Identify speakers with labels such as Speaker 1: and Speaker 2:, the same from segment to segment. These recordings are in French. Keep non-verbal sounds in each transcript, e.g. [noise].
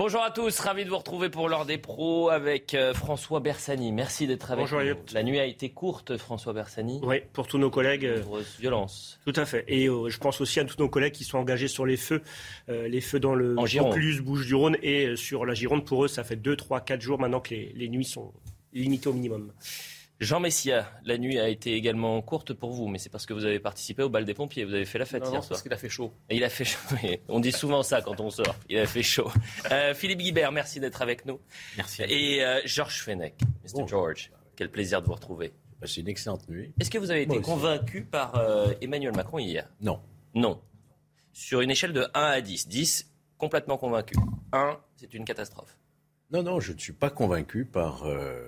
Speaker 1: Bonjour à tous, ravi de vous retrouver pour l'heure des pros avec euh, François Bersani. Merci d'être avec
Speaker 2: Bonjour,
Speaker 1: nous. La nuit a été courte, François Bersani.
Speaker 2: Oui, pour tous nos collègues. euh,
Speaker 1: Nombreuses violences.
Speaker 2: Tout à fait. Et euh, je pense aussi à tous nos collègues qui sont engagés sur les feux, euh, les feux dans le. Vaucluse, Bouches-du-Rhône et sur la Gironde. Pour eux, ça fait 2, 3, 4 jours maintenant que les, les nuits sont limitées au minimum.
Speaker 1: Jean Messia, la nuit a été également courte pour vous, mais c'est parce que vous avez participé au bal des pompiers. Vous avez fait la fête
Speaker 3: Non,
Speaker 1: hier
Speaker 3: non,
Speaker 1: soir.
Speaker 3: parce qu'il a fait chaud.
Speaker 1: Et il a fait chaud. [laughs] On dit souvent ça quand on sort. Il a fait chaud. Euh, Philippe Guibert, merci d'être avec nous.
Speaker 3: Merci.
Speaker 1: Et euh, Georges Fenech, Mr.
Speaker 3: Bonjour.
Speaker 1: George, quel plaisir de vous retrouver.
Speaker 3: C'est une excellente nuit.
Speaker 1: Est-ce que vous avez été
Speaker 3: Moi aussi.
Speaker 1: convaincu par euh, Emmanuel Macron hier?
Speaker 3: Non.
Speaker 1: Non. Sur une échelle de 1 à 10. 10, complètement convaincu. 1, c'est une catastrophe.
Speaker 3: Non, non, je ne suis pas convaincu par euh,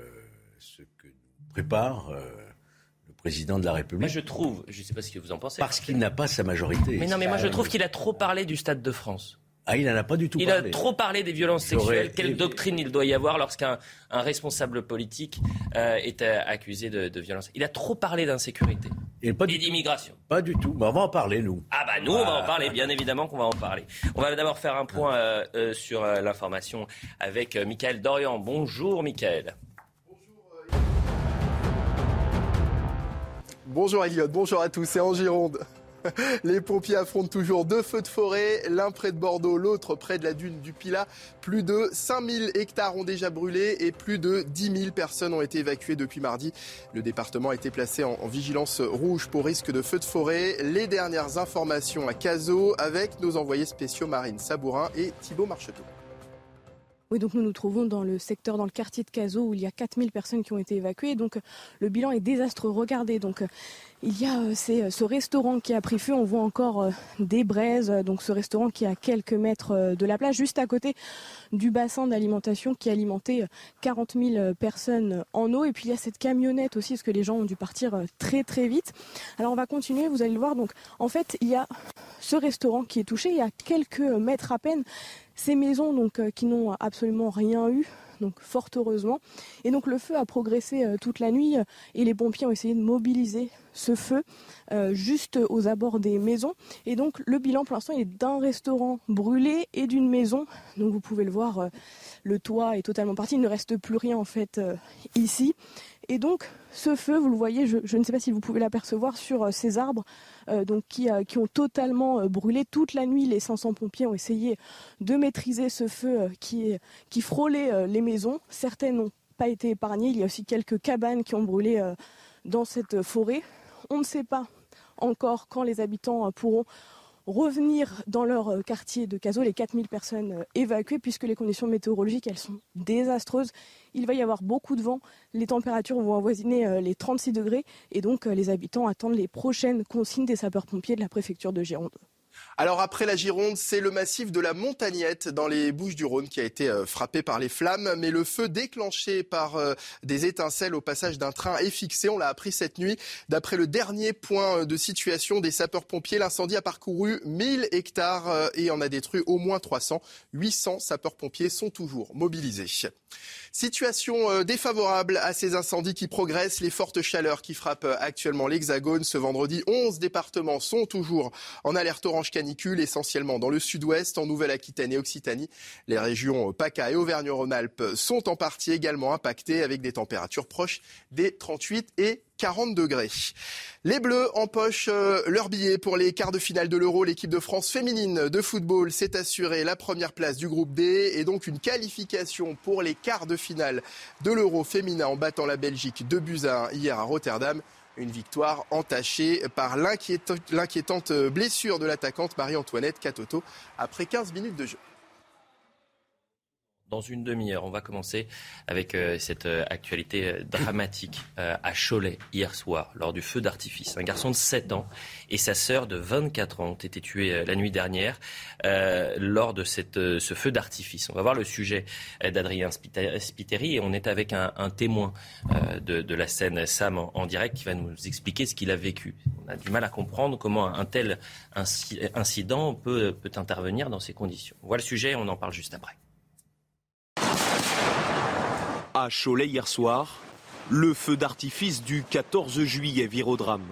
Speaker 3: ce prépare euh, le président de la République.
Speaker 1: Moi, je trouve, je ne sais pas ce que vous en pensez.
Speaker 3: Parce qu'il n'a pas sa majorité.
Speaker 1: Mais non, mais moi, je trouve qu'il a trop parlé du Stade de France.
Speaker 3: Ah, il n'en a pas du tout
Speaker 1: Il
Speaker 3: parlé.
Speaker 1: a trop parlé des violences sexuelles. Quelle doctrine il doit y avoir lorsqu'un un responsable politique euh, est euh, accusé de, de violence Il a trop parlé d'insécurité
Speaker 3: Et pas
Speaker 1: et
Speaker 3: du,
Speaker 1: d'immigration.
Speaker 3: pas du tout. Mais on va en parler, nous.
Speaker 1: Ah bah nous, on va en
Speaker 3: Ah.
Speaker 1: parler, bien évidemment qu'on va en parler. On va d'abord faire un point euh, euh, sur euh, l'information avec euh, Michael Dorian. Bonjour Michael.
Speaker 4: Bonjour Elliot, bonjour à tous, c'est en Gironde. [laughs] Les pompiers affrontent toujours deux feux de forêt, l'un près de Bordeaux, l'autre près de la dune du Pilat. Plus de 5000 hectares ont déjà brûlé et plus de 10 000 personnes ont été évacuées depuis mardi. Le département a été placé en, vigilance rouge pour risque de feux de forêt. Les dernières informations à Cazaux avec nos envoyés spéciaux Marine Sabourin et Thibault Marcheteau.
Speaker 5: Oui, donc nous nous trouvons dans le secteur, dans le quartier de Cazaux, où il y a 4000 personnes qui ont été évacuées. Donc le bilan est désastreux. Regardez, donc euh, il y a euh, euh, ce restaurant qui a pris feu. On voit encore des braises. Donc ce restaurant qui est à quelques mètres de la plage, juste à côté du bassin d'alimentation qui alimentait euh, 40 000 personnes en eau. Et puis il y a cette camionnette aussi, parce que les gens ont dû partir très très vite. Alors on va continuer, vous allez le voir. Donc en fait, il y a ce restaurant qui est touché. Il y a quelques mètres à peine ces maisons donc euh, qui n'ont absolument rien eu. Donc fort heureusement. Et donc le feu a progressé euh, toute la nuit euh, et les pompiers ont essayé de mobiliser ce feu juste aux abords des maisons. Et donc le bilan pour l'instant il est d'un restaurant brûlé et d'une maison. Donc vous pouvez le voir, le toit est totalement parti. Il ne reste plus rien en fait ici. Et donc ce feu, vous le voyez, je, ne sais pas si vous pouvez l'apercevoir sur euh, ces arbres euh, euh, qui ont totalement brûlé toute la nuit. Les 500 pompiers ont essayé de maîtriser ce feu qui, frôlait les maisons. Certaines n'ont pas été épargnées. Il y a aussi quelques cabanes qui ont brûlé dans cette forêt. On ne sait pas encore quand les habitants pourront revenir dans leur euh, quartier de Cazaux, les 4000 personnes euh, évacuées, puisque les conditions météorologiques, elles sont désastreuses. Il va y avoir beaucoup de vent, les températures vont avoisiner euh, les 36 degrés, et donc les habitants attendent les prochaines consignes des sapeurs-pompiers de la préfecture de Gironde.
Speaker 4: Alors après la Gironde, c'est le massif de la Montagnette dans les Bouches-du-Rhône qui a été euh, frappé par les flammes. Mais le feu déclenché par euh, des étincelles au passage d'un train est fixé. On l'a appris cette nuit. D'après le dernier point de situation des sapeurs-pompiers, l'incendie a parcouru 1000 hectares euh, et en a détruit au moins 300. 800 sapeurs-pompiers sont toujours mobilisés. Situation euh, défavorable à ces incendies qui progressent, les fortes chaleurs qui frappent euh, actuellement l'Hexagone. Ce vendredi, 11 départements sont toujours en alerte orange canicule, essentiellement dans le sud-ouest, en Nouvelle-Aquitaine et Occitanie. Les régions euh, PACA et Auvergne-Rhône-Alpes sont en partie également impactées avec des températures proches des 38 et 40 degrés. Les Bleus empochent euh, leur billet pour les quarts de finale de l'Euro. L'équipe de France féminine de football s'est assurée la première place du groupe D et donc une qualification pour les quarts de finale de l'Euro féminin en battant la Belgique 2 buts à 1 hier à Rotterdam. Une victoire entachée par l'inquiétante blessure de l'attaquante Marie-Antoinette Catoto après 15 minutes de jeu.
Speaker 1: Dans une demi-heure. On va commencer avec euh, cette euh, actualité euh, dramatique à Cholet hier soir lors du feu d'artifice. Un garçon de 7 ans et sa sœur de 24 ans ont été tués la nuit dernière lors de ce feu d'artifice. On va voir le sujet d'Adrien Spiteri et on est avec un, témoin de, la scène Sam en, direct qui va nous expliquer ce qu'il a vécu. On a du mal à comprendre comment un tel incident peut, peut intervenir dans ces conditions. On voit le sujet, on en parle juste après.
Speaker 6: À Cholet hier soir, le feu d'artifice du 14 juillet vire au drame.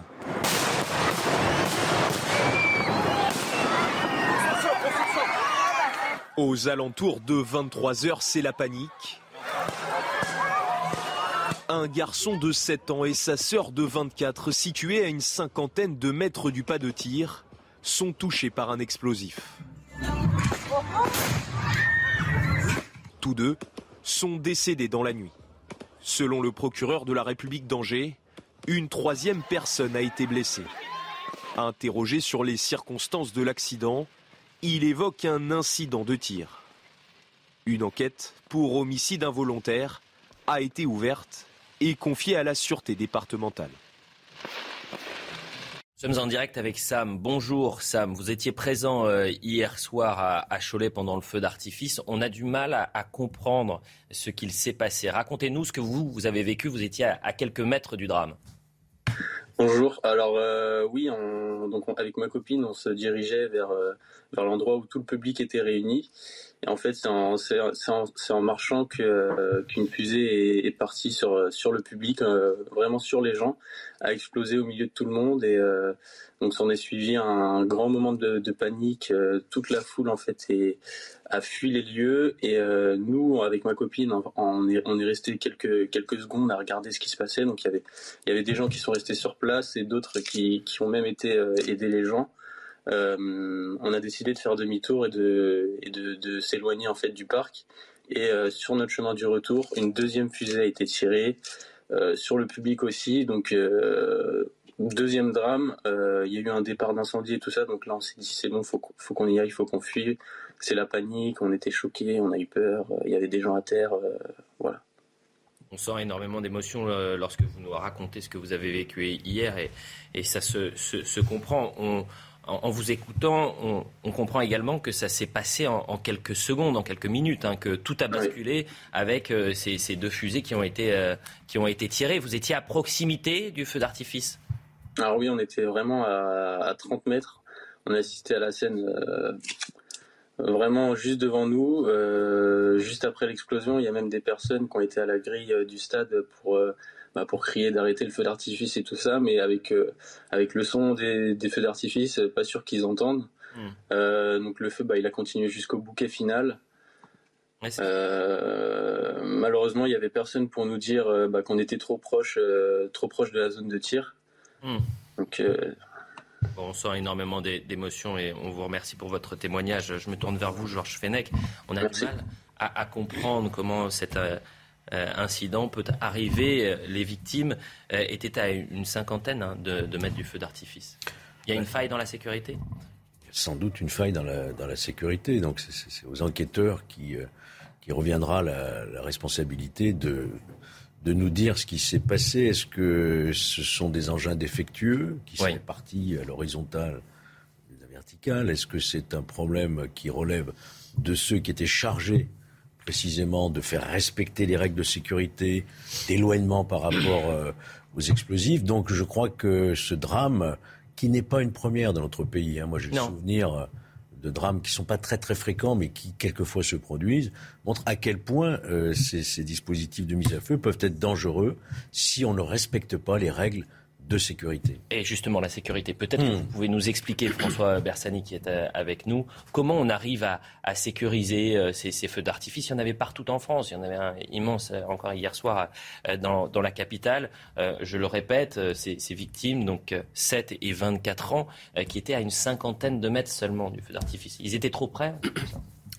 Speaker 6: Aux alentours de 23h, c'est la panique. Un garçon de 7 ans et sa sœur de 24, situés à une cinquantaine de mètres du pas de tir, sont touchés par un explosif. Tous deux sont décédés dans la nuit. Selon le procureur de la République d'Angers, une troisième personne a été blessée. Interrogé sur les circonstances de l'accident, il évoque un incident de tir. Une enquête pour homicide involontaire a été ouverte et confiée à la sûreté départementale.
Speaker 1: Nous sommes en direct avec Sam. Bonjour Sam, vous étiez présent euh, hier soir à, Cholet pendant le feu d'artifice. On a du mal à, comprendre ce qu'il s'est passé. Racontez-nous ce que vous, vous avez vécu. Vous étiez à, quelques mètres du drame.
Speaker 7: Bonjour. Alors euh, oui, donc avec ma copine, on se dirigeait vers, euh, vers l'endroit où tout le public était réuni. Et en fait, c'est en, en, marchant euh, qu'une fusée est, partie sur, sur le public, euh, vraiment sur les gens, a explosé au milieu de tout le monde. Et euh, donc, s'en est suivi un, grand moment de, panique. toute la foule, en fait, a fui les lieux. Et nous, avec ma copine, on est, on est resté quelques, quelques secondes à regarder ce qui se passait. Donc, il y avait, il y avait des gens qui sont restés sur place et d'autres qui, qui ont même été aider les gens. Euh, on a décidé de faire demi-tour et de, de, s'éloigner en fait du parc. Et euh, sur notre chemin du retour, une deuxième fusée a été tirée euh, sur le public aussi. Donc deuxième drame, il y a eu un départ d'incendie et tout ça. Donc là, on s'est dit c'est bon, faut faut qu'on y aille, faut qu'on fuit. C'est la panique, on était choqués, on a eu peur. Il y avait des gens à terre, voilà.
Speaker 1: On sent énormément d'émotions lorsque vous nous racontez ce que vous avez vécu hier et, et ça se, se, se comprend. On, en, vous écoutant, on, comprend également que ça s'est passé en, quelques secondes, en quelques minutes, hein, que tout a basculé avec euh, ces, deux fusées qui ont, été, euh, qui ont été tirées. Vous étiez à proximité du feu d'artifice?
Speaker 7: Alors oui, on était vraiment à, 30 mètres. On a assisté à la scène euh, vraiment juste devant nous. juste après l'explosion, il y a même des personnes qui ont été à la grille du stade pour bah, pour crier d'arrêter le feu d'artifice et tout ça, mais avec, euh, avec le son des, feux d'artifice, pas sûr qu'ils entendent. Hmm. Euh, donc le feu, bah, il a continué jusqu'au bouquet final. Euh, malheureusement, il y avait personne pour nous dire bah, qu'on était trop proche, trop proche de la zone de tir. Hmm. Donc
Speaker 1: on sent énormément d'émotions et on vous remercie pour votre témoignage. Je me tourne vers vous, Georges Fenech. On a du mal à, à, comprendre comment cette euh, incident peut arriver. Euh, les victimes euh, étaient à une cinquantaine hein, de, mètres du feu d'artifice. Il y a une faille dans la sécurité?
Speaker 3: Sans doute une faille dans la, dans la sécurité. Donc c'est aux enquêteurs qui, qui reviendra la, responsabilité de, de nous dire ce qui s'est passé. Est-ce que ce sont des engins défectueux qui sont partis à l'horizontale à la verticale? Est-ce que c'est un problème qui relève de ceux qui étaient chargés précisément de faire respecter les règles de sécurité, d'éloignement par rapport euh, aux explosifs? Donc je crois que ce drame, qui n'est pas une première dans notre pays, hein, moi j'ai le souvenir de drames qui ne sont pas très très fréquents, mais qui quelquefois se produisent, montre à quel point euh, ces, dispositifs de mise à feu peuvent être dangereux si on ne respecte pas les règles de sécurité.
Speaker 1: Et justement, la sécurité. Peut-être que hmm. vous pouvez nous expliquer, François Bersani qui est euh, avec nous, comment on arrive à, sécuriser euh, ces, feux d'artifice. Il y en avait partout en France. Il y en avait un immense euh, encore hier soir dans, la capitale. Je le répète, ces, ces, victimes, donc 7 et 24 ans, qui étaient à une cinquantaine de mètres seulement du feu d'artifice. Ils étaient trop près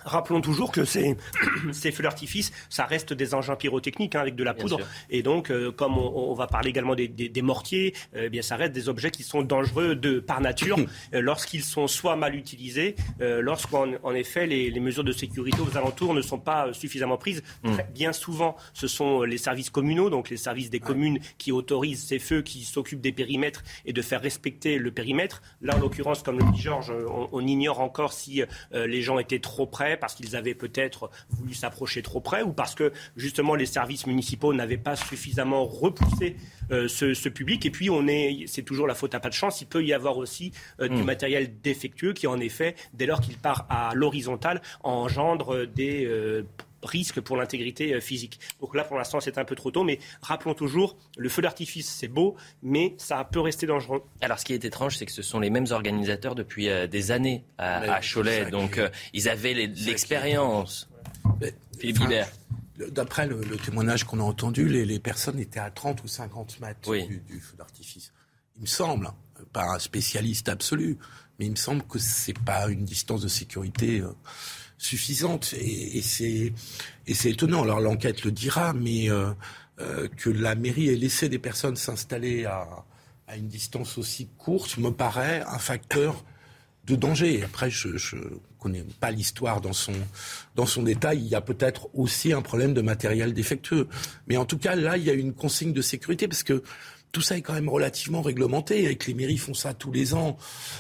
Speaker 2: Rappelons toujours que ces, [clears throat] ces feux d'artifice, ça reste des engins pyrotechniques hein, avec de la poudre. Et donc, euh, comme on, va parler également des, mortiers, euh, eh bien, ça reste des objets qui sont dangereux de, par nature [clears throat] euh, lorsqu'ils sont soit mal utilisés, lorsqu'en en effet les, mesures de sécurité aux alentours ne sont pas suffisamment prises. Hmm. bien souvent, ce sont les services communaux, donc les services des communes qui autorisent ces feux, qui s'occupent des périmètres et de faire respecter le périmètre. Là, en l'occurrence, comme le dit Georges, on, on ignore encore si les gens étaient trop près parce qu'ils avaient peut-être voulu s'approcher trop près ou parce que justement les services municipaux n'avaient pas suffisamment repoussé euh, ce, public. Et puis on est, c'est toujours la faute à pas de chance. Il peut y avoir aussi euh, du hmm. matériel défectueux qui en effet, dès lors qu'il part à l'horizontale, engendre des euh, risque pour l'intégrité euh, physique. Donc là, pour l'instant, c'est un peu trop tôt, mais rappelons toujours, le feu d'artifice, c'est beau, mais ça peut rester dangereux.
Speaker 1: Alors, ce qui est étrange, c'est que ce sont les mêmes organisateurs depuis euh, des années à, Cholet, donc euh, ils avaient l'expérience. Philippe Guibert.
Speaker 8: D'après le, témoignage qu'on a entendu, les, personnes étaient à 30 ou 50 mètres du, feu d'artifice. Il me semble, hein, pas un spécialiste absolu, mais il me semble que c'est pas une distance de sécurité suffisante. Et, c'est étonnant. Alors l'enquête le dira, mais euh, euh, que la mairie ait laissé des personnes s'installer à, une distance aussi courte me paraît un facteur de danger. Après, je ne connais pas l'histoire dans son, dans son détail. Il y a peut-être aussi un problème de matériel défectueux. Mais en tout cas, là, il y a une consigne de sécurité parce que tout ça est quand même relativement réglementé et que les mairies font ça tous les ans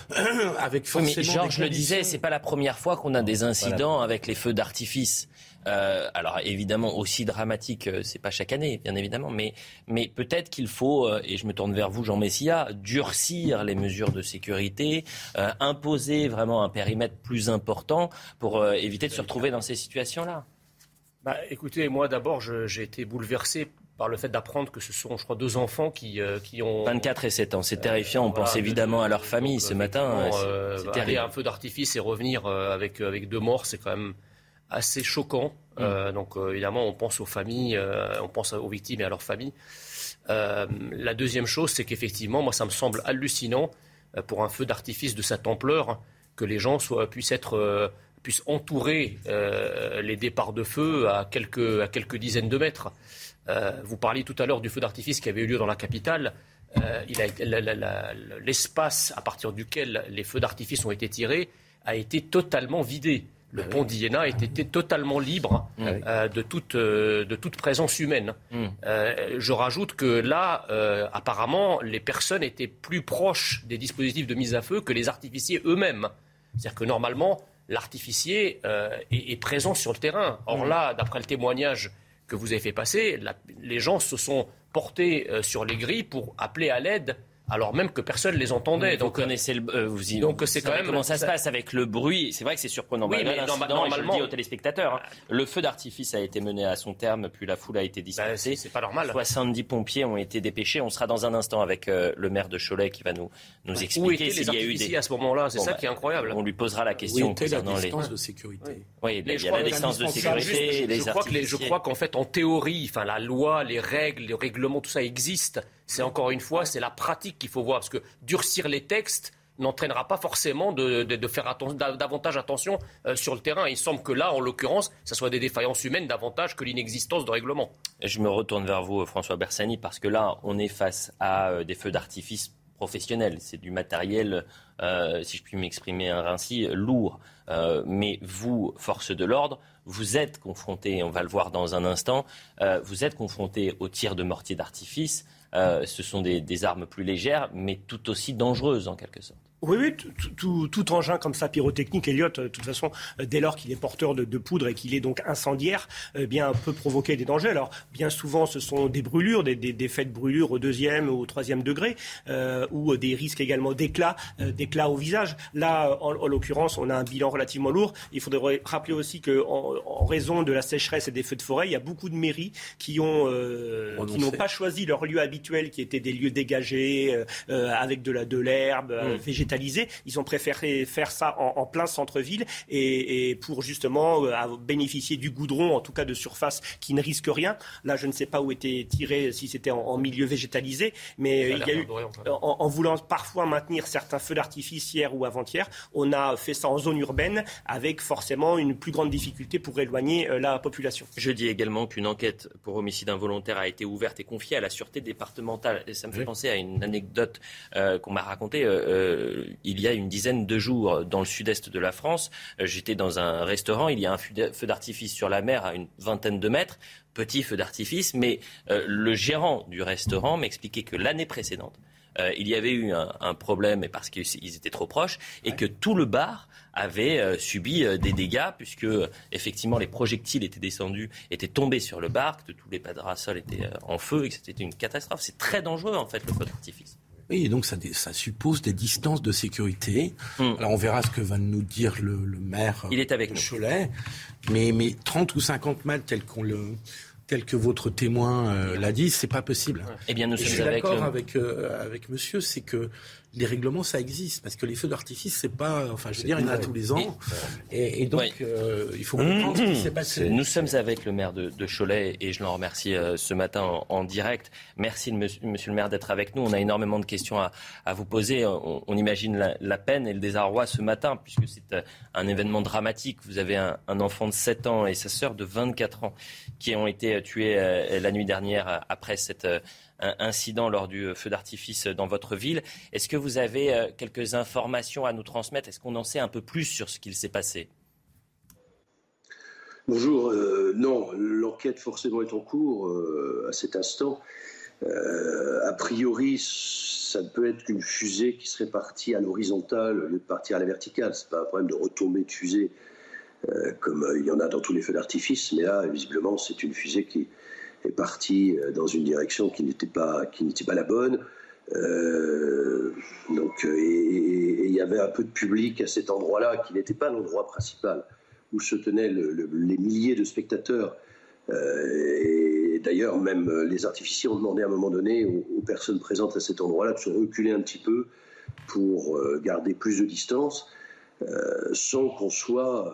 Speaker 8: [clears throat] avec forcément.
Speaker 1: mais Georges le disait, c'est pas la première fois qu'on a des incidents avec les feux d'artifice. Euh, alors évidemment aussi dramatique, euh, c'est pas chaque année, bien évidemment, mais, mais peut-être qu'il faut, euh, et je me tourne vers vous, Jean Messia, durcir les mesures de sécurité, imposer vraiment un périmètre plus important pour éviter de se retrouver dans ces situations-là.
Speaker 2: Bah, écoutez, moi d'abord, j'ai été bouleversé par le fait d'apprendre que ce sont, je crois, deux enfants qui, euh, qui ont...
Speaker 1: 24 et 7 ans, c'est terrifiant. On pense évidemment à leur famille ce matin.
Speaker 2: Euh, aller à un feu d'artifice et revenir euh, avec, avec deux morts, c'est quand même assez choquant. Mm. donc évidemment, on pense aux familles, on pense aux victimes et à leurs familles. la deuxième chose, c'est qu'effectivement, moi, ça me semble hallucinant pour un feu d'artifice de cette ampleur que les gens soient, puissent être puissent entourer les départs de feu à quelques, à quelques dizaines de mètres. Euh, vous parliez tout à l'heure du feu d'artifice qui avait eu lieu dans la capitale. Euh, l'espace à partir duquel les feux d'artifice ont été tirés a été totalement vidé. Le ah pont d'Iéna était totalement libre ah euh, de, toute, de, toute, présence humaine. Hmm. je rajoute que là, apparemment, les personnes étaient plus proches des dispositifs de mise à feu que les artificiers eux-mêmes. C'est-à-dire que normalement, l'artificier est, est, présent sur le terrain. Or hmm. là, d'après le témoignage que vous avez fait passer, les gens se sont portés euh, sur les grilles pour appeler à l'aide alors même que personne ne les entendait.
Speaker 1: donc, vous connaissez le, euh, vous donc c'est quand même comment ça, se passe avec le bruit. C'est vrai que c'est surprenant. Oui, mais normalement, je le aux téléspectateurs, hein. le feu d'artifice a été mené à son terme, puis la foule a été bah, dispersée.
Speaker 2: c'est pas normal.
Speaker 1: 70 pompiers ont été dépêchés. On sera dans un instant avec euh, le maire de Cholet qui va nous nous expliquer
Speaker 2: s'il y a eu des à ce moment-là? C'est ça bah, qui est incroyable.
Speaker 1: On lui posera la question
Speaker 8: concernant les de sécurité?
Speaker 1: Oui, il y a la distance de sécurité.
Speaker 2: Je crois qu'en fait, en théorie, enfin la loi, les règles, les règlements, tout ça existe c'est encore une fois, c'est la pratique qu'il faut voir. Parce que durcir les textes n'entraînera pas forcément de, faire davantage attention euh, sur le terrain. Il semble que là, en l'occurrence, ce soit des défaillances humaines davantage que l'inexistence de règlement.
Speaker 1: Je me retourne vers vous, François Bersani, parce que là, on est face à euh, des feux d'artifice professionnels. C'est du matériel, euh, si je puis m'exprimer ainsi, lourd. mais vous, force de l'ordre, vous êtes confronté, on va le voir dans un instant, vous êtes confronté aux tirs de mortier d'artifice. Euh, ce sont des, armes plus légères, mais tout aussi dangereuses en quelque sorte.
Speaker 2: Oui, oui, tout, engin comme ça, pyrotechnique, Elliot, euh, de toute façon, euh, dès lors qu'il est porteur de, poudre et qu'il est donc incendiaire, eh bien, peut provoquer des dangers. Alors, bien souvent, ce sont des brûlures, des, des, faits de brûlures au deuxième ou au troisième degré, ou des risques également d'éclat, d'éclat au visage. Là, en, l'occurrence, on a un bilan relativement lourd. Il faudrait rappeler aussi qu'en en, raison de la sécheresse et des feux de forêt, il y a beaucoup de mairies qui ont qui n'ont pas choisi leur lieu habituel, qui étaient des lieux dégagés avec de la de l'herbe, mmh. végétale Ils ont préféré faire ça en, plein centre-ville et, pour justement bénéficier du goudron, en tout cas de surface qui ne risque rien. Là, je ne sais pas où était tiré, si c'était en, milieu végétalisé, mais il y a eu, en, voulant parfois maintenir certains feux d'artifice hier ou avant-hier, on a fait ça en zone urbaine avec forcément une plus grande difficulté pour éloigner euh, la population.
Speaker 1: Je dis également qu'une enquête pour homicide involontaire a été ouverte et confiée à la sûreté départementale. Et ça me fait penser à une anecdote euh, qu'on m'a racontée euh, il y a une dizaine de jours dans le sud-est de la France. J'étais dans un restaurant, il y a un feu d'artifice sur la mer à une vingtaine de mètres petit feu d'artifice, mais le gérant du restaurant m'expliquait que l'année précédente, euh, il y avait eu un, problème parce qu'ils étaient trop proches et que tout le bar avait euh, subi euh, des dégâts puisque effectivement les projectiles étaient descendus, étaient tombés sur le bar, que tous les parasols étaient en feu et que c'était une catastrophe. C'est très dangereux en fait le feu d'artifice.
Speaker 8: Oui, donc ça, suppose des distances de sécurité. Hmm. Alors on verra ce que va nous dire le, maire.
Speaker 1: Il est avec
Speaker 8: nous. Cholet. Mais, mais 30 ou 50 mètres tel qu'on le tel que votre témoin euh, l'a dit, c'est pas possible.
Speaker 1: Eh bien, nous sommes
Speaker 8: je suis d'accord avec, euh, avec monsieur, c'est que les règlements, ça existe. Parce que les feux d'artifice, c'est pas. Enfin, je veux dire, il y en a tous les ans. Et, donc, euh, il faut comprendre ce qui s'est passé.
Speaker 1: Nous sommes avec le maire de, Cholet et je l'en remercie euh, ce matin en, direct. Merci, monsieur, le maire, d'être avec nous. On a énormément de questions à, vous poser. On, imagine la, peine et le désarroi ce matin, puisque c'est euh, un événement dramatique. Vous avez un, enfant de 7 ans et sa sœur de 24 ans qui ont été tués la nuit dernière après cette incident lors du feu d'artifice dans votre ville. Est-ce que vous avez euh, quelques informations à nous transmettre? Est-ce qu'on en sait un peu plus sur ce qu'il s'est passé?
Speaker 9: Bonjour. Euh, non, l'enquête forcément est en cours euh, à cet instant. a priori, ça ne peut être qu'une fusée qui serait partie à l'horizontale au lieu de partir à la verticale. Ce n'est pas un problème de retomber de fusée comme il y en a dans tous les feux d'artifice, mais là, visiblement, c'est une fusée qui, est parti euh, dans une direction qui n'était pas, qui n'était pas la bonne. Euh, donc, euh, et il y avait un peu de public à cet endroit-là qui n'était pas l'endroit principal où se tenaient les milliers de spectateurs. et d'ailleurs, même les artificiers ont demandé à un moment donné aux, personnes présentes à cet endroit-là de se reculer un petit peu pour garder plus de distance, sans qu'on soit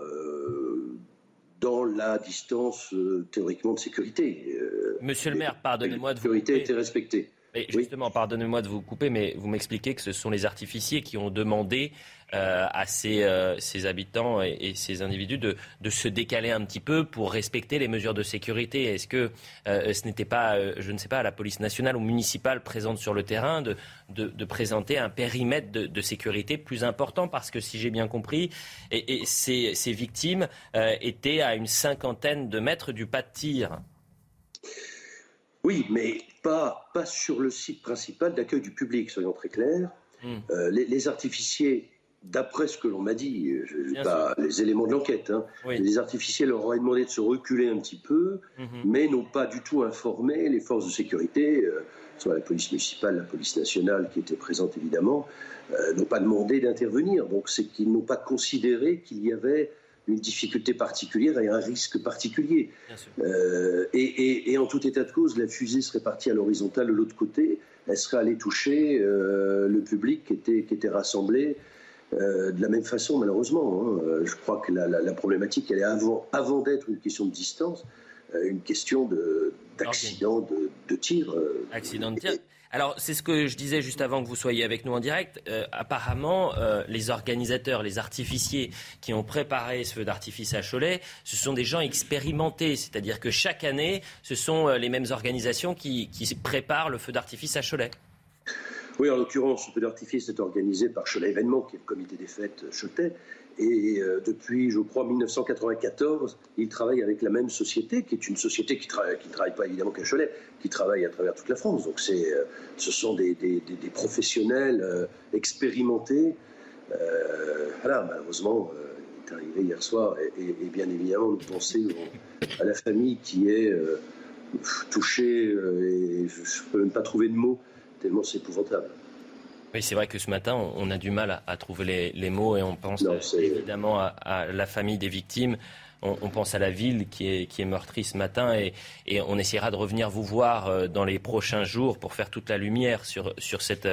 Speaker 9: dans la distance théoriquement de sécurité.
Speaker 1: Monsieur le maire, pardonnez-moi de vous.
Speaker 9: La sécurité était respectée.
Speaker 1: Justement, pardonnez-moi de vous couper, mais vous m'expliquez que ce sont les artificiers qui ont demandé euh, à ces, euh, habitants et, ces individus de, se décaler un petit peu pour respecter les mesures de sécurité. Est-ce que euh, ce n'était pas, je ne sais pas, la police nationale ou municipale présente sur le terrain de, de, présenter un périmètre de, sécurité plus important? Parce que si j'ai bien compris, et, ces, ces, victimes étaient à une cinquantaine de mètres du pas de tir.
Speaker 9: Oui, mais pas, pas sur le site principal d'accueil du public, soyons très clairs. Hmm. Euh, les, artificiers, d'après ce que l'on m'a dit, je, pas les éléments de l'enquête, hein, les artificiers leur auraient demandé de se reculer un petit peu, hmm. mais n'ont pas du tout informé les forces de sécurité, euh, soit la police municipale, la police nationale qui était présente évidemment, euh, n'ont pas demandé d'intervenir. Donc c'est qu'ils n'ont pas considéré qu'il y avait une difficulté particulière et un risque particulier. Euh, et, en tout état de cause, la fusée serait partie à l'horizontale de l'autre côté, elle serait allée toucher euh, le public qui était, qui était rassemblé euh, de la même façon, malheureusement. Hein. Je crois que la, problématique, elle est avant, avant d'être une question de distance, une question d'accident de, de, tir.
Speaker 1: Accident de tir. Alors, c'est ce que je disais juste avant que vous soyez avec nous en direct. Euh, apparemment, euh, les organisateurs, les artificiers qui ont préparé ce feu d'artifice à Cholet, ce sont des gens expérimentés. C'est-à-dire que chaque année, ce sont euh, les mêmes organisations qui, préparent le feu d'artifice à Cholet.
Speaker 9: Oui, en l'occurrence, le feu d'artifice est organisé par Cholet Événement, qui est le comité des fêtes Cholet. Et euh, depuis, je crois, 1994, il travaille avec la même société, qui est une société qui ne travaille pas évidemment qu'à Cholet, qui travaille à travers toute la France. Donc euh, ce sont des, professionnels euh, expérimentés. voilà, malheureusement, il est arrivé hier soir, et, et, bien évidemment, nous pensons à la famille qui est touchée, et je ne peux même pas trouver de mots, tellement c'est épouvantable.
Speaker 1: Oui, c'est vrai que ce matin, on a du mal à, trouver les, mots et on pense évidemment à, la famille des victimes. on, pense à la ville qui est, qui est meurtrie ce matin et, et, on essaiera de revenir vous voir dans les prochains jours pour faire toute la lumière sur, sur cette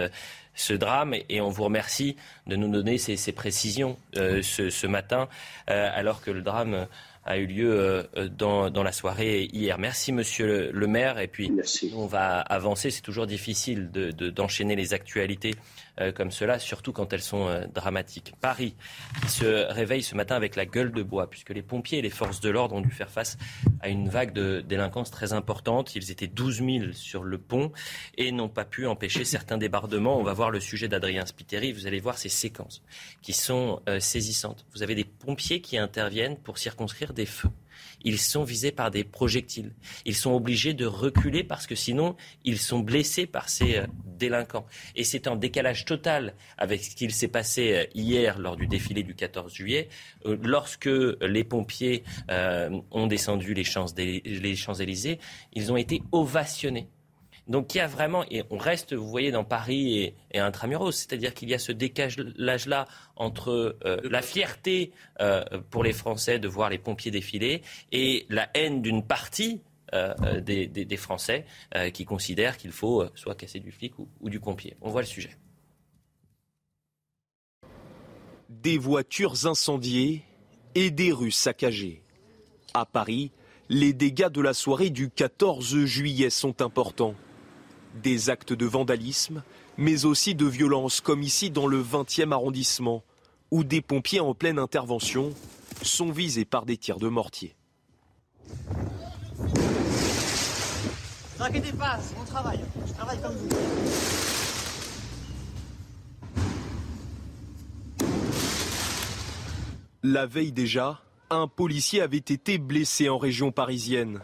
Speaker 1: ce drame et on vous remercie de nous donner ces, ces précisions ce, ce, matin alors que le drame a eu lieu euh, dans, dans, la soirée hier. Merci, monsieur le, maire. Et puis, on va avancer. C'est toujours difficile d'enchaîner de, les actualités euh, comme cela, surtout quand elles sont euh, dramatiques. Paris, qui se réveille ce matin avec la gueule de bois, puisque les pompiers et les forces de l'ordre ont dû faire face à une vague de délinquance très importante. Ils étaient 12 000 sur le pont et n'ont pas pu empêcher certains débordements. On va voir le sujet d'Adrien Spiteri. Vous allez voir ces séquences qui sont euh, saisissantes. Vous avez des pompiers qui interviennent pour circonscrire des feux ils sont visés par des projectiles. Ils sont obligés de reculer parce que sinon, ils sont blessés par ces euh, délinquants. Et c'est en décalage total avec ce qu'il s'est passé euh, hier lors du défilé du 14 juillet, lorsque les pompiers ont descendu les Champs-Élysées, ils ont été ovationnés donc il y a vraiment, et on reste, vous voyez, dans Paris et, et intramuros, c'est-à-dire qu'il y a ce décalage-là entre euh, la fierté euh, pour les Français de voir les pompiers défiler et la haine d'une partie euh, des, des, Français qui considèrent qu'il faut soit casser du flic ou, ou du pompier. On voit le sujet.
Speaker 6: Des voitures incendiées et des rues saccagées. À Paris, les dégâts de la soirée du 14 juillet sont importants des actes de vandalisme, mais aussi de violence, comme ici dans le 20e arrondissement, où des pompiers en pleine intervention sont visés par des tirs de mortier.
Speaker 10: Ne inquiétez pas, c'est mon travail. Je travaille comme vous.
Speaker 6: La veille déjà, un policier avait été blessé en région parisienne.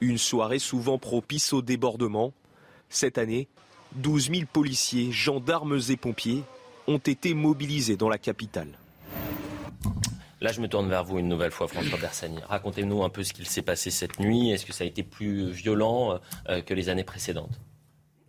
Speaker 6: Une soirée souvent propice au débordement cette année, 12 000 policiers, gendarmes et pompiers ont été mobilisés dans la capitale.
Speaker 1: Là, je me tourne vers vous une nouvelle fois, François Bersani. Racontez-nous un peu ce qu'il s'est passé cette nuit. Est-ce que ça a été plus violent euh, que les années précédentes?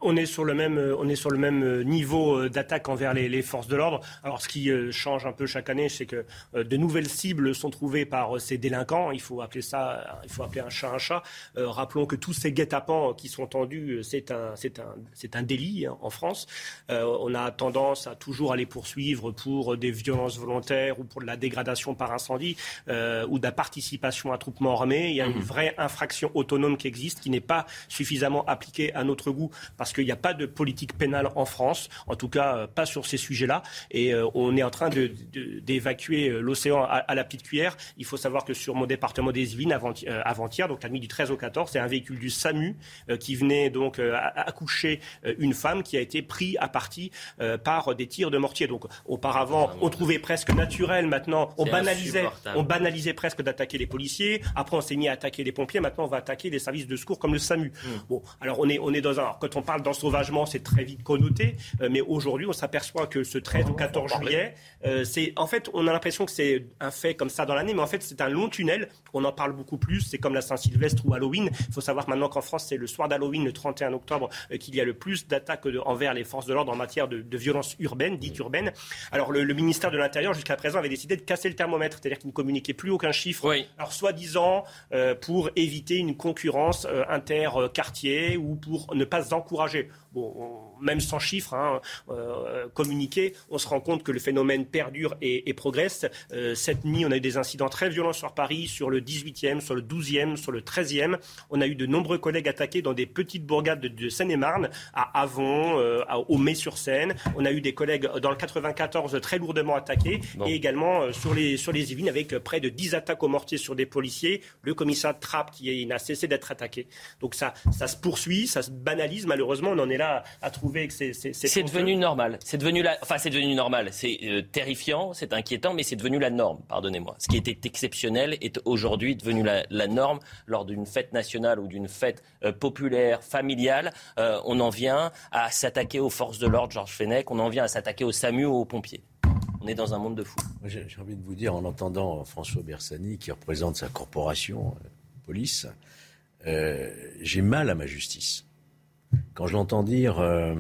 Speaker 2: On est sur le même, euh, on est sur le même euh, niveau euh, d'attaque envers les, forces de l'ordre. Alors, ce qui change un peu chaque année, c'est que de nouvelles cibles sont trouvées par ces délinquants. Il faut appeler ça, il faut appeler un chat un chat. rappelons que tous ces guet-apens qui sont tendus, c'est un, c'est un, c'est un délit hein, en France. on a tendance à toujours aller poursuivre pour des violences volontaires ou pour de la dégradation par incendie ou de la participation à un troupement armé. Il y a une mmh. vraie infraction autonome qui existe, qui n'est pas suffisamment appliquée à notre goût parce qu'il n'y a pas de politique pénale en France, en tout cas euh, pas sur ces sujets-là. Et euh, on est en train d'évacuer euh, l'océan à, la petite cuillère. Il faut savoir que sur mon département des Yvelines, avant-hier, donc la nuit du 13 au 14, c'est un véhicule du SAMU qui venait donc accoucher une femme qui a été pris à partie par des tirs de mortier. Donc auparavant, on trouvait presque naturel. Maintenant, on banalisait, on banalisait presque d'attaquer les policiers. Après, on s'est mis à attaquer les pompiers. Maintenant, on va attaquer des services de secours comme le SAMU. Mmh. Bon, alors on est, on est dans un. Alors, quand on parle d'ensauvagement, c'est très vite connoté, euh, mais aujourd'hui, on s'aperçoit que ce 13 ou 14 juillet, euh, c'est en fait, on a l'impression que c'est un fait comme ça dans l'année, mais en fait, c'est un long tunnel. On en parle beaucoup plus. C'est comme la Saint-Sylvestre ou Halloween. Il faut savoir maintenant qu'en France, c'est le soir d'Halloween, le 31 octobre, euh, qu'il y a le plus d'attaques envers les forces de l'ordre en matière de, de violence urbaine, dite urbaine. Alors, le, ministère de l'Intérieur, jusqu'à présent, avait décidé de casser le thermomètre, c'est-à-dire qu'il ne communiquait plus aucun chiffre. Alors, soi-disant, pour éviter une concurrence inter-quartier ou pour ne pas encourager bon, même sans chiffres hein, euh, communiqués, on se rend compte que le phénomène perdure et, progresse. Euh, cette nuit, on a eu des incidents très violents sur Paris, sur le 18e, sur le 12e, sur le 13e. On a eu de nombreux collègues attaqués dans des petites bourgades de, Seine-et-Marne, à Avon, euh, au Mai-sur-Seine. On a eu des collègues dans le 94 très lourdement attaqués et également sur les, sur les Yvelines avec près de 10 attaques au mortier sur des policiers. Le commissariat de Trappes qui n'a cessé d'être attaqué. Donc ça, ça se poursuit, ça se banalise. Malheureusement, on en est là à trouver que c'est.
Speaker 1: C'est devenu normal. C'est devenu la. Enfin, c'est devenu normal. C'est euh, terrifiant, c'est inquiétant, mais c'est devenu la norme. Pardonnez-moi. Ce qui était exceptionnel est aujourd'hui devenu la, norme lors d'une fête nationale ou d'une fête euh, populaire, familiale. Euh, on en vient à s'attaquer aux forces de l'ordre, Georges Fenech. On en vient à s'attaquer aux SAMU ou aux pompiers. On est dans un monde de fous.
Speaker 3: J'ai envie de vous dire, en entendant François Bersani, qui représente sa corporation, police, j'ai mal à ma justice. Quand je l'entends dire, euh,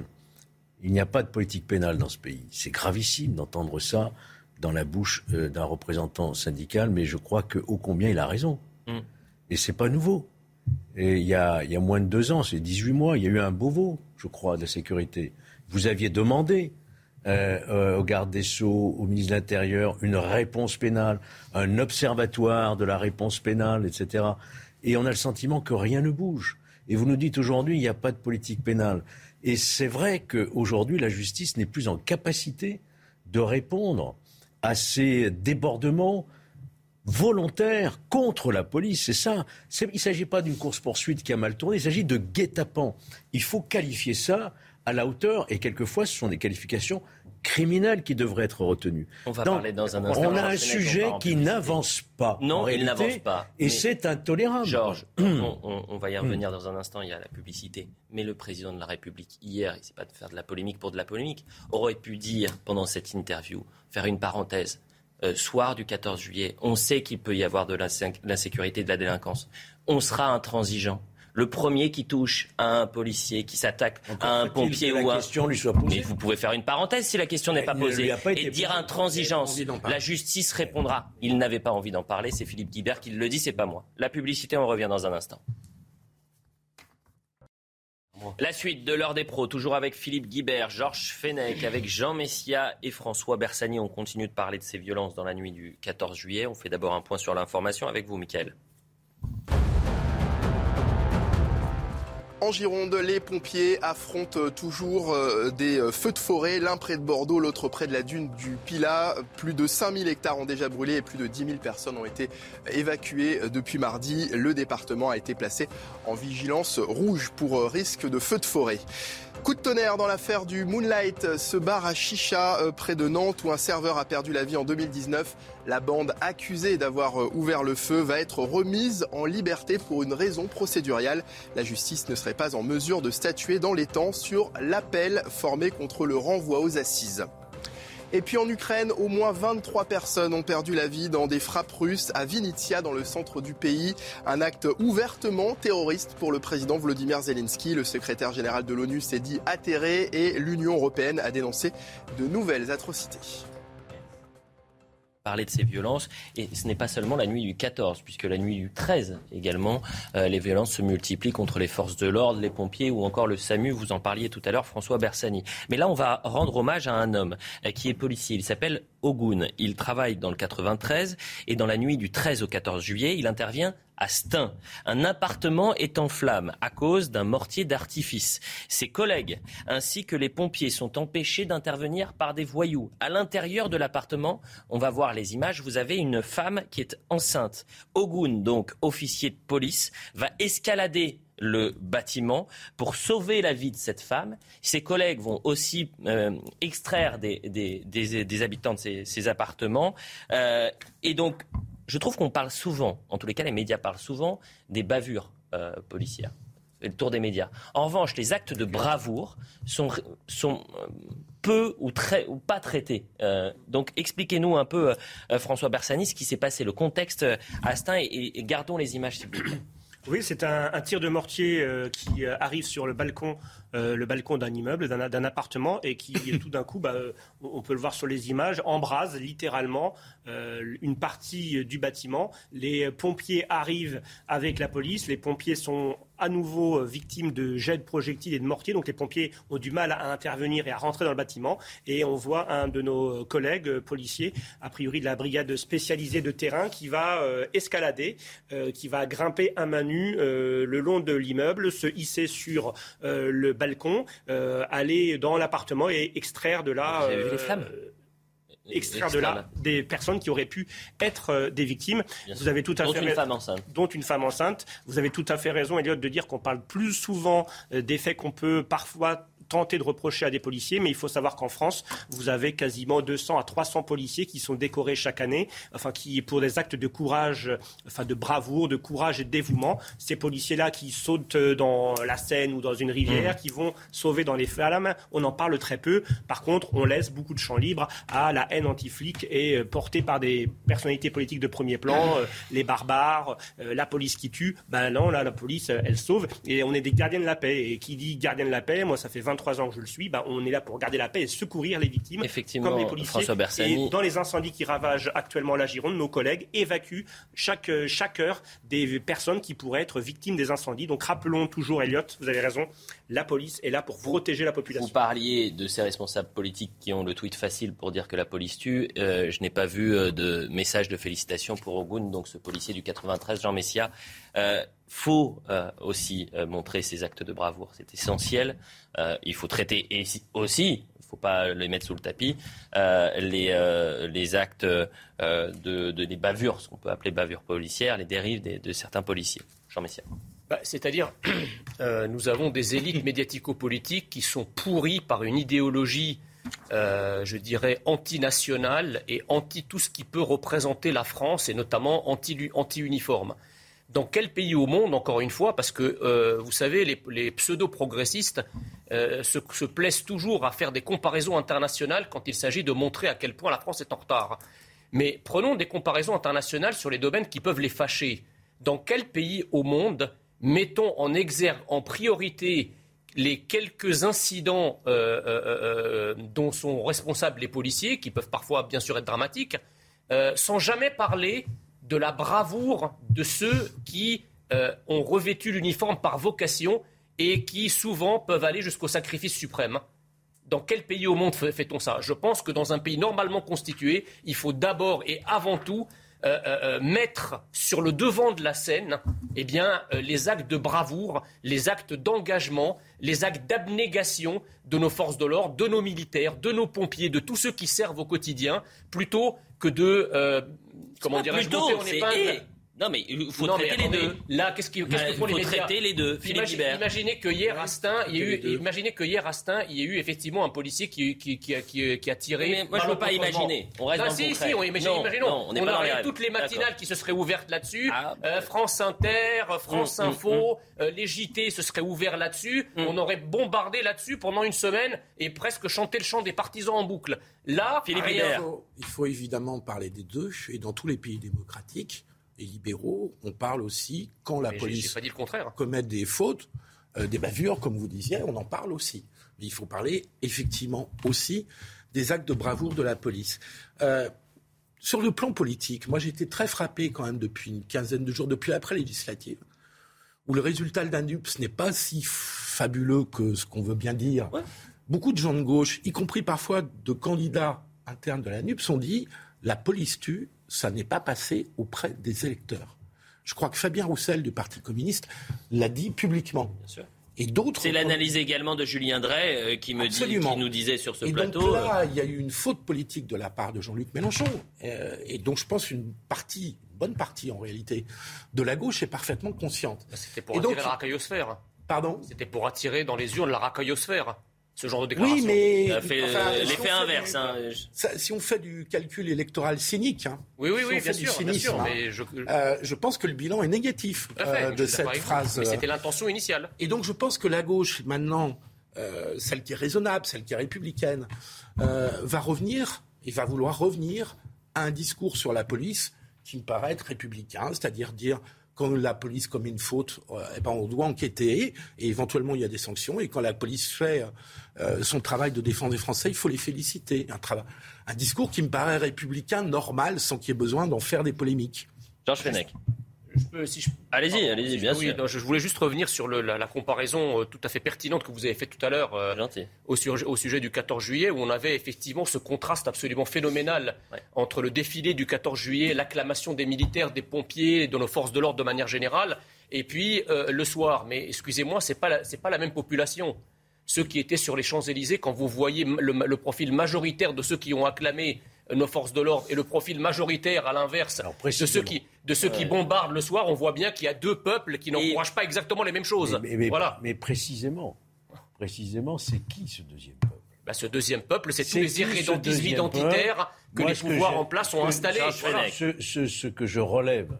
Speaker 3: il n'y a pas de politique pénale dans ce pays. C'est gravissime d'entendre ça dans la bouche euh, d'un représentant syndical, mais je crois que ô combien il a raison. Mm. Et c'est pas nouveau. Et il y, a, il y a moins de deux ans, c'est 18 mois, il y a eu un Beauvau, je crois, de la sécurité. Vous aviez demandé euh, euh, au garde des Sceaux, au ministre de l'Intérieur, une réponse pénale, un observatoire de la réponse pénale, etc. Et on a le sentiment que rien ne bouge. Et vous nous dites aujourd'hui, il n'y a pas de politique pénale. Et c'est vrai qu'aujourd'hui, la justice n'est plus en capacité de répondre à ces débordements volontaires contre la police. C'est ça. Il ne s'agit pas d'une course-poursuite qui a mal tourné, il s'agit de guet-apens. Il faut qualifier ça à la hauteur, et quelquefois ce sont des qualifications criminelles qui devraient être retenues.
Speaker 1: On va parler dans un instant.
Speaker 3: On a un sujet qui n'avance pas.
Speaker 1: Non, il n'avance pas.
Speaker 3: Et c'est intolérable.
Speaker 1: Georges, [clears throat] on, va y revenir dans un instant, il y a la publicité. Mais le président de la République, hier, il ne sait pas de faire de la polémique pour de la polémique, aurait pu dire pendant cette interview, faire une parenthèse. Euh, soir du 14 juillet, on sait qu'il peut y avoir de l'insécurité, de la délinquance. On sera intransigeant le premier qui touche à un policier, qui s'attaque à un pompier ou
Speaker 3: à... question lui soit posée.
Speaker 1: Mais vous pouvez faire une parenthèse si la question n'est pas posée et dire intransigeance. La justice répondra. Il n'avait pas envie d'en parler. C'est Philippe Guibert qui le dit, c'est pas moi. La publicité, on revient dans un instant. La suite de l'heure des pros, toujours avec Philippe Guibert, Georges Fenech, avec Jean Messia et François Bersani. On continue de parler de ces violences dans la nuit du 14 juillet. On fait d'abord un point sur l'information avec vous, Mickaël.
Speaker 4: En Gironde, les pompiers affrontent toujours euh, des euh, feux de forêt, l'un près de Bordeaux, l'autre près de la dune du Pilat. Plus de 5000 hectares ont déjà brûlé et plus de 10 000 personnes ont été évacuées depuis mardi. Le département a été placé en vigilance rouge pour risque de feux de forêt. Coup de tonnerre dans l'affaire du Moonlight, ce bar à Chicha euh, près de Nantes où un serveur a perdu la vie en 2019. La bande accusée d'avoir euh, ouvert le feu va être remise en liberté pour une raison procéduriale. La justice ne serait pas en mesure de statuer dans les temps sur l'appel formé contre le renvoi aux assises. Et puis en Ukraine, au moins 23 personnes ont perdu la vie dans des frappes russes à Vinitsia, dans le centre du pays. Un acte ouvertement terroriste pour le président Vladimir Zelensky. Le secrétaire général de l'ONU s'est dit atterré et l'Union européenne a dénoncé de nouvelles atrocités
Speaker 1: parler de ces violences. Et ce n'est pas seulement la nuit du 14, puisque la nuit du 13 également, euh, les violences se multiplient contre les forces de l'ordre, les pompiers ou encore le SAMU. Vous en parliez tout à l'heure, François Bersani. Mais là, on va rendre hommage à un homme euh, qui est policier. Il s'appelle Ogun. Il travaille dans le 93 et dans la nuit du 13 au 14 juillet, il intervient à Stein. Un appartement est en flammes à cause d'un mortier d'artifice. Ses collègues ainsi que les pompiers sont empêchés d'intervenir par des voyous. À l'intérieur de l'appartement, on va voir les images, vous avez une femme qui est enceinte. Ogun, donc officier de police, va escalader le bâtiment pour sauver la vie de cette femme. Ses collègues vont aussi euh, extraire des, des, habitants de ces, appartements. Euh, et donc, je trouve qu'on parle souvent, en tous les cas les médias parlent souvent des bavures euh, policières. Le tour des médias. En revanche, les actes de bravoure sont, euh, peu ou, très, ou pas traités. Donc expliquez-nous un peu, François Bersani, ce qui s'est passé, le contexte à Stein, et, gardons les images, s'il vous plaît.
Speaker 2: Oui, c'est un, tir de mortier qui arrive sur le balcon euh, le balcon d'un immeuble, d'un appartement, et qui [coughs] tout d'un coup, bah, euh, on peut le voir sur les images, embrase littéralement euh, une partie du bâtiment. Les pompiers arrivent avec la police. Les pompiers sont à nouveau victimes de jets de projectiles et de mortiers. Donc les pompiers ont du mal à intervenir et à rentrer dans le bâtiment. Et on voit un de nos collègues policiers, a priori de la brigade spécialisée de terrain, qui va escalader, qui va grimper un main nue le long de l'immeuble, se hisser sur le balcon, euh, aller dans l'appartement et extraire de là.
Speaker 1: Vous les flammes
Speaker 2: euh, extraire de là des personnes qui auraient pu être euh, des victimes.
Speaker 1: Vous avez tout à dont
Speaker 2: fait
Speaker 1: une femme enceinte.
Speaker 2: Dont une femme enceinte. Vous avez tout à fait raison, Elliot, de dire qu'on parle plus souvent des faits qu'on peut parfois tenter de reprocher à des policiers, mais il faut savoir qu'en France, vous avez quasiment 200 à 300 policiers qui sont décorés chaque année, enfin qui pour des actes de courage, enfin de bravoure, de courage et de dévouement. Ces policiers-là qui sautent dans la Seine ou dans une rivière, mmh. qui vont sauver dans les flammes, on en parle très peu. Par contre, on laisse beaucoup de champ libre à la haine anti-flic et euh, portée par des personnalités politiques de premier plan, euh, les barbares, euh, la police qui tue. Ben non, là, la police, elle sauve et on est des gardiens de la paix. Et qui dit gardien de la paix, moi, ça fait 20 23 ans que je le suis, bah, on est là pour garder la paix et secourir les victimes,
Speaker 1: Effectivement,
Speaker 2: comme les policiers.
Speaker 1: François Bersani.
Speaker 2: Et dans les incendies qui ravagent actuellement la Gironde, nos collègues évacuent chaque, chaque heure des personnes qui pourraient être victimes des incendies. Donc rappelons toujours, Elliot, vous avez raison, la police est là pour protéger la population.
Speaker 1: Vous parliez de ces responsables politiques qui ont le tweet facile pour dire que la police tue. Euh, je n'ai pas vu euh, de message de félicitations pour Ogun, donc ce policier du 93, Jean Messia. Euh, faut euh, aussi montrer ces actes de bravoure. C'est essentiel. il faut traiter et aussi, il ne faut pas les mettre sous le tapis, les, les actes de, de, des bavures, ce qu'on peut appeler bavures policières, les dérives de certains policiers. Jean Messia.
Speaker 11: Bah, c'est-à-dire, [clears throat] euh, nous avons des élites médiatico-politiques qui sont pourries par une idéologie, euh, je dirais, antinationale et anti tout ce qui peut représenter la France et notamment anti-uniforme. Dans quel pays au monde, encore une fois, parce que euh, vous savez, les, pseudo-progressistes se, se, plaisent toujours à faire des comparaisons internationales quand il s'agit de montrer à quel point la France est en retard. Mais prenons des comparaisons internationales sur les domaines qui peuvent les fâcher. Dans quel pays au monde mettons en priorité les quelques incidents euh, euh, euh, dont sont responsables les policiers, qui peuvent parfois bien sûr être dramatiques, sans jamais parler de la bravoure de ceux qui ont revêtu l'uniforme par vocation et qui souvent peuvent aller jusqu'au sacrifice suprême. Dans quel pays au monde fait-on ça? Je pense que dans un pays normalement constitué, il faut d'abord et avant tout euh, euh, euh, mettre sur le devant de la scène eh bien, les actes de bravoure, les actes d'engagement, les actes d'abnégation de nos forces de l'ordre, de nos militaires, de nos pompiers, de tous ceux qui servent au quotidien, plutôt que de, comment dirais-je, monter en épingle.
Speaker 1: Non, mais il faut traiter les deux.
Speaker 11: Là, qu'est-ce qu'il
Speaker 1: qu faut traiter les deux.
Speaker 11: Philippe Imaginez que hier, Astin, il y a eu, imaginez que hier, Astin, il y a eu effectivement un policier qui, qui, qui, qui a tiré.
Speaker 1: Mais moi, je ne veux pas imaginer. On reste dans
Speaker 11: si, si, on imagine, imaginons. on, on aurait toutes les matinales qui se seraient ouvertes là-dessus. Ah. Euh, France Inter, France mm, mm, Info, mm. euh, les JT se seraient ouverts là-dessus. On aurait bombardé là-dessus pendant une semaine et presque chanté le chant des partisans en boucle. Là,
Speaker 8: Philippe il faut évidemment parler des deux. Et dans tous les pays démocratiques, les libéraux, on parle aussi quand la police commet des fautes, euh, des bavures, comme vous disiez, on en parle aussi. Mais il faut parler effectivement aussi des actes de bravoure de la police. Euh, sur le plan politique, moi j'ai été très frappé quand même depuis une quinzaine de jours, depuis après législative, où le résultat de ce n'est pas si fabuleux que ce qu'on veut bien dire. Beaucoup de gens de gauche, y compris parfois de candidats internes de la NUPS, ont dit la police tue, ça n'est pas passé auprès des électeurs. Je crois que Fabien Roussel du Parti communiste l'a dit publiquement.
Speaker 1: Et d'autres. C'est l'analyse également de Julien Drey euh, qui, me dit, qui nous disait sur ce plateau.
Speaker 8: là, il y a eu une faute politique de la part de Jean-Luc Mélenchon. Euh, et donc, je pense une partie, une bonne partie en réalité, de la gauche est parfaitement consciente.
Speaker 11: C'était pour attirer la racaillosphère.
Speaker 8: Pardon?
Speaker 11: C'était pour attirer dans les urnes la racaillosphère ce genre de déclaration.
Speaker 8: Oui, mais
Speaker 1: l'effet inverse. Hein.
Speaker 8: si on fait du calcul électoral cynique, hein,
Speaker 11: oui, oui, oui, bien, sûr,
Speaker 8: hein, mais je... Euh, je... pense que le bilan est négatif euh, de cette phrase.
Speaker 11: Mais c'était l'intention initiale.
Speaker 8: Et donc je pense que la gauche maintenant, euh, celle qui est raisonnable, celle qui est républicaine, va revenir et va vouloir revenir à un discours sur la police qui me paraît être républicain, c'est-à-dire dire quand la police commet une faute, euh, eh ben on doit enquêter et éventuellement il y a des sanctions. Et quand la police fait euh, son travail de défense des Français, il faut les féliciter. Un, discours qui me paraît républicain, normal, sans qu'il y ait besoin d'en faire des polémiques.
Speaker 1: Georges Fenech
Speaker 11: allez-y, allez-y, bien sûr. je voulais juste revenir sur la, comparaison euh, tout à fait pertinente que vous avez faite tout à l'heure euh, au, au, sujet du 14 juillet, où on avait effectivement ce contraste absolument phénoménal entre le défilé du 14 juillet, l'acclamation des militaires, des pompiers, de nos forces de l'ordre de manière générale, et puis euh, le soir. Mais excusez-moi, ce n'est pas, pas, la même population. Ceux qui étaient sur les Champs-Élysées, quand vous voyez le profil majoritaire de ceux qui ont acclamé nos forces de l'ordre et le profil majoritaire, à l'inverse, de ceux, qui, de ceux qui bombardent le soir, on voit bien qu'il y a deux peuples qui n'encouragent pas exactement les mêmes choses.
Speaker 3: Mais, voilà. mais précisément, précisément, c'est qui ce deuxième peuple?
Speaker 11: Bah, Ce deuxième peuple, c'est tous les irrédentismes identitaires que les pouvoirs en place ont installés.
Speaker 3: ce que je relève,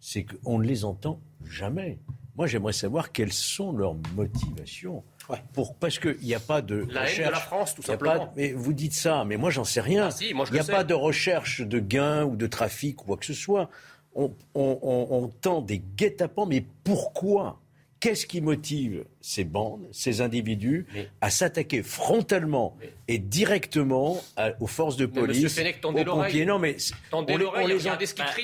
Speaker 3: c'est qu'on ne les entend jamais. Moi, j'aimerais savoir quelles sont leurs motivations. Pour, parce qu'il n'y a pas de
Speaker 11: la
Speaker 3: recherche.
Speaker 11: Haine de la France, tout simplement.
Speaker 3: mais vous dites ça, mais moi j'en sais rien.
Speaker 11: Ah, il
Speaker 3: n'y a pas de recherche de gains ou de trafic ou quoi que ce soit. On, on, on, tend des guet-apens, mais pourquoi? Qu'est-ce qui motive ces bandes, ces individus à s'attaquer frontalement et directement aux forces de police, aux pompiers
Speaker 11: Non, mais tendez l'oreille, les a...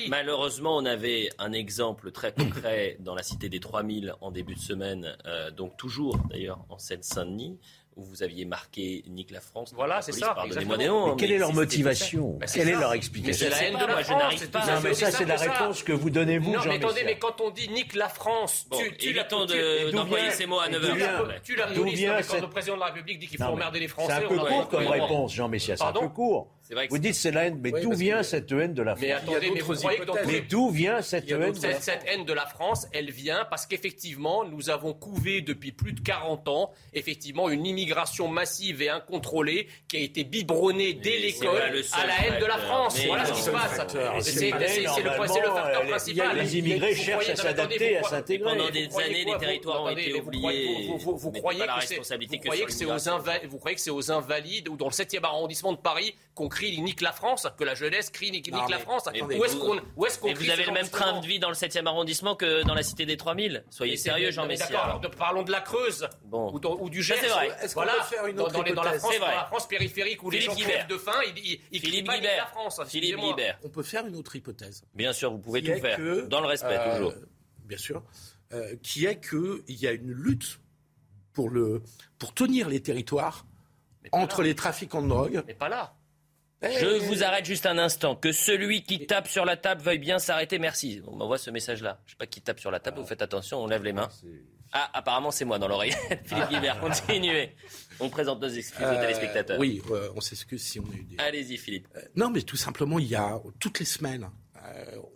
Speaker 1: Malheureusement, on avait un exemple très concret dans la cité des 3000 en début de semaine, euh, donc toujours d'ailleurs en Seine-Saint-Denis où vous aviez marqué Nique la France.
Speaker 11: Voilà, c'est ça.
Speaker 1: Pardonnez-moi des noms.
Speaker 3: Mais quelle est leur motivation bah, Quelle est leur explication
Speaker 11: C'est la haine de la France.
Speaker 3: pas. Non, mais ça, c'est la réponse que vous donnez vous.
Speaker 11: Non, mais attendez, mais quand on dit Nique la France,
Speaker 1: tu, évitons d'employer ces mots à 9h.
Speaker 11: Tu la quand le président de la République dit qu'il faut emmerder les Français.
Speaker 3: C'est un peu court comme réponse, Jean Messia. C'est un peu court. Vous dites c'est la haine, mais d'où vient cette haine de la France
Speaker 11: Mais attendez, mais vous croyez que
Speaker 3: Mais d'où vient cette haine
Speaker 11: Cette haine de la France, elle vient parce qu'effectivement, nous avons couvé depuis plus de 40 ans, effectivement, une immigration massive et incontrôlée qui a été biberonnée dès l'école à la haine de la France. Voilà ce qui se passe. C'est le facteur principal.
Speaker 3: Les immigrés cherchent à s'adapter, à s'intégrer.
Speaker 1: Pendant des années, les territoires ont été oubliés.
Speaker 11: Vous croyez que c'est aux Invalides ou dans le 7e arrondissement de Paris qu'on crie nique la France, que la jeunesse crie nique, la France.
Speaker 1: où est-ce qu'on est Vous avez le même train de vie dans le 7e arrondissement que dans la cité des 3000. Soyez sérieux, Jean Messia.
Speaker 11: D'accord, parlons de la Creuse bon. ou, du Gers.
Speaker 1: C'est vrai.
Speaker 11: Est-ce qu'on peut faire une autre dans, dans, la France, dans la France périphérique où les gens crèvent de faim, ils, ils,
Speaker 1: Philippe
Speaker 11: crient
Speaker 1: pas
Speaker 11: la France.
Speaker 1: Philippe Guibert.
Speaker 8: On peut faire une autre hypothèse.
Speaker 1: Bien sûr, vous pouvez tout faire. Dans le respect, euh, toujours.
Speaker 8: Bien sûr. Euh, qui est qu'il y a une lutte pour, le, pour tenir les territoires entre les trafiquants de drogue.
Speaker 11: Mais pas là.
Speaker 1: Je vous arrête juste un instant. Que celui qui tape sur la table veuille bien s'arrêter. Merci. On m'envoie ce message-là. Je sais pas qui tape sur la table. Vous faites attention. On lève les mains. Ah, apparemment, c'est moi dans l'oreille. [laughs] Philippe Guibert, continuez. On présente nos excuses aux euh, téléspectateurs.
Speaker 8: Oui, euh, on s'excuse si on a eu des.
Speaker 1: Allez-y, Philippe.
Speaker 8: Euh, non, mais tout simplement, il y a toutes les semaines,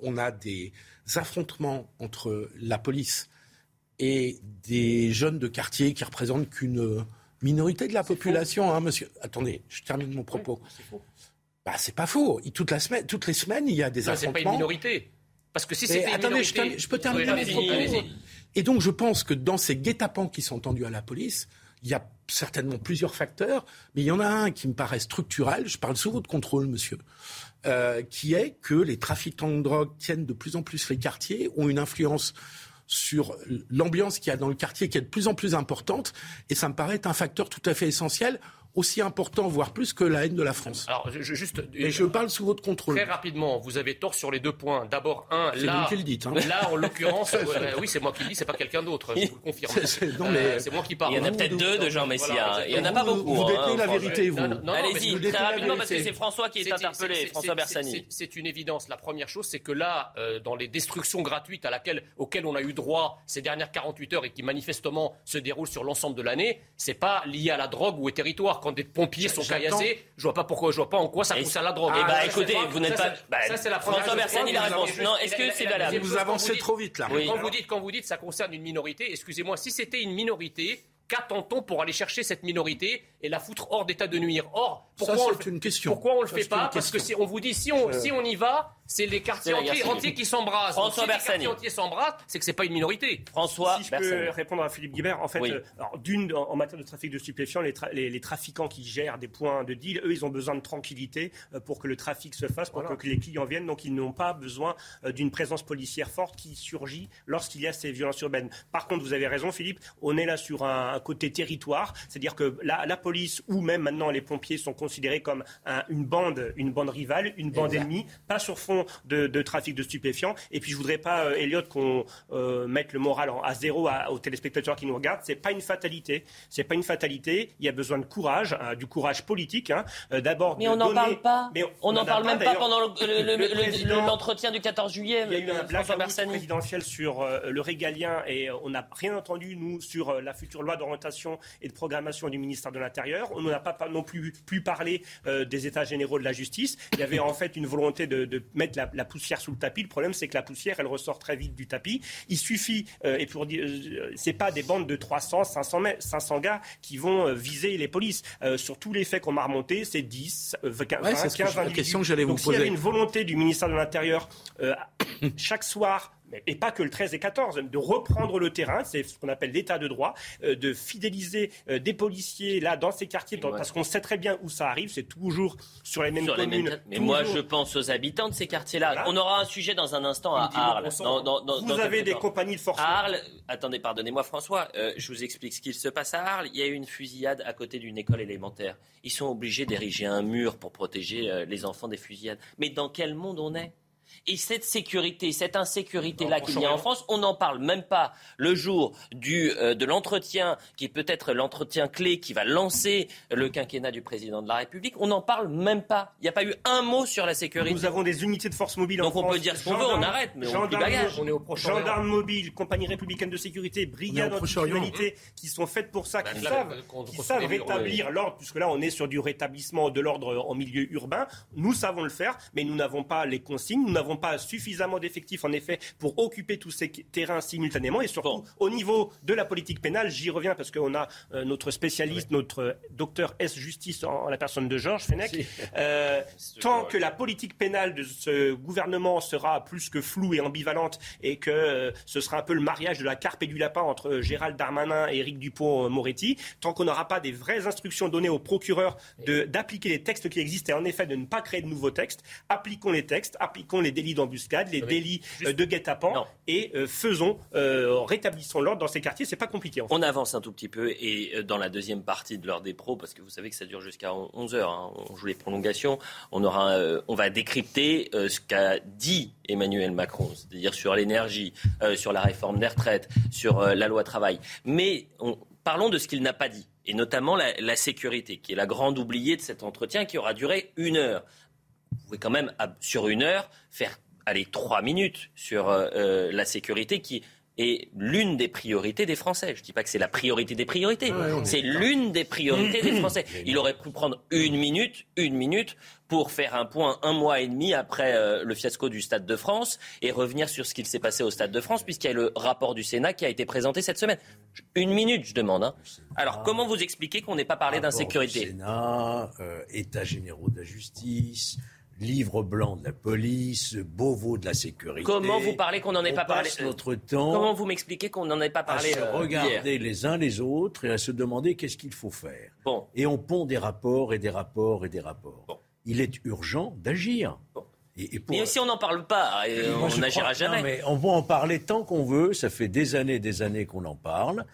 Speaker 8: on a des affrontements entre la police et des jeunes de quartier qui représentent qu'une minorité de la population, hein, monsieur. Attendez, je termine mon propos. Bah, c'est pas faux. Toute la semaine, toutes les semaines, il y a des affrontements. C'est
Speaker 11: pas une minorité. Parce que si c'était une attendez,
Speaker 8: minorité... je, peux terminer mes propos. Et donc, je pense que dans ces guet-apens qui sont tendus à la police, il y a certainement plusieurs facteurs, mais il y en a un qui me paraît structurel. Je parle sous votre contrôle, monsieur. Euh, qui est que les trafiquants de drogue tiennent de plus en plus les quartiers, ont une influence sur l'ambiance qu'il y a dans le quartier qui est de plus en plus importante, et ça me paraît être un facteur tout à fait essentiel aussi important, voire plus que la haine de la France.
Speaker 11: Alors, je, juste.
Speaker 8: Et je parle sous votre contrôle.
Speaker 11: Très rapidement, vous avez tort sur les deux points. D'abord, un,
Speaker 8: là. qui le dites. Hein.
Speaker 11: Là, en l'occurrence, [laughs] oui, c'est moi qui le dis, c'est pas quelqu'un d'autre, je vous le confirme. [laughs] Euh, c'est moi qui parle.
Speaker 1: Il y en a peut-être deux de Jean Messia. Il y en a pas beaucoup.
Speaker 8: Vous détenez hein, la vérité, vous.
Speaker 1: Allez-y, très rapidement, parce que c'est François qui est interpellé, François Bersani.
Speaker 11: C'est une évidence. La première chose, c'est que là, euh, dans les destructions gratuites à laquelle, auxquelles on a eu droit ces dernières 48 heures et qui manifestement se déroulent sur l'ensemble de l'année, c'est pas lié à la drogue ou au territoire. Quand des pompiers sont caillassés, je vois pas pourquoi, je vois pas en quoi ça pousse à la drogue.
Speaker 1: Eh bah écoutez, vous n'êtes pas.
Speaker 11: Ça, c'est la François
Speaker 1: réponse. Non, est-ce que c'est valable
Speaker 8: Vous avancez trop vite là.
Speaker 11: Quand vous dites, quand vous dites, ça concerne une minorité. Excusez-moi, si c'était une minorité, qu'attend-on pour aller chercher cette minorité et la foutre hors d'état de nuire? Or, pourquoi,
Speaker 8: ça,
Speaker 11: on,
Speaker 8: le, une question.
Speaker 11: pourquoi on le fait pas? Parce que si on vous dit si on, si on y va, c'est les quartiers entiers, qui s'embrassent.
Speaker 1: François
Speaker 11: si les quartiers entiers s'embrassent, c'est que c'est pas une minorité.
Speaker 1: François,
Speaker 2: si je peux répondre à Philippe Guibert, en fait, euh, d'une en, matière de trafic de stupéfiants, les, les, trafiquants qui gèrent des points de deal, eux, ils ont besoin de tranquillité euh, pour que le trafic se fasse, pour que les clients viennent. Donc, ils n'ont pas besoin euh, d'une présence policière forte qui surgit lorsqu'il y a ces violences urbaines. Par contre, vous avez raison, Philippe, on est là sur un, côté territoire, c'est-à-dire que la, la, police ou même maintenant les pompiers sont considérés comme une bande, une bande rivale, une bande ennemie, pas sur fond de, de trafic de stupéfiants. Et puis je voudrais pas, euh, Elliot, qu'on euh, mette le moral à zéro aux téléspectateurs qui nous regardent. C'est pas une fatalité. C'est pas une fatalité. Il y a besoin de courage, hein, du courage politique. Hein.
Speaker 1: Euh, d'abord. Mais on n'en parle pas. Mais on n'en parle même pas pendant l'entretien du 14 juillet.
Speaker 2: Il y a eu un blague présidentiel sur le régalien et on n'a rien entendu nous sur la future loi d'orientation et de programmation du ministère de l'Intérieur. On n'a pas non plus pu parler des États généraux de la justice. Il y avait en fait une volonté de, mettre la poussière sous le tapis. Le problème, c'est que la poussière, elle ressort très vite du tapis. Il suffit, euh, et pour dire, euh, c'est pas des bandes de 300, 500, 500 gars qui vont euh, viser les polices. sur tous les faits qu'on m'a remontés, c'est 10, 20, 15, 20
Speaker 8: question que j'allais vous poser. S'il y
Speaker 2: avait une volonté du ministère de l'Intérieur chaque soir et pas que le 13 et 14, de reprendre le terrain, c'est ce qu'on appelle l'état de droit, euh, de fidéliser euh, des policiers là dans ces quartiers, parce qu'on sait très bien où ça arrive, c'est toujours sur les mêmes communes.
Speaker 1: Mais moi, je pense aux habitants de ces quartiers-là. On aura un sujet dans un instant à Arles.
Speaker 2: vous avez des compagnies de force.
Speaker 1: Arles, attendez, pardonnez-moi François, euh, je vous explique ce qu'il se passe à Arles. Il y a eu une fusillade à côté d'une école élémentaire. Ils sont obligés d'ériger un mur pour protéger les enfants des fusillades. Mais dans quel monde on est? Et cette sécurité, cette insécurité-là qu'il y a en France, on n'en parle même pas le jour du, euh, de l'entretien, qui est peut-être l'entretien clé qui va lancer le quinquennat du président de la République. On n'en parle même pas. Il n'y a pas eu un mot sur la sécurité.
Speaker 2: Nous avons des unités de force mobile
Speaker 1: en
Speaker 2: France.
Speaker 1: Donc on peut dire ce qu'on veut, on arrête, mais on bagage.
Speaker 2: On est au prochain Gendarmes mobiles, compagnie républicaine de sécurité, brigades anti-criminalité, qui sont faites pour ça, qui, savent, qui savent rétablir l'ordre, puisque là on est sur du rétablissement de l'ordre en milieu urbain. Nous savons le faire, mais nous n'avons pas les consignes, nous n'avons pas suffisamment d'effectifs, en effet, pour occuper tous ces terrains simultanément. Et surtout, au niveau de la politique pénale, j'y reviens parce qu'on a euh, notre spécialiste, notre euh, docteur S. Justice en, la personne de Georges Fenech. Euh, [laughs] tant que la politique pénale de ce gouvernement sera plus que floue et ambivalente et que ce sera un peu le mariage de la carpe et du lapin entre Gérald Darmanin et Éric Dupont-Moretti, tant qu'on n'aura pas des vraies instructions données aux procureurs d'appliquer les textes qui existent et en effet de ne pas créer de nouveaux textes, appliquons les textes, appliquons les délits d'embuscade, les délits euh, de guet-apens et euh, faisons, euh, rétablissons l'ordre dans ces quartiers. C'est pas compliqué.
Speaker 1: On avance un tout petit peu et dans la deuxième partie de l'heure des pros, parce que vous savez que ça dure jusqu'à 11 heures, hein, on joue les prolongations, on, aura, on va décrypter ce qu'a dit Emmanuel Macron, c'est-à-dire sur l'énergie, sur la réforme des retraites, sur la loi travail. Mais parlons de ce qu'il n'a pas dit, et notamment la, la, sécurité, qui est la grande oubliée de cet entretien qui aura duré une heure. Vous pouvez quand même, sur une heure, faire allez, trois minutes sur euh, euh, la sécurité qui est l'une des priorités des Français. Je ne dis pas que c'est la priorité des priorités, c'est l'une des priorités des [coughs] Français. Il aurait pu prendre une minute, une minute pour faire un point un mois et demi après euh, le fiasco du Stade de France et revenir sur ce qu'il s'est passé au Stade de France, puisqu'il y a le rapport du Sénat qui a été présenté cette semaine. Une minute, je demande. Hein. Alors, comment vous expliquez qu'on n'ait pas parlé d'insécurité?
Speaker 3: Sénat, État généraux de la justice, livre blanc de la police, Beauvau de la sécurité.
Speaker 1: Comment vous parlez qu'on n'en ait pas parlé
Speaker 3: notre temps
Speaker 1: Comment vous m'expliquez qu'on n'en ait pas parlé
Speaker 3: À se euh, regarder les uns les autres et à se demander qu'est-ce qu'il faut faire.
Speaker 1: Bon.
Speaker 3: Et on pond des rapports et des rapports et des rapports. Il est urgent d'agir.
Speaker 1: Et, et si on n'en parle pas, euh, on n'agira jamais.
Speaker 3: mais on va en parler tant qu'on veut. Ça fait des années, des années qu'on en parle.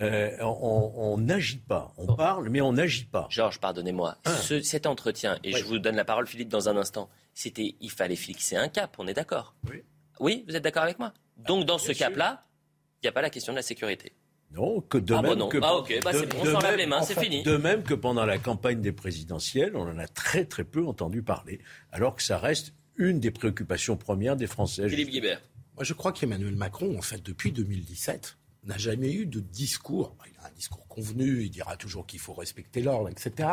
Speaker 3: Euh, on n'agit pas. On parle, mais on n'agit pas.
Speaker 1: Georges, pardonnez-moi. Ah. cet entretien, et je vous donne la parole, Philippe, dans un instant, c'était il fallait fixer un cap, on est d'accord?
Speaker 3: Oui.
Speaker 1: Oui, vous êtes d'accord avec moi? Donc, dans ce cap-là, il n'y a pas la question de la sécurité.
Speaker 3: Non, que de ah même
Speaker 1: bon,
Speaker 3: que
Speaker 1: ah ok, bah c'est bon, on lave les mains, c'est fini.
Speaker 3: De même que pendant la campagne des présidentielles, on en a très très peu entendu parler, alors que ça reste une des préoccupations premières des Français.
Speaker 1: Philippe Guibert.
Speaker 8: Moi, je crois qu'Emmanuel Macron, en fait, depuis 2017, n'a jamais eu de discours. Il a un discours convenu, il dira toujours qu'il faut respecter l'ordre, etc.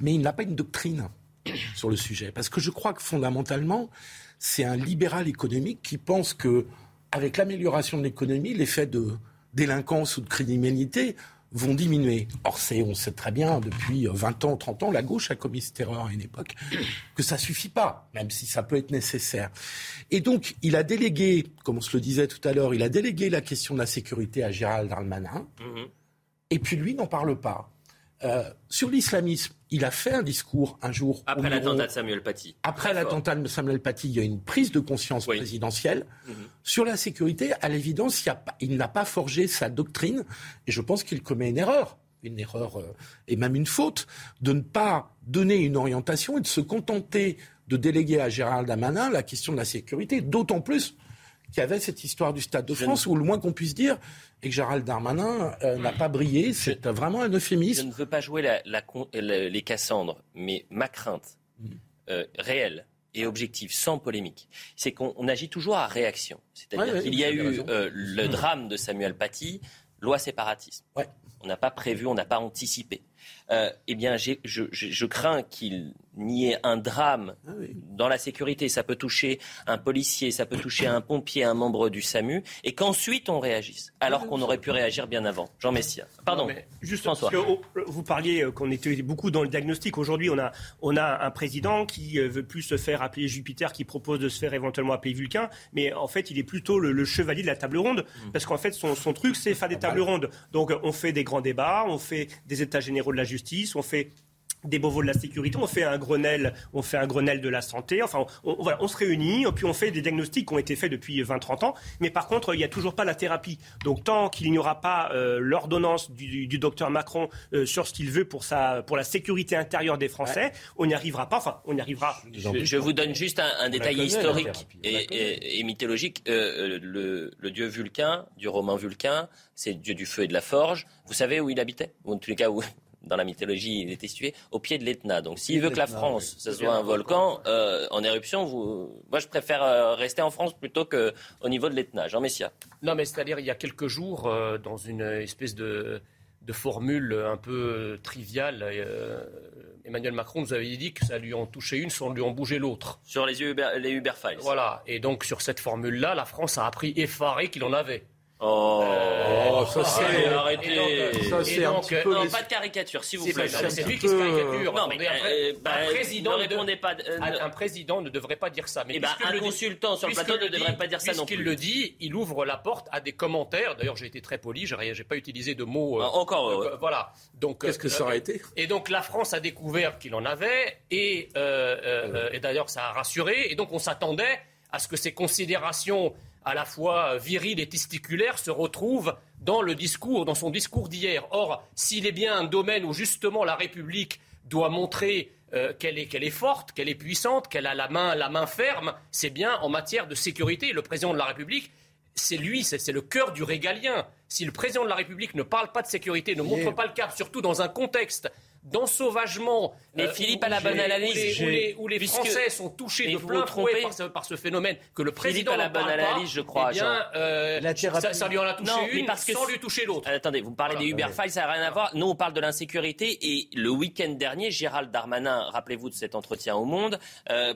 Speaker 8: Mais il n'a pas une doctrine [clears throat] sur le sujet. Parce que je crois que fondamentalement, c'est un libéral économique qui pense que, avec l'amélioration de l'économie, l'effet de délinquance ou de criminalité vont diminuer. Or, on sait très bien, depuis 20 ans, 30 ans, la gauche a commis cette erreur à une époque, [coughs] que ça suffit pas, même si ça peut être nécessaire. Et donc, il a délégué, comme on se le disait tout à l'heure, il a délégué la question de la sécurité à Gérald Darmanin, mhm. et puis lui n'en parle pas. Euh, sur l'islamisme, il a fait un discours un jour.
Speaker 1: Après l'attentat de Samuel Paty.
Speaker 8: Après l'attentat de Samuel Paty, il y a une prise de conscience présidentielle. Mhm. Sur la sécurité, à l'évidence, il, n'a pas forgé sa doctrine. Et je pense qu'il commet une erreur. Une erreur euh, et même une faute de ne pas donner une orientation et de se contenter de déléguer à Gérald Damanin la question de la sécurité. D'autant plus qu'il y avait cette histoire du Stade de France où le moins qu'on puisse dire est que Gérald Darmanin euh, n'a pas brillé. C'est vraiment un euphémisme.
Speaker 1: Je ne veux pas jouer la, les Cassandres, mais ma crainte mm. euh, réelle et objective, sans polémique, c'est qu'on agit toujours à réaction. C'est-à-dire qu'il y a eu euh, le drame de Samuel Paty, loi séparatisme. On n'a pas prévu, on n'a pas anticipé. eh bien, je, je, crains qu'il nier un drame ah dans la sécurité. Ça peut toucher un policier, ça peut toucher un pompier, un membre du SAMU, et qu'ensuite on réagisse, alors qu'on aurait pu réagir bien avant. Jean Messia. Pardon.
Speaker 2: juste François. Parce que vous parliez euh, qu'on était beaucoup dans le diagnostic. Aujourd'hui, on a, on a un président qui euh, veut plus se faire appeler Jupiter, qui propose de se faire éventuellement appeler Vulcain, mais en fait, il est plutôt le, chevalier de la table ronde, mm. parce qu'en fait, son, son truc, c'est faire des tables rondes. Donc, on fait des grands débats, on fait des états généraux de la justice, on fait des Beauvaux de la sécurité, on fait un Grenelle, on fait un Grenelle de la santé, enfin on, voilà, on se réunit, puis on fait des diagnostics qui ont été faits depuis 20-30 ans, mais par contre il n'y a toujours pas la thérapie. Donc tant qu'il n'y aura pas euh, l'ordonnance du, docteur Macron euh, sur ce qu'il veut pour, sa, pour la sécurité intérieure des Français, on n'y arrivera pas, enfin on y arrivera.
Speaker 1: Je, vous donne juste un, détail historique et, mythologique. Euh, le, le, dieu Vulcain, du romain Vulcain, c'est le dieu du feu et de la forge. Vous savez où il habitait? Ou en tous les cas où dans la mythologie, il était situé au pied de l'Etna. Donc s'il veut que la France, ce soit un volcan euh, en éruption, vous... moi je préfère euh, rester en France plutôt qu'au niveau de l'Etna. Jean Messia.
Speaker 11: Non, mais c'est-à-dire, il y a quelques jours, euh, dans une espèce de, formule un peu triviale, Emmanuel Macron nous avait dit que ça lui en touchait une sans lui en bouger l'autre.
Speaker 1: Sur les Uber, les Uber Files.
Speaker 11: Voilà. Et donc, sur cette formule-là, la France a appris effaré qu'il en avait.
Speaker 1: Oh,
Speaker 11: euh,
Speaker 1: ça c'est arrêtez.
Speaker 11: Ça c'est un
Speaker 1: petit peu. Non, pas de caricature, s'il vous plaît.
Speaker 11: C'est lui qui se caricature.
Speaker 1: Non, mais euh, bah, un président
Speaker 11: ne pas. Euh, un président ne devrait pas dire ça.
Speaker 1: Mais eh ben, un consultant sur le plateau ne devrait pas dire ça non plus.
Speaker 11: Puisqu'il le dit, il ouvre la porte à des commentaires. D'ailleurs, j'ai été très poli. J'ai pas utilisé de mots.
Speaker 1: Ah, encore.
Speaker 11: Voilà.
Speaker 8: Donc. Qu'est-ce que ça aurait été?
Speaker 11: Et donc la France a découvert qu'il en avait et et d'ailleurs ça a rassuré. Et donc on s'attendait à ce que ces considérations à la fois viril et testiculaire se retrouve dans le discours, dans son discours d'hier. Or, s'il est bien un domaine où justement la République doit montrer euh, qu'elle est, forte, qu'elle est puissante, qu'elle a la main, la main ferme, c'est bien en matière de sécurité. Le président de la République, c'est lui, c'est le cœur du régalien. Si le président de la République ne parle pas de sécurité, ne montre pas le cap, surtout dans un contexte d'ensauvagement.
Speaker 1: Mais euh, Philippe a la bonne analyse.
Speaker 11: Où les, Français sont touchés de plein fouet par ce, phénomène que le président
Speaker 1: Philippe a la bonne analyse, je crois.
Speaker 11: Eh bien, euh, ça, lui en a touché une parce que sans lui toucher l'autre.
Speaker 1: Attendez, vous parlez des Uber Files, ça n'a rien à voir. Nous, on parle de l'insécurité et le week-end dernier, Gérald Darmanin, rappelez-vous de cet entretien au Monde, euh,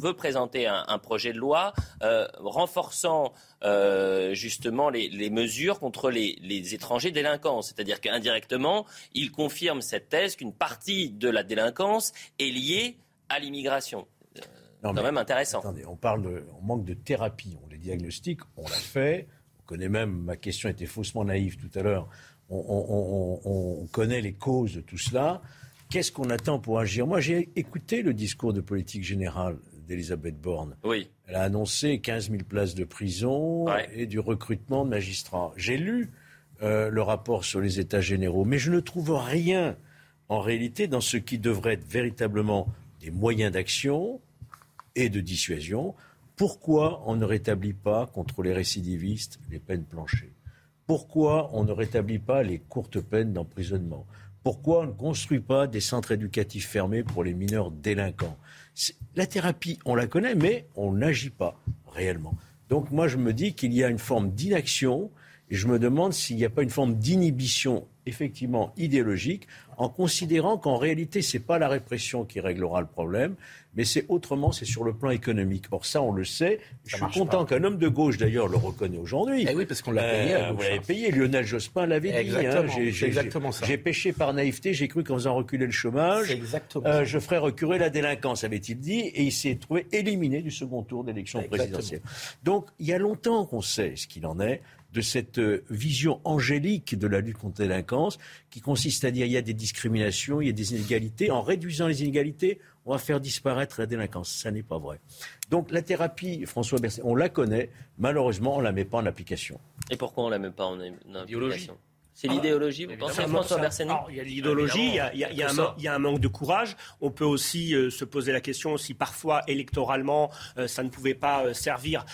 Speaker 1: veut présenter un, projet de loi euh, renforçant euh, justement les, mesures contre les, les étrangers délinquants. C'est-à-dire qu'indirectement, il confirme cette thèse qu'une partie de la délinquance est liée à l'immigration. C'est quand même intéressant.
Speaker 3: Attendez, on parle de, on manque de thérapie. On les diagnostique, on l'a fait. On connaît même, ma question était faussement naïve tout à l'heure. On, on, connaît les causes de tout cela. Qu'est-ce qu'on attend pour agir? Moi, j'ai écouté le discours de politique générale d'Elisabeth Borne.
Speaker 1: Oui.
Speaker 3: Elle a annoncé 15 000 places de prison et du recrutement de magistrats. J'ai lu euh, le rapport sur les États généraux, mais je ne trouve rien en réalité dans ce qui devrait être véritablement des moyens d'action et de dissuasion. Pourquoi on ne rétablit pas contre les récidivistes les peines planchées? Pourquoi on ne rétablit pas les courtes peines d'emprisonnement? Pourquoi on ne construit pas des centres éducatifs fermés pour les mineurs délinquants? La thérapie, on la connaît, mais on n'agit pas réellement. Donc moi, je me dis qu'il y a une forme d'inaction et je me demande s'il n'y a pas une forme d'inhibition effectivement idéologique en considérant qu'en réalité, ce n'est pas la répression qui réglera le problème, mais c'est autrement, c'est sur le plan économique. Or, ça, on le sait. Je suis content qu'un homme de gauche, d'ailleurs, le reconnaît aujourd'hui.
Speaker 8: Eh oui, parce qu'on l'a payé. Euh,
Speaker 3: vous l'avez payé. Lionel Jospin l'avait dit.
Speaker 8: Hein. J'ai, exactement
Speaker 3: ça. J'ai pêché par naïveté. J'ai cru qu'en faisant reculer le chômage, euh, je ferais reculer la délinquance, avait-il dit. Et il s'est trouvé éliminé du second tour d'élection présidentielle. Donc, il y a longtemps qu'on sait ce qu'il en est de cette euh, vision angélique de la lutte contre la délinquance, qui consiste à dire il y a des discriminations, il y a des inégalités. En réduisant les inégalités, on va faire disparaître la délinquance. Ça n'est pas vrai. Donc la thérapie, François Berset, on la connaît. Malheureusement, on ne la met pas en application.
Speaker 1: Et pourquoi on ne la met pas en, application? C'est l'idéologie, vous pensez, François Bersani
Speaker 2: Il y a l'idéologie, il, y a un manque de courage. On peut aussi euh, se poser la question si parfois, électoralement, euh, ça ne pouvait pas euh, servir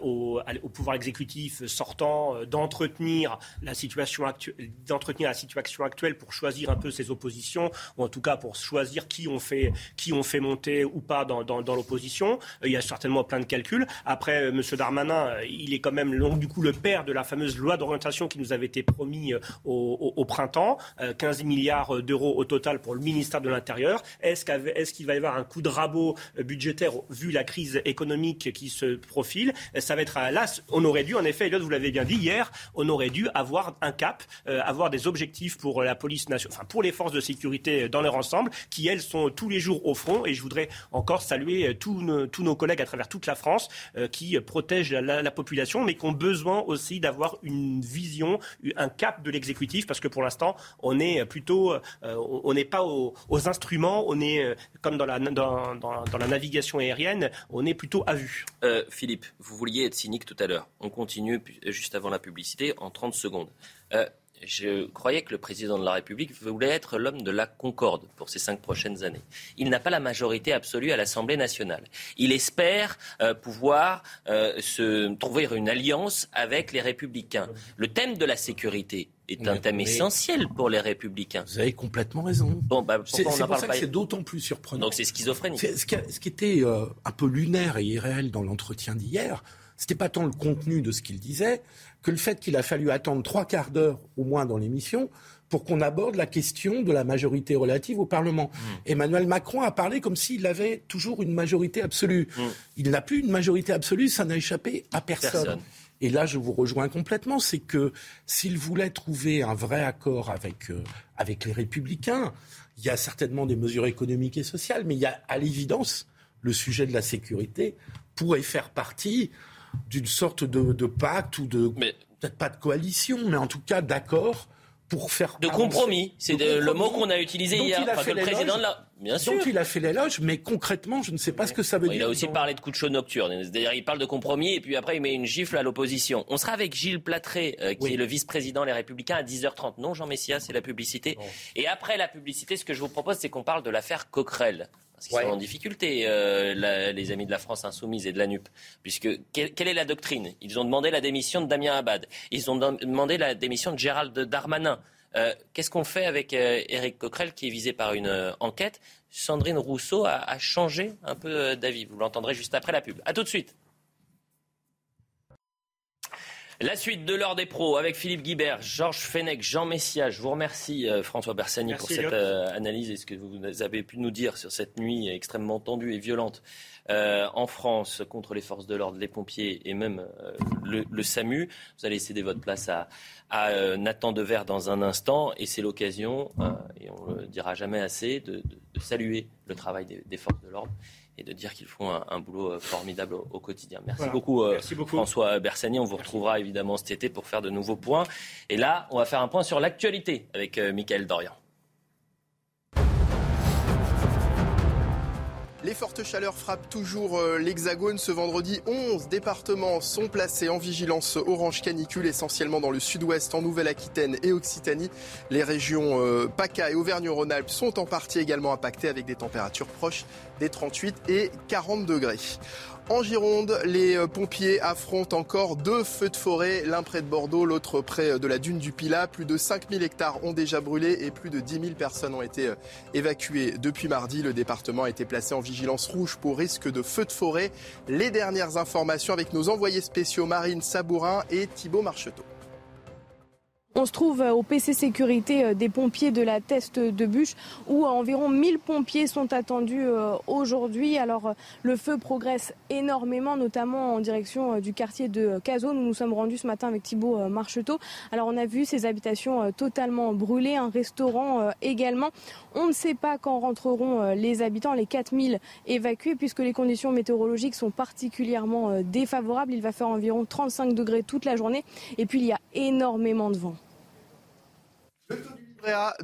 Speaker 2: au, pouvoir exécutif sortant d'entretenir la situation actuelle, d'entretenir la situation actuelle pour choisir un peu ses oppositions, ou en tout cas pour choisir qui on fait, qui on fait monter ou pas dans, dans, l'opposition. il y a certainement plein de calculs. Après, M. Darmanin, il est quand même, du coup, le père de la fameuse loi d'orientation qui nous avait été promis au, printemps. 15 milliards d'euros au total pour le ministère de l'Intérieur. Est-ce qu'il va y avoir un coup de rabot budgétaire vu la crise économique qui se profile? Ça va être là. On aurait dû, en effet, Elliot, vous l'avez bien dit hier, on aurait dû avoir un cap, avoir des objectifs pour la police nationale, enfin pour les forces de sécurité dans leur ensemble, qui elles sont tous les jours au front. Et je voudrais encore saluer tous nos, tous nos collègues à travers toute la France qui protègent la, population, mais qui ont besoin aussi d'avoir une vision, un cap de l'exécutif, parce que pour l'instant, on est plutôt, euh, on n'est pas aux, instruments, on est euh, comme dans la, dans, dans, la navigation aérienne, on est plutôt à vue.
Speaker 1: Euh, Philippe, vous vouliez être cynique tout à l'heure. On continue juste avant la publicité en 30 secondes je croyais que le président de la République voulait être l'homme de la concorde pour ces cinq prochaines années. Il n'a pas la majorité absolue à l'Assemblée nationale. Il espère euh, pouvoir euh, se trouver une alliance avec les républicains. Le thème de la sécurité est un thème essentiel pour les républicains.
Speaker 8: Vous avez complètement raison.
Speaker 1: Bon, bah, c'est pour ça
Speaker 8: que c'est d'autant plus surprenant.
Speaker 1: Donc c'est schizophrénique.
Speaker 8: Ce qui, ce qui, était euh, un peu lunaire et irréel dans l'entretien d'hier, c'était pas tant le contenu de ce qu'il disait que le fait qu'il a fallu attendre trois quarts d'heure au moins dans l'émission pour qu'on aborde la question de la majorité relative au Parlement. Mmh. Emmanuel Macron a parlé comme s'il avait toujours une majorité absolue. Mmh. Il n'a plus une majorité absolue, ça n'a échappé à personne. Et là, je vous rejoins complètement, c'est que s'il voulait trouver un vrai accord avec, euh, avec les républicains, il y a certainement des mesures économiques et sociales, mais il y a à l'évidence le sujet de la sécurité pourrait faire partie d'une sorte de, pacte ou de peut-être pas de coalition, mais en tout cas d'accord pour faire
Speaker 1: de compromis. C'est le mot qu'on a utilisé hier. le président de la... Bien sûr.
Speaker 8: Il a fait l'éloge, mais concrètement, je ne sais pas ce que ça veut dire.
Speaker 1: Il a aussi parlé de coup de chaud nocturne. C'est-à-dire, il parle de compromis et puis après, il met une gifle à l'opposition. On sera avec Gilles Platré, euh, qui est le vice-président Les Républicains, à 10h30. Non, Jean Messia, c'est la publicité. Et après la publicité, ce que je vous propose, c'est qu'on parle de l'affaire Coquerel. Parce qu'ils sont en difficulté, euh, les amis de la France insoumise et de la NUP. Puisque, quelle, est la doctrine? Ils ont demandé la démission de Damien Abad. Ils ont demandé la démission de Gérald Darmanin. Euh, qu'est-ce qu'on fait avec euh, Éric Coquerel qui est visé par une enquête? Sandrine Rousseau a, a changé un peu d'avis. Vous l'entendrez juste après la pub. A tout de suite. La suite de l'heure des pros avec Philippe Guibert, Georges Fenech, Jean Messia. Je vous remercie euh, François Bersani pour cette euh, analyse et ce que vous avez pu nous dire sur cette nuit extrêmement tendue et violente euh, en France contre les forces de l'ordre, les pompiers et même le, SAMU. Vous allez céder votre place à, Nathan Dever dans un instant et c'est l'occasion, et on le dira jamais assez, de, saluer le travail des forces de l'ordre et de dire qu'ils font un, boulot euh, formidable au, quotidien. Merci, euh, beaucoup, François Bersani. On vous retrouvera évidemment cet été pour faire de nouveaux points. Et là, on va faire un point sur l'actualité avec euh, Mickaël Dorian.
Speaker 4: Les fortes chaleurs frappent toujours euh, l'Hexagone. Ce vendredi, 11 départements sont placés en vigilance orange canicule, essentiellement dans le sud-ouest, en Nouvelle-Aquitaine et Occitanie. Les régions euh, PACA et Auvergne-Rhône-Alpes sont en partie également impactées avec des températures proches des 38 et 40 degrés. En Gironde, les euh, pompiers affrontent encore deux feux de forêt, l'un près de Bordeaux, l'autre près de la dune du Pilat. Plus de 5000 hectares ont déjà brûlé et plus de 10 000 personnes ont été euh, évacuées depuis mardi. Le département a été placé en vigilance rouge pour risque de feux de forêt. Les dernières informations avec nos envoyés spéciaux Marine Sabourin et Thibault Marcheteau.
Speaker 5: On se trouve euh, au PC sécurité euh, des pompiers de la Teste de Bûche où environ 1000 pompiers sont attendus euh, aujourd'hui. Alors le feu progresse énormément, notamment en direction du quartier de Cazaux. Nous nous sommes rendus ce matin avec Thibault Marcheteau. Alors on a vu ces habitations totalement brûlées, un restaurant également. On ne sait pas quand rentreront les habitants, les 4000 évacués, puisque les conditions météorologiques sont particulièrement défavorables. Il va faire environ 35 degrés toute la journée et puis il y a énormément de vent.
Speaker 4: Le taux du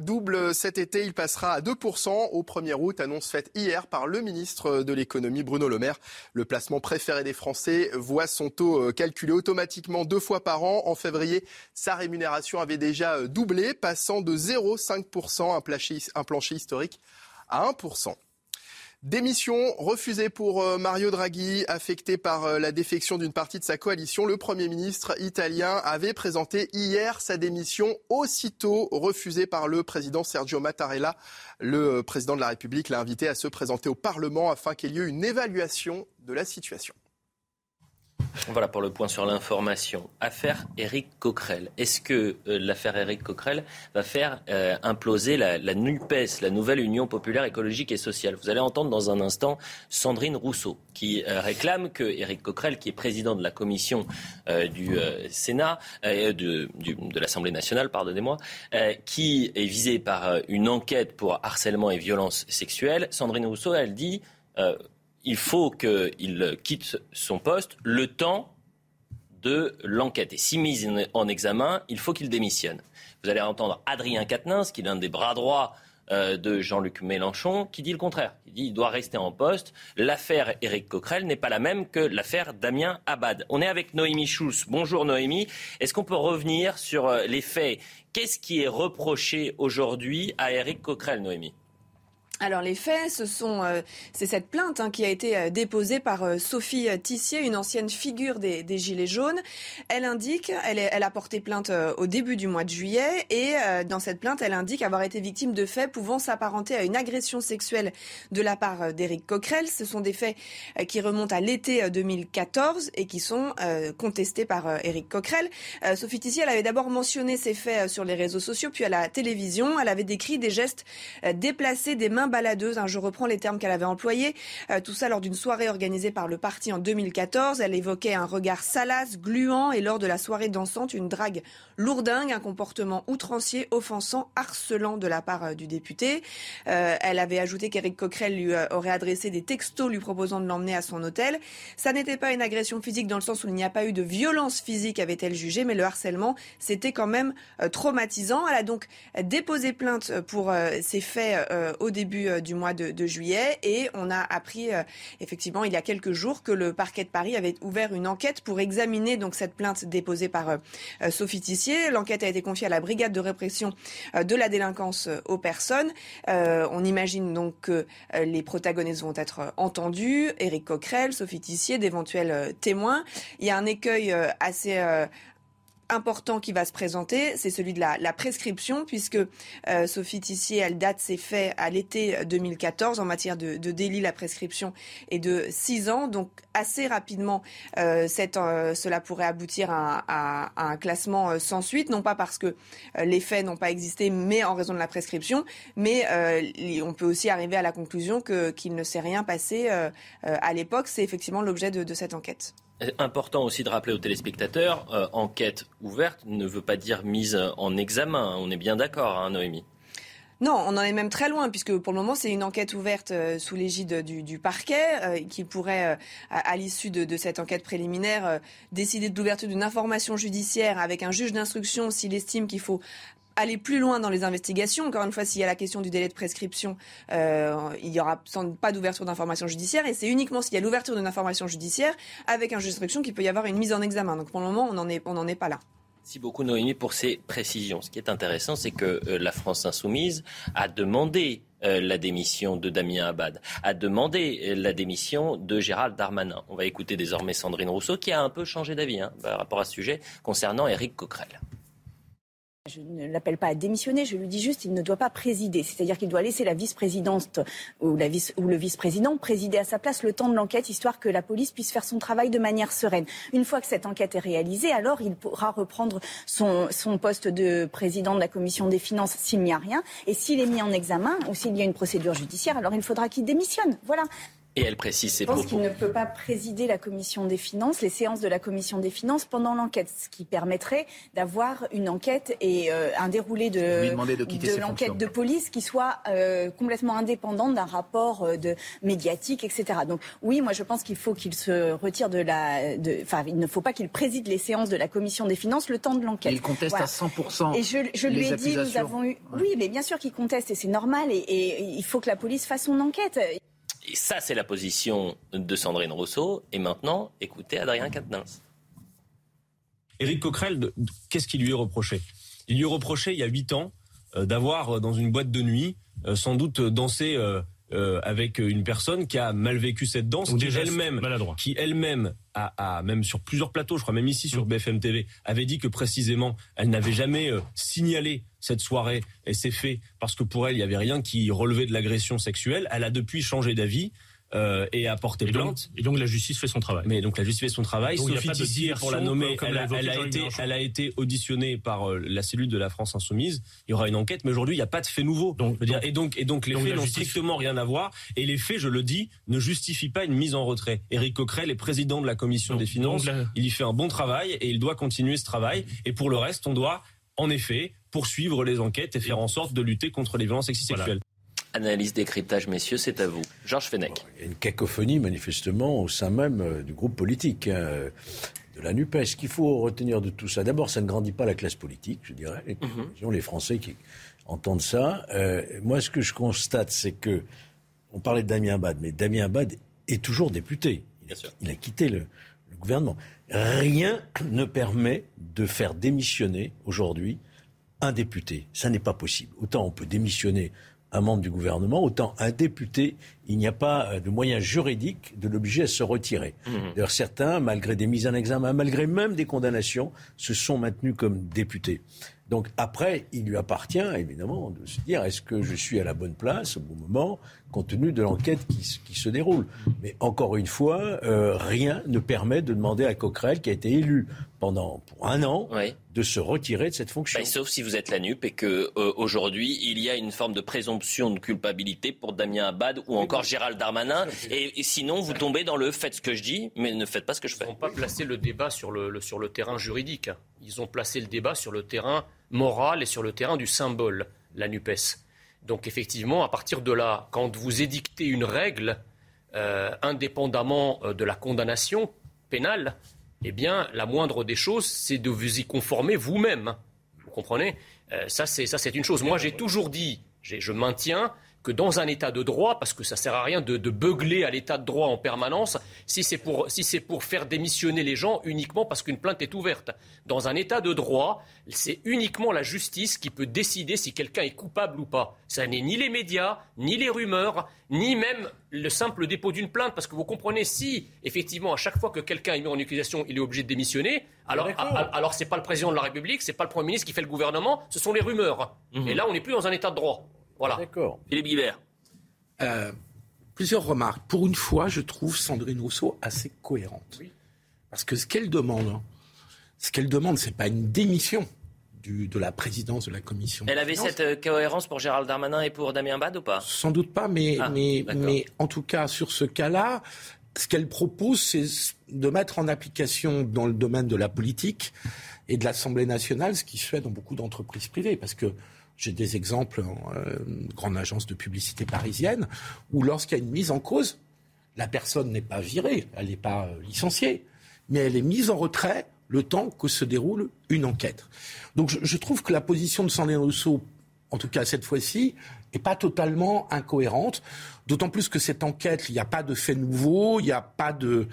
Speaker 4: double cet été. Il passera à 2% au 1er août. Annonce faite hier par le ministre de l'économie Bruno Le Maire. Le placement préféré des Français voit son taux euh, calculé automatiquement deux fois par an. En février, sa rémunération avait déjà euh, doublé, passant de 0,5%, un plancher historique, à 1%. Démission refusée pour euh, Mario Draghi, affecté par euh, la défection d'une partie de sa coalition. Le Premier ministre italien avait présenté hier sa démission, aussitôt refusée par le président Sergio Mattarella. Le euh, président de la République l'a invité à se présenter au Parlement afin qu'il y ait une évaluation de la situation.
Speaker 1: Voilà pour le point sur l'information. Affaire Éric Coquerel. Est-ce que euh, l'affaire Éric Coquerel va faire euh, imploser la, NUPES, la nouvelle Union populaire écologique et sociale? Vous allez entendre dans un instant Sandrine Rousseau qui euh, réclame que Éric Coquerel, qui est président de la commission du Sénat, de, l'Assemblée nationale, pardonnez-moi, qui est visé par une enquête pour harcèlement et violence sexuelle, Sandrine Rousseau, elle dit il faut qu'il quitte son poste le temps de l'enquête. Et si mis en examen, il faut qu'il démissionne. Vous allez entendre Adrien Quatennens, qui est l'un des bras droits euh, de Jean-Luc Mélenchon, qui dit le contraire. Il dit qu'il doit rester en poste. L'affaire Éric Coquerel n'est pas la même que l'affaire Damien Abad. On est avec Noémie Schulz. Bonjour Noémie. Est-ce qu'on peut revenir sur euh, les faits? Qu'est-ce qui est reproché aujourd'hui à Éric Coquerel, Noémie?
Speaker 12: Alors les faits, ce sont euh, c'est cette plainte hein, qui a été euh, déposée par euh, Sophie Tissier, une ancienne figure des, Gilets jaunes. Elle indique, elle, elle, a porté plainte au début du mois de juillet et dans cette plainte, elle indique avoir été victime de faits pouvant s'apparenter à une agression sexuelle de la part d'Éric Coquerel. Ce sont des faits qui remontent à l'été 2014 et qui sont contestés par Éric Coquerel. Sophie Tissier, elle avait d'abord mentionné ces faits sur les réseaux sociaux, puis à la télévision. Elle avait décrit des gestes déplacés des mains baladeuse, hein, je reprends les termes qu'elle avait employés, euh, tout ça lors d'une soirée organisée par le parti en 2014. Elle évoquait un regard salace, gluant et lors de la soirée dansante, une drague lourdingue, un comportement outrancier, offensant, harcelant de la part euh, du député. Euh, elle avait ajouté qu'Éric Coquerel lui aurait adressé des textos lui proposant de l'emmener à son hôtel. Ça n'était pas une agression physique dans le sens où il n'y a pas eu de violence physique, avait-elle jugé, mais le harcèlement, c'était quand même traumatisant. Elle a donc déposé plainte pour ces faits au début euh, du mois de, juillet et on a appris euh, effectivement il y a quelques jours que le parquet de Paris avait ouvert une enquête pour examiner donc cette plainte déposée par euh, Sophie Tissier. L'enquête a été confiée à la brigade de répression de la délinquance aux personnes. on imagine donc que les protagonistes vont être entendus, Éric Coquerel, Sophie Tissier, d'éventuels témoins. Il y a un écueil assez important qui va se présenter, c'est celui de la, prescription, puisque euh, Sophie Tissier, elle date ses faits à l'été 2014 en matière de, de, délit. La prescription est de 6 ans, donc assez rapidement, euh, euh, cela pourrait aboutir à, un classement euh, sans suite, non pas parce que euh, les faits n'ont pas existé, mais en raison de la prescription, mais on peut aussi arriver à la conclusion que qu'il ne s'est rien passé à l'époque. C'est effectivement l'objet de, de cette enquête.
Speaker 1: Important aussi de rappeler aux téléspectateurs, euh, enquête ouverte ne veut pas dire mise en examen. On est bien d'accord, hein, Noémie?
Speaker 12: Non, on en est même très loin, puisque pour le moment, c'est une enquête ouverte euh, sous l'égide du, parquet, euh, qui pourrait, à, l'issue de, de, cette enquête préliminaire, décider de l'ouverture d'une information judiciaire avec un juge d'instruction s'il estime qu'il faut aller plus loin dans les investigations. Encore une fois, s'il y a la question du délai de prescription, euh, il n'y aura sans pas d'ouverture d'information judiciaire. Et c'est uniquement s'il y a l'ouverture d'une information judiciaire avec un juge d'instruction qu'il peut y avoir une mise en examen. Donc pour le moment, on n'en est, pas là.
Speaker 1: Merci beaucoup Noémie pour ces précisions. Ce qui est intéressant, c'est que euh, la France insoumise a demandé euh, la démission de Damien Abad, a demandé la démission de Gérald Darmanin. On va écouter désormais Sandrine Rousseau qui a un peu changé d'avis hein, par rapport à ce sujet concernant Éric Coquerel.
Speaker 13: Je ne l'appelle pas à démissionner, je lui dis juste qu'il ne doit pas présider. C'est-à-dire qu'il doit laisser la vice-présidente ou, le vice-président présider à sa place le temps de l'enquête, histoire que la police puisse faire son travail de manière sereine. Une fois que cette enquête est réalisée, alors il pourra reprendre son, son poste de président de la commission des finances s'il n'y a rien. Et s'il est mis en examen ou s'il y a une procédure judiciaire, alors il faudra qu'il démissionne. Voilà.
Speaker 1: Et elle précise ses
Speaker 13: propos. Je pense qu'il ne peut pas présider la commission des finances, les séances de la commission des finances pendant l'enquête, ce qui permettrait d'avoir une enquête et euh, un déroulé de, de, l'enquête de police qui soit euh, complètement indépendante d'un rapport euh, de médiatique, etc. Donc oui, moi je pense qu'il faut qu'il se retire de la, enfin il ne faut pas qu'il préside les séances de la commission des finances le temps de l'enquête.
Speaker 14: Il conteste à 100%.
Speaker 13: Et je, je lui ai dit, nous avons eu, oui, mais bien sûr qu'il conteste et c'est normal et, et il faut que la police fasse son enquête.
Speaker 1: Et ça, c'est la position de Sandrine Rousseau. Et maintenant, écoutez Adrien Quatennens.
Speaker 15: Éric Coquerel, qu'est-ce qui lui est reproché? Il lui est reproché, il y a huit ans, euh, d'avoir, euh, dans une boîte de nuit, euh, sans doute dansé avec une personne qui a mal vécu cette danse, qui elle-même, qui elle-même a, même sur plusieurs plateaux, je crois même ici sur mm. BFM TV, avait dit que précisément elle n'avait jamais signalé cette soirée et c'est fait parce que pour elle, il n'y avait rien qui relevait de l'agression sexuelle. Elle a depuis changé d'avis. Euh, et a porté plainte.
Speaker 14: Et donc la justice fait son travail.
Speaker 15: Mais donc la justice fait son travail. Sophie Tissier, pour la nommer, elle, a, été, elle a été auditionnée par euh, la cellule de la France Insoumise. Il y aura une enquête, mais aujourd'hui il n'y a pas de fait nouveau. Donc, et donc et donc les faits n'ont strictement rien à voir. Et les faits, je le dis, ne justifient pas une mise en retrait. Éric Coquerel est président de la commission des finances. Il y fait un bon travail et il doit continuer ce travail. Et pour le reste, on doit en effet poursuivre les enquêtes et faire en sorte de lutter contre les violences sexuelles.
Speaker 1: Analyse, décryptage, messieurs, c'est à vous. Georges Fenech.
Speaker 3: Il y a une cacophonie, manifestement, au sein même euh, du groupe politique. Hein, de la NUPES. Ce qu'il faut retenir de tout ça, d'abord, ça ne grandit pas la classe politique, je dirais. Les, mhm. les Français qui entendent ça. Euh, moi, ce que je constate, c'est que. On parlait de Damien Abad, mais Damien Abad est toujours député. Il, a, quitté le, le, gouvernement. Rien ne permet de faire démissionner aujourd'hui un député. Ça n'est pas possible. Autant on peut démissionner un membre du gouvernement, autant un député, il n'y a pas euh, de moyen juridique de l'obliger à se retirer. Mmh. D'ailleurs, certains, malgré des mises en examen, malgré même des condamnations, se sont maintenus comme députés. Donc après, il lui appartient évidemment de se dire est-ce que je suis à la bonne place au bon moment, compte tenu de l'enquête qui, se déroule. Mais encore une fois, euh, rien ne permet de demander à Coquerel, qui a été élu pendant pour un an, de se retirer de cette fonction.
Speaker 1: Bah, sauf si vous êtes la NUP et que euh, aujourd'hui il y a une forme de présomption de culpabilité pour Damien Abad ou encore Gérald Darmanin. Et, sinon, vous tombez dans le faites ce que je dis, mais ne faites pas ce que je fais.
Speaker 11: Ils n'ont pas placé le débat sur le, sur le terrain juridique. Ils ont placé le débat sur le terrain moral et sur le terrain du symbole, la NUPES. Donc effectivement, à partir de là, quand vous édictez une règle, euh, indépendamment euh, de la condamnation pénale, eh bien, la moindre des choses, c'est de vous y conformer vous-même. Vous comprenez? Euh, Ça, c'est une chose. Moi, j'ai toujours dit, je maintiens que dans un état de droit, parce que ça sert à rien de, beugler à l'état de droit en permanence, si c'est pour, si pour faire démissionner les gens uniquement parce qu'une plainte est ouverte. Dans un état de droit, c'est uniquement la justice qui peut décider si quelqu'un est coupable ou pas. Ça n'est ni les médias, ni les rumeurs, ni même le simple dépôt d'une plainte, parce que vous comprenez, si effectivement à chaque fois que quelqu'un est mis en accusation, il est obligé de démissionner, alors, alors c'est pas le président de la République, c'est pas le Premier ministre qui fait le gouvernement, ce sont les rumeurs. Mhm. Et là, on n'est plus dans un état de droit. Voilà.
Speaker 3: D'accord.
Speaker 1: Philippe Guibert.
Speaker 8: Euh, plusieurs remarques. Pour une fois, je trouve Sandrine Rousseau assez cohérente. Oui. Parce que ce qu'elle demande, ce qu'elle demande, c'est pas une démission du, de la présidence de la commission.
Speaker 1: Elle avait cette euh, cohérence pour Gérald Darmanin et pour Damien Bad ou pas?
Speaker 8: Sans doute pas, mais, ah, mais, mais en tout cas, sur ce cas-là, ce qu'elle propose, c'est de mettre en application dans le domaine de la politique et de l'Assemblée nationale ce qui se fait dans beaucoup d'entreprises privées. Parce que j'ai des exemples en euh, grande agence de publicité parisienne où lorsqu'il y a une mise en cause, la personne n'est pas virée, elle n'est pas euh, licenciée, mais elle est mise en retrait le temps que se déroule une enquête. Donc je, je trouve que la position de Sandrine Rousseau, en tout cas cette fois-ci, n'est pas totalement incohérente. D'autant plus que cette enquête, il n'y a pas de fait nouveau, il n'y a pas de,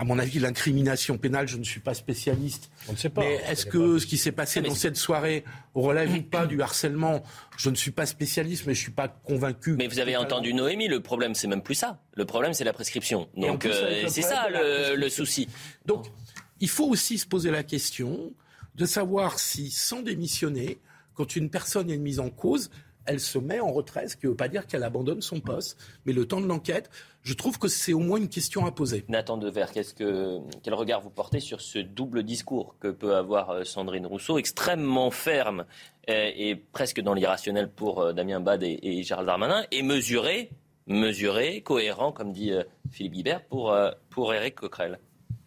Speaker 8: à mon avis, l'incrimination pénale, je ne suis pas spécialiste.
Speaker 3: On ne sait pas.
Speaker 8: Mais est-ce que ce qui s'est passé dans cette soirée relève ou pas du harcèlement Je ne suis pas spécialiste, mais je ne suis pas convaincu.
Speaker 1: Mais vous avez entendu Noémie, le problème, c'est même plus ça. Le problème, c'est la prescription. Donc, euh, c'est ça le, le souci.
Speaker 8: Donc, il faut aussi se poser la question de savoir si, sans démissionner, quand une personne est mise en cause, elle se met en retrait, ce qui ne veut pas dire qu'elle abandonne son poste, mais le temps de l'enquête, je trouve que c'est au moins une question à poser.
Speaker 1: Nathan Dever, que, quel regard vous portez sur ce double discours que peut avoir euh, Sandrine Rousseau, extrêmement ferme euh, et, presque dans l'irrationnel pour euh, Damien Bad et, Gérald Darmanin, et mesuré, mesuré, cohérent, comme dit Philippe Guibert, pour, pour Éric Coquerel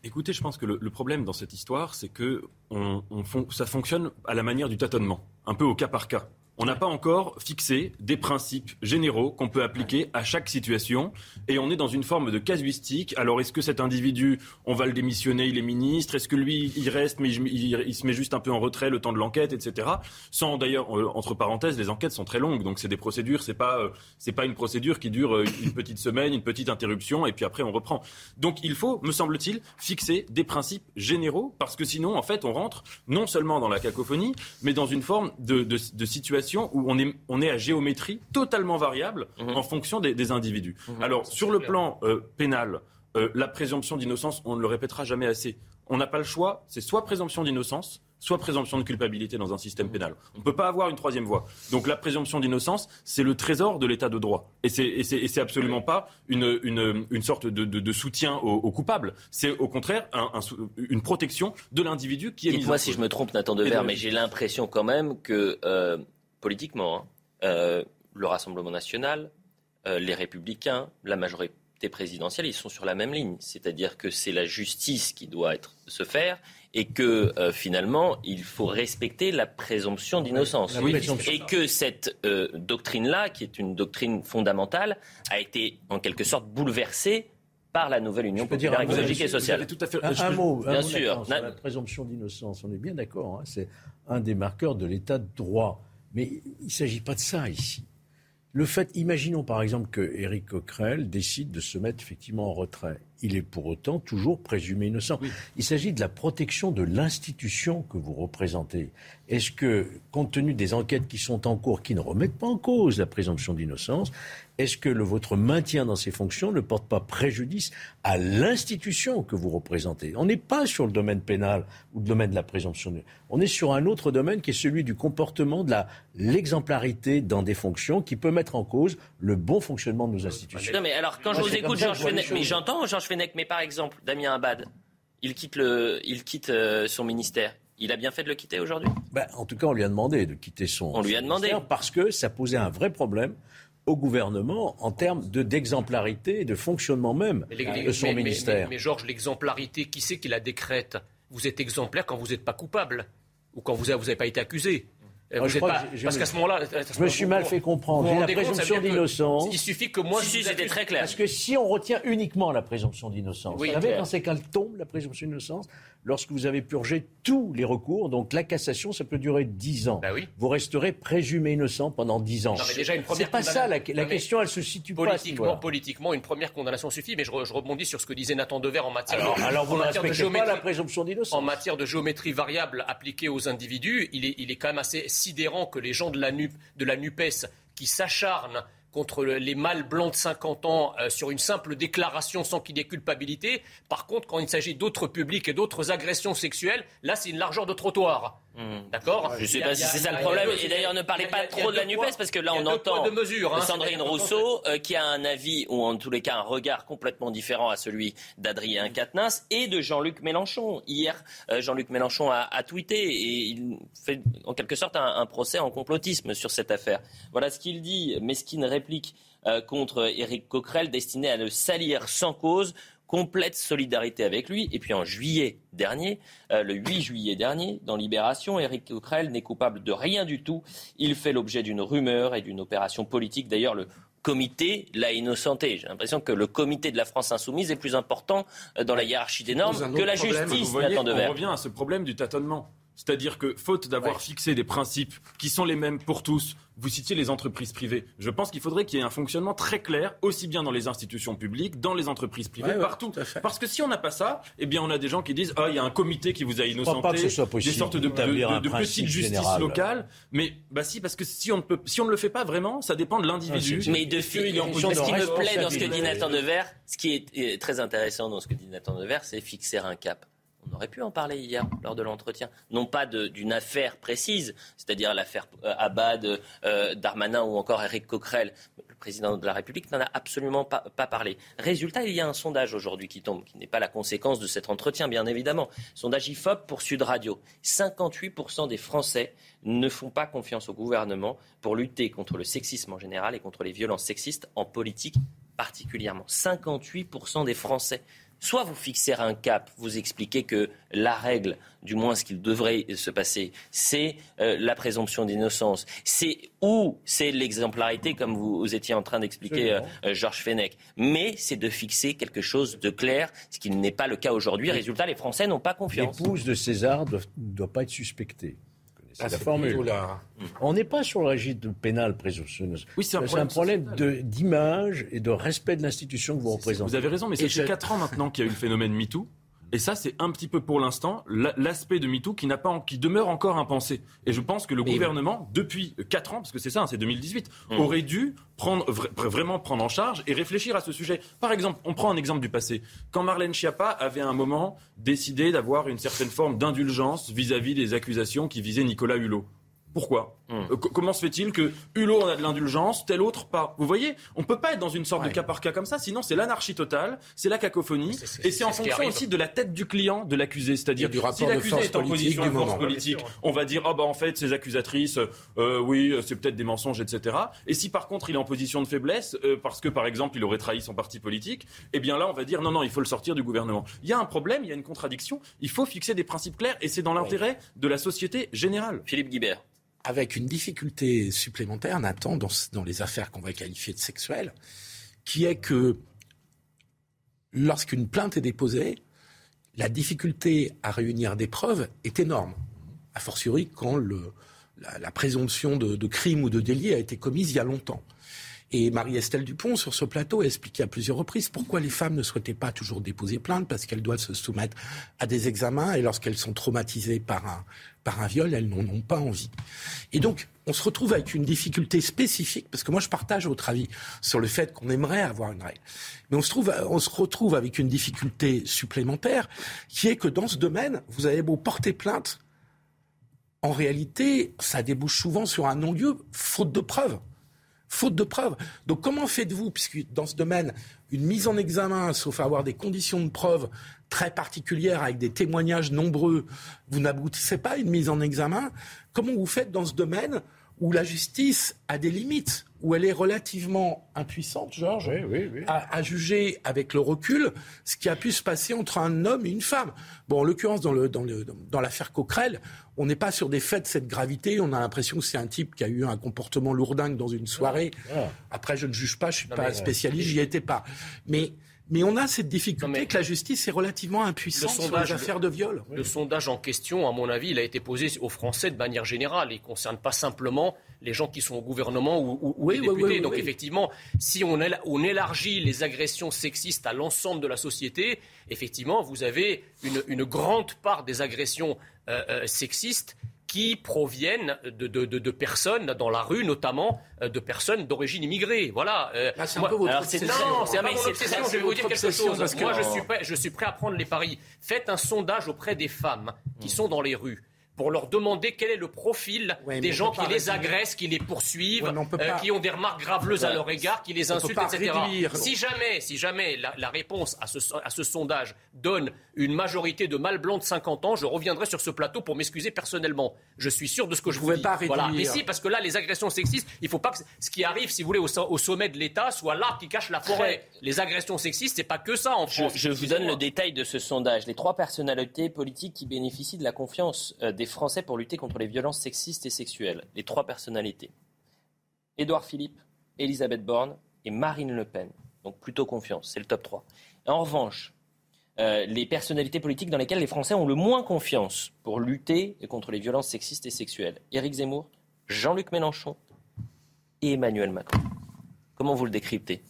Speaker 16: Écoutez, je pense que le, problème dans cette histoire, c'est que ça fonctionne à la manière du tâtonnement, un peu au cas par cas. On n'a pas encore fixé des principes généraux qu'on peut appliquer à chaque situation et on est dans une forme de casuistique. Alors est-ce que cet individu, on va le démissionner, il est ministre? Est-ce que lui, il reste mais il, se met juste un peu en retrait le temps de l'enquête, etc. Sans d'ailleurs, euh, entre parenthèses, les enquêtes sont très longues, donc c'est des procédures, c'est pas euh, c'est pas une procédure qui dure euh, une petite semaine, une petite interruption et puis après on reprend. Donc il faut, me semble-t-il, fixer des principes généraux parce que sinon en fait on rentre non seulement dans la cacophonie, mais dans une forme de, situation où on est, on est à géométrie totalement variable mhm. en fonction des, individus. Mhm. Alors, sur le plan euh, pénal, euh, la présomption d'innocence, on ne le répétera jamais assez. On n'a pas le choix, c'est soit présomption d'innocence, soit présomption de culpabilité dans un système pénal. On ne peut pas avoir une troisième voie. Donc la présomption d'innocence, c'est le trésor de l'état de droit. Et c'est absolument pas une, une, une sorte de, de, de, soutien aux, coupables. C'est au contraire un, une protection de l'individu qui est mis
Speaker 1: moi si je me trompe, Nathan Devers, mais j'ai l'impression quand même que euh, politiquement, hein, euh, le Rassemblement national, euh, les Républicains, la majorité présidentielle, ils sont sur la même ligne. C'est-à-dire que c'est la justice qui doit être, se faire et que euh, finalement, il faut respecter la présomption d'innocence. Et que cette euh, doctrine-là, qui est une doctrine fondamentale, a été en quelque sorte bouleversée par la nouvelle Union populaire écologique et sociale.
Speaker 3: Tout à fait... un, mot, bien sûr. la présomption d'innocence, on est bien d'accord. Hein, c'est un des marqueurs de l'état de droit. Mais il ne s'agit pas de ça ici. Le fait, imaginons par exemple que Éric Coquerel décide de se mettre effectivement en retrait. Il est pour autant toujours présumé innocent. Il s'agit de la protection de l'institution que vous représentez. Est-ce que, compte tenu des enquêtes qui sont en cours, qui ne remettent pas en cause la présomption d'innocence, est-ce que le, votre maintien dans ces fonctions ne porte pas préjudice à l'institution que vous représentez? On n'est pas sur le domaine pénal ou le domaine de la présomption. On est sur un autre domaine qui est celui du comportement, de l'exemplarité dans des fonctions qui peut mettre en cause le bon fonctionnement de nos institutions.
Speaker 1: Non, mais alors, quand je vous écoute, Georges Fenech, mais j'entends Georges Fenech, mais par exemple, Damien Abad, il quitte, le, il quitte euh, son ministère. Il a bien fait de le quitter aujourd'hui
Speaker 3: ben, En tout cas, on lui a demandé de quitter son.
Speaker 1: On lui a demandé.
Speaker 3: Parce que ça posait un vrai problème au gouvernement en termes de, d'exemplarité et de fonctionnement même de son ministère.
Speaker 11: Mais, Georges, l'exemplarité, qui c'est qui la décrète? Vous êtes exemplaire quand vous n'êtes pas coupable ou quand vous n'avez pas été accusé.
Speaker 3: Je pas... parce qu'à ce moment-là, je me suis mal fait comprendre. J'ai la présomption d'innocence.
Speaker 11: Il suffit que moi,
Speaker 1: si, c'était très clair.
Speaker 3: Parce que si on retient uniquement la présomption d'innocence, vous savez quand c'est qu'elle tombe la présomption d'innocence, lorsque vous avez purgé tous les recours. Donc la cassation, ça peut durer 10 ans.
Speaker 11: Bah oui.
Speaker 3: Vous resterez présumé innocent pendant 10 ans. C'est pas ça, la, question, elle se situe
Speaker 11: politiquement, pas. Politiquement, une première condamnation suffit, mais je, rebondis sur ce que disait Nathan Dever en matière,
Speaker 3: alors,
Speaker 11: de,
Speaker 3: alors vous ne respectez pas la présomption d'innocence.
Speaker 11: En matière de géométrie variable appliquée aux individus, il est, il est quand même assez sidérant que les gens de la, NUPES qui s'acharnent contre les mâles blancs de 50 ans euh, sur une simple déclaration sans qu'il y ait culpabilité. Par contre, quand il s'agit d'autres publics et d'autres agressions sexuelles, là, c'est une largeur de trottoir.
Speaker 1: Hmm. D'accord Je ne sais pas si c'est ça le problème. Et d'ailleurs, ne parlez pas trop de la NUPES, parce que là, on entend
Speaker 11: hein,
Speaker 1: Sandrine Rousseau, euh, qui a un avis, ou en tous les cas un regard complètement différent à celui d'Adrien Quatennens et de Jean-Luc Mélenchon. Hier, euh, Jean-Luc Mélenchon a, tweeté et il fait en quelque sorte un, procès en complotisme sur cette affaire. Voilà ce qu'il dit. Mesquine réplique euh, contre Éric Coquerel, destiné à le salir sans cause complète solidarité avec lui. Et puis en juillet dernier, euh, le 8 juillet dernier, dans Libération, Éric Coquerel n'est coupable de rien du tout. Il fait l'objet d'une rumeur et d'une opération politique. D'ailleurs, le comité l'a innocenté. J'ai l'impression que le comité de la France insoumise est plus important euh, dans la hiérarchie des normes que la justice.
Speaker 16: Vous voyez, on revient à ce problème du tâtonnement. C'est-à-dire que, faute d'avoir fixé des principes qui sont les mêmes pour tous, vous citiez les entreprises privées. Je pense qu'il faudrait qu'il y ait un fonctionnement très clair, aussi bien dans les institutions publiques, dans les entreprises privées, partout. Parce que si on n'a pas ça, eh bien, on a des gens qui disent, ah, il y a un comité qui vous a innocenté, des sortes de, de, petites justices locales. Mais, bah si, parce que si on, ne peut, si on ne le fait pas vraiment, ça dépend de l'individu.
Speaker 1: mais de ce qui me plaît dans ce que dit Nathan Devers, ce qui est très intéressant dans ce que dit Nathan Devers, c'est fixer un cap. On aurait pu en parler hier lors de l'entretien. Non pas d'une affaire précise, c'est-à-dire l'affaire euh, Abad, euh, Darmanin ou encore Eric Coquerel. Le président de la République n'en a absolument pas, parlé. Résultat, il y a un sondage aujourd'hui qui tombe, qui n'est pas la conséquence de cet entretien, bien évidemment. Sondage IFOP pour Sud Radio. 58% des Français ne font pas confiance au gouvernement pour lutter contre le sexisme en général et contre les violences sexistes en politique particulièrement. 58% des Français soit vous fixez un cap, vous expliquez que la règle, du moins ce qu'il devrait se passer, c'est euh, la présomption d'innocence, c'est ou c'est l'exemplarité, comme vous, étiez en train d'expliquer, euh, euh, Georges Fenech. Mais c'est de fixer quelque chose de clair, ce qui n'est pas le cas aujourd'hui. Résultat, les Français n'ont pas confiance.
Speaker 3: L'épouse de César ne doit pas être suspectée. C'est ah, la formule. On n'est pas sur le régime pénal présomptionneux. Oui, c'est un problème, d'image et de respect de l'institution que vous représentez.
Speaker 16: Vous avez raison, mais ça fait 4 ans maintenant qu'il y a eu le phénomène MeToo. Et ça, c'est un petit peu pour l'instant l'aspect de MeToo qui, n'a pas, qui demeure encore impensé. Et je pense que le gouvernement, depuis 4 ans, parce que c'est ça, hein, c'est 2018, mmh. aurait dû prendre, vraiment prendre en charge et réfléchir à ce sujet. Par exemple, on prend un exemple du passé. Quand Marlène Schiappa avait à un moment décidé d'avoir une certaine forme d'indulgence vis-à-vis des accusations qui visaient Nicolas Hulot. Pourquoi? Hum. euh, Comment se fait-il que Hulot en a de l'indulgence, tel autre pas? Vous voyez, on ne peut pas être dans une sorte de cas par cas comme ça, sinon c'est l'anarchie totale, c'est la cacophonie, et c'est en fonction aussi de la tête du client de l'accusé. C'est-à-dire, si l'accusé est en position de force politique, on va dire, oh bah en fait, ces accusatrices, euh, oui, c'est peut-être des mensonges, etc. Et si par contre il est en position de faiblesse, euh, parce que par exemple il aurait trahi son parti politique, eh bien là on va dire, non, non, il faut le sortir du gouvernement. Il y a un problème, il y a une contradiction, il faut fixer des principes clairs, et c'est dans l'intérêt de la société générale.
Speaker 1: Philippe Guibert
Speaker 8: avec une difficulté supplémentaire, Nathan, dans, les affaires qu'on va qualifier de sexuelles, qui est que lorsqu'une plainte est déposée, la difficulté à réunir des preuves est énorme. A fortiori quand la, présomption de, crime ou de délit a été commise il y a longtemps. Et Marie-Estelle Dupont, sur ce plateau, a expliqué à plusieurs reprises pourquoi les femmes ne souhaitaient pas toujours déposer plainte, parce qu'elles doivent se soumettre à des examens, et lorsqu'elles sont traumatisées par un, par un viol, elles n'en ont pas envie. Et donc, on se retrouve avec une difficulté spécifique, parce que moi je partage votre avis sur le fait qu'on aimerait avoir une règle. Mais on se, trouve, on se retrouve avec une difficulté supplémentaire, qui est que dans ce domaine, vous avez beau porter plainte, en réalité, ça débouche souvent sur un non-lieu, faute de preuves faute de preuves. Donc comment faites-vous, puisque dans ce domaine, une mise en examen, sauf avoir des conditions de preuve très particulières avec des témoignages nombreux, vous n'aboutissez pas à une mise en examen, comment vous faites dans ce domaine où la justice a des limites, où elle est relativement impuissante, Georges, À, juger avec le recul ce qui a pu se passer entre un homme et une femme. Bon, en l'occurrence, dans, le, dans, le, dans l'affaire Coquerel, on n'est pas sur des faits de cette gravité. On a l'impression que c'est un type qui a eu un comportement lourdingue dans une soirée. Ah. Après, je ne juge pas, je suis pas spécialiste, j'y étais pas. Mais mais on a cette difficulté que la justice est relativement impuissante sur les affaires de viol.
Speaker 11: Le sondage en question, à mon avis, il a été posé aux Français de manière générale. Il ne concerne pas simplement les gens qui sont au gouvernement ou, les députés. Donc effectivement, si on, élargit les agressions sexistes à l'ensemble de la société, effectivement, vous avez une, grande part des agressions euh, euh, sexistes qui proviennent de, personnes dans la rue, notamment euh, de personnes d'origine immigrée. Voilà.
Speaker 8: Euh, c'est un peu votre
Speaker 11: c'est, non, c'est, Je vais vous dire quelque chose. Moi, je suis, prêt, je suis prêt à prendre les paris. Faites un sondage auprès des femmes qui sont dans les rues pour leur demander quel est le profil des gens qui les agressent, qui les poursuivent, euh, qui ont des remarques graveleuses à leur égard, qui les insultent, etc. Si jamais, si jamais la, réponse à ce, à ce, sondage donne une majorité de mâles blancs de 50 ans, je reviendrai sur ce plateau pour m'excuser personnellement. Je suis sûr de ce que je vous dis.
Speaker 8: Pas voilà.
Speaker 11: Mais si, parce que là, les agressions sexistes, il ne faut pas que ce qui arrive, si vous voulez, au, sommet de l'État soit l'arbre qui cache la forêt. Les agressions sexistes, c'est pas que ça en France.
Speaker 1: Je, vous donne le détail de ce sondage. Les trois personnalités politiques qui bénéficient de la confiance euh, des des Français pour lutter contre les violences sexistes et sexuelles. Les trois personnalités. Édouard Philippe, Elisabeth Borne et Marine Le Pen. Donc plutôt confiance, c'est le top 3. en revanche, euh, les personnalités politiques dans lesquelles les Français ont le moins confiance pour lutter contre les violences sexistes et sexuelles. Éric Zemmour, Jean-Luc Mélenchon et Emmanuel Macron. Comment vous le décryptez?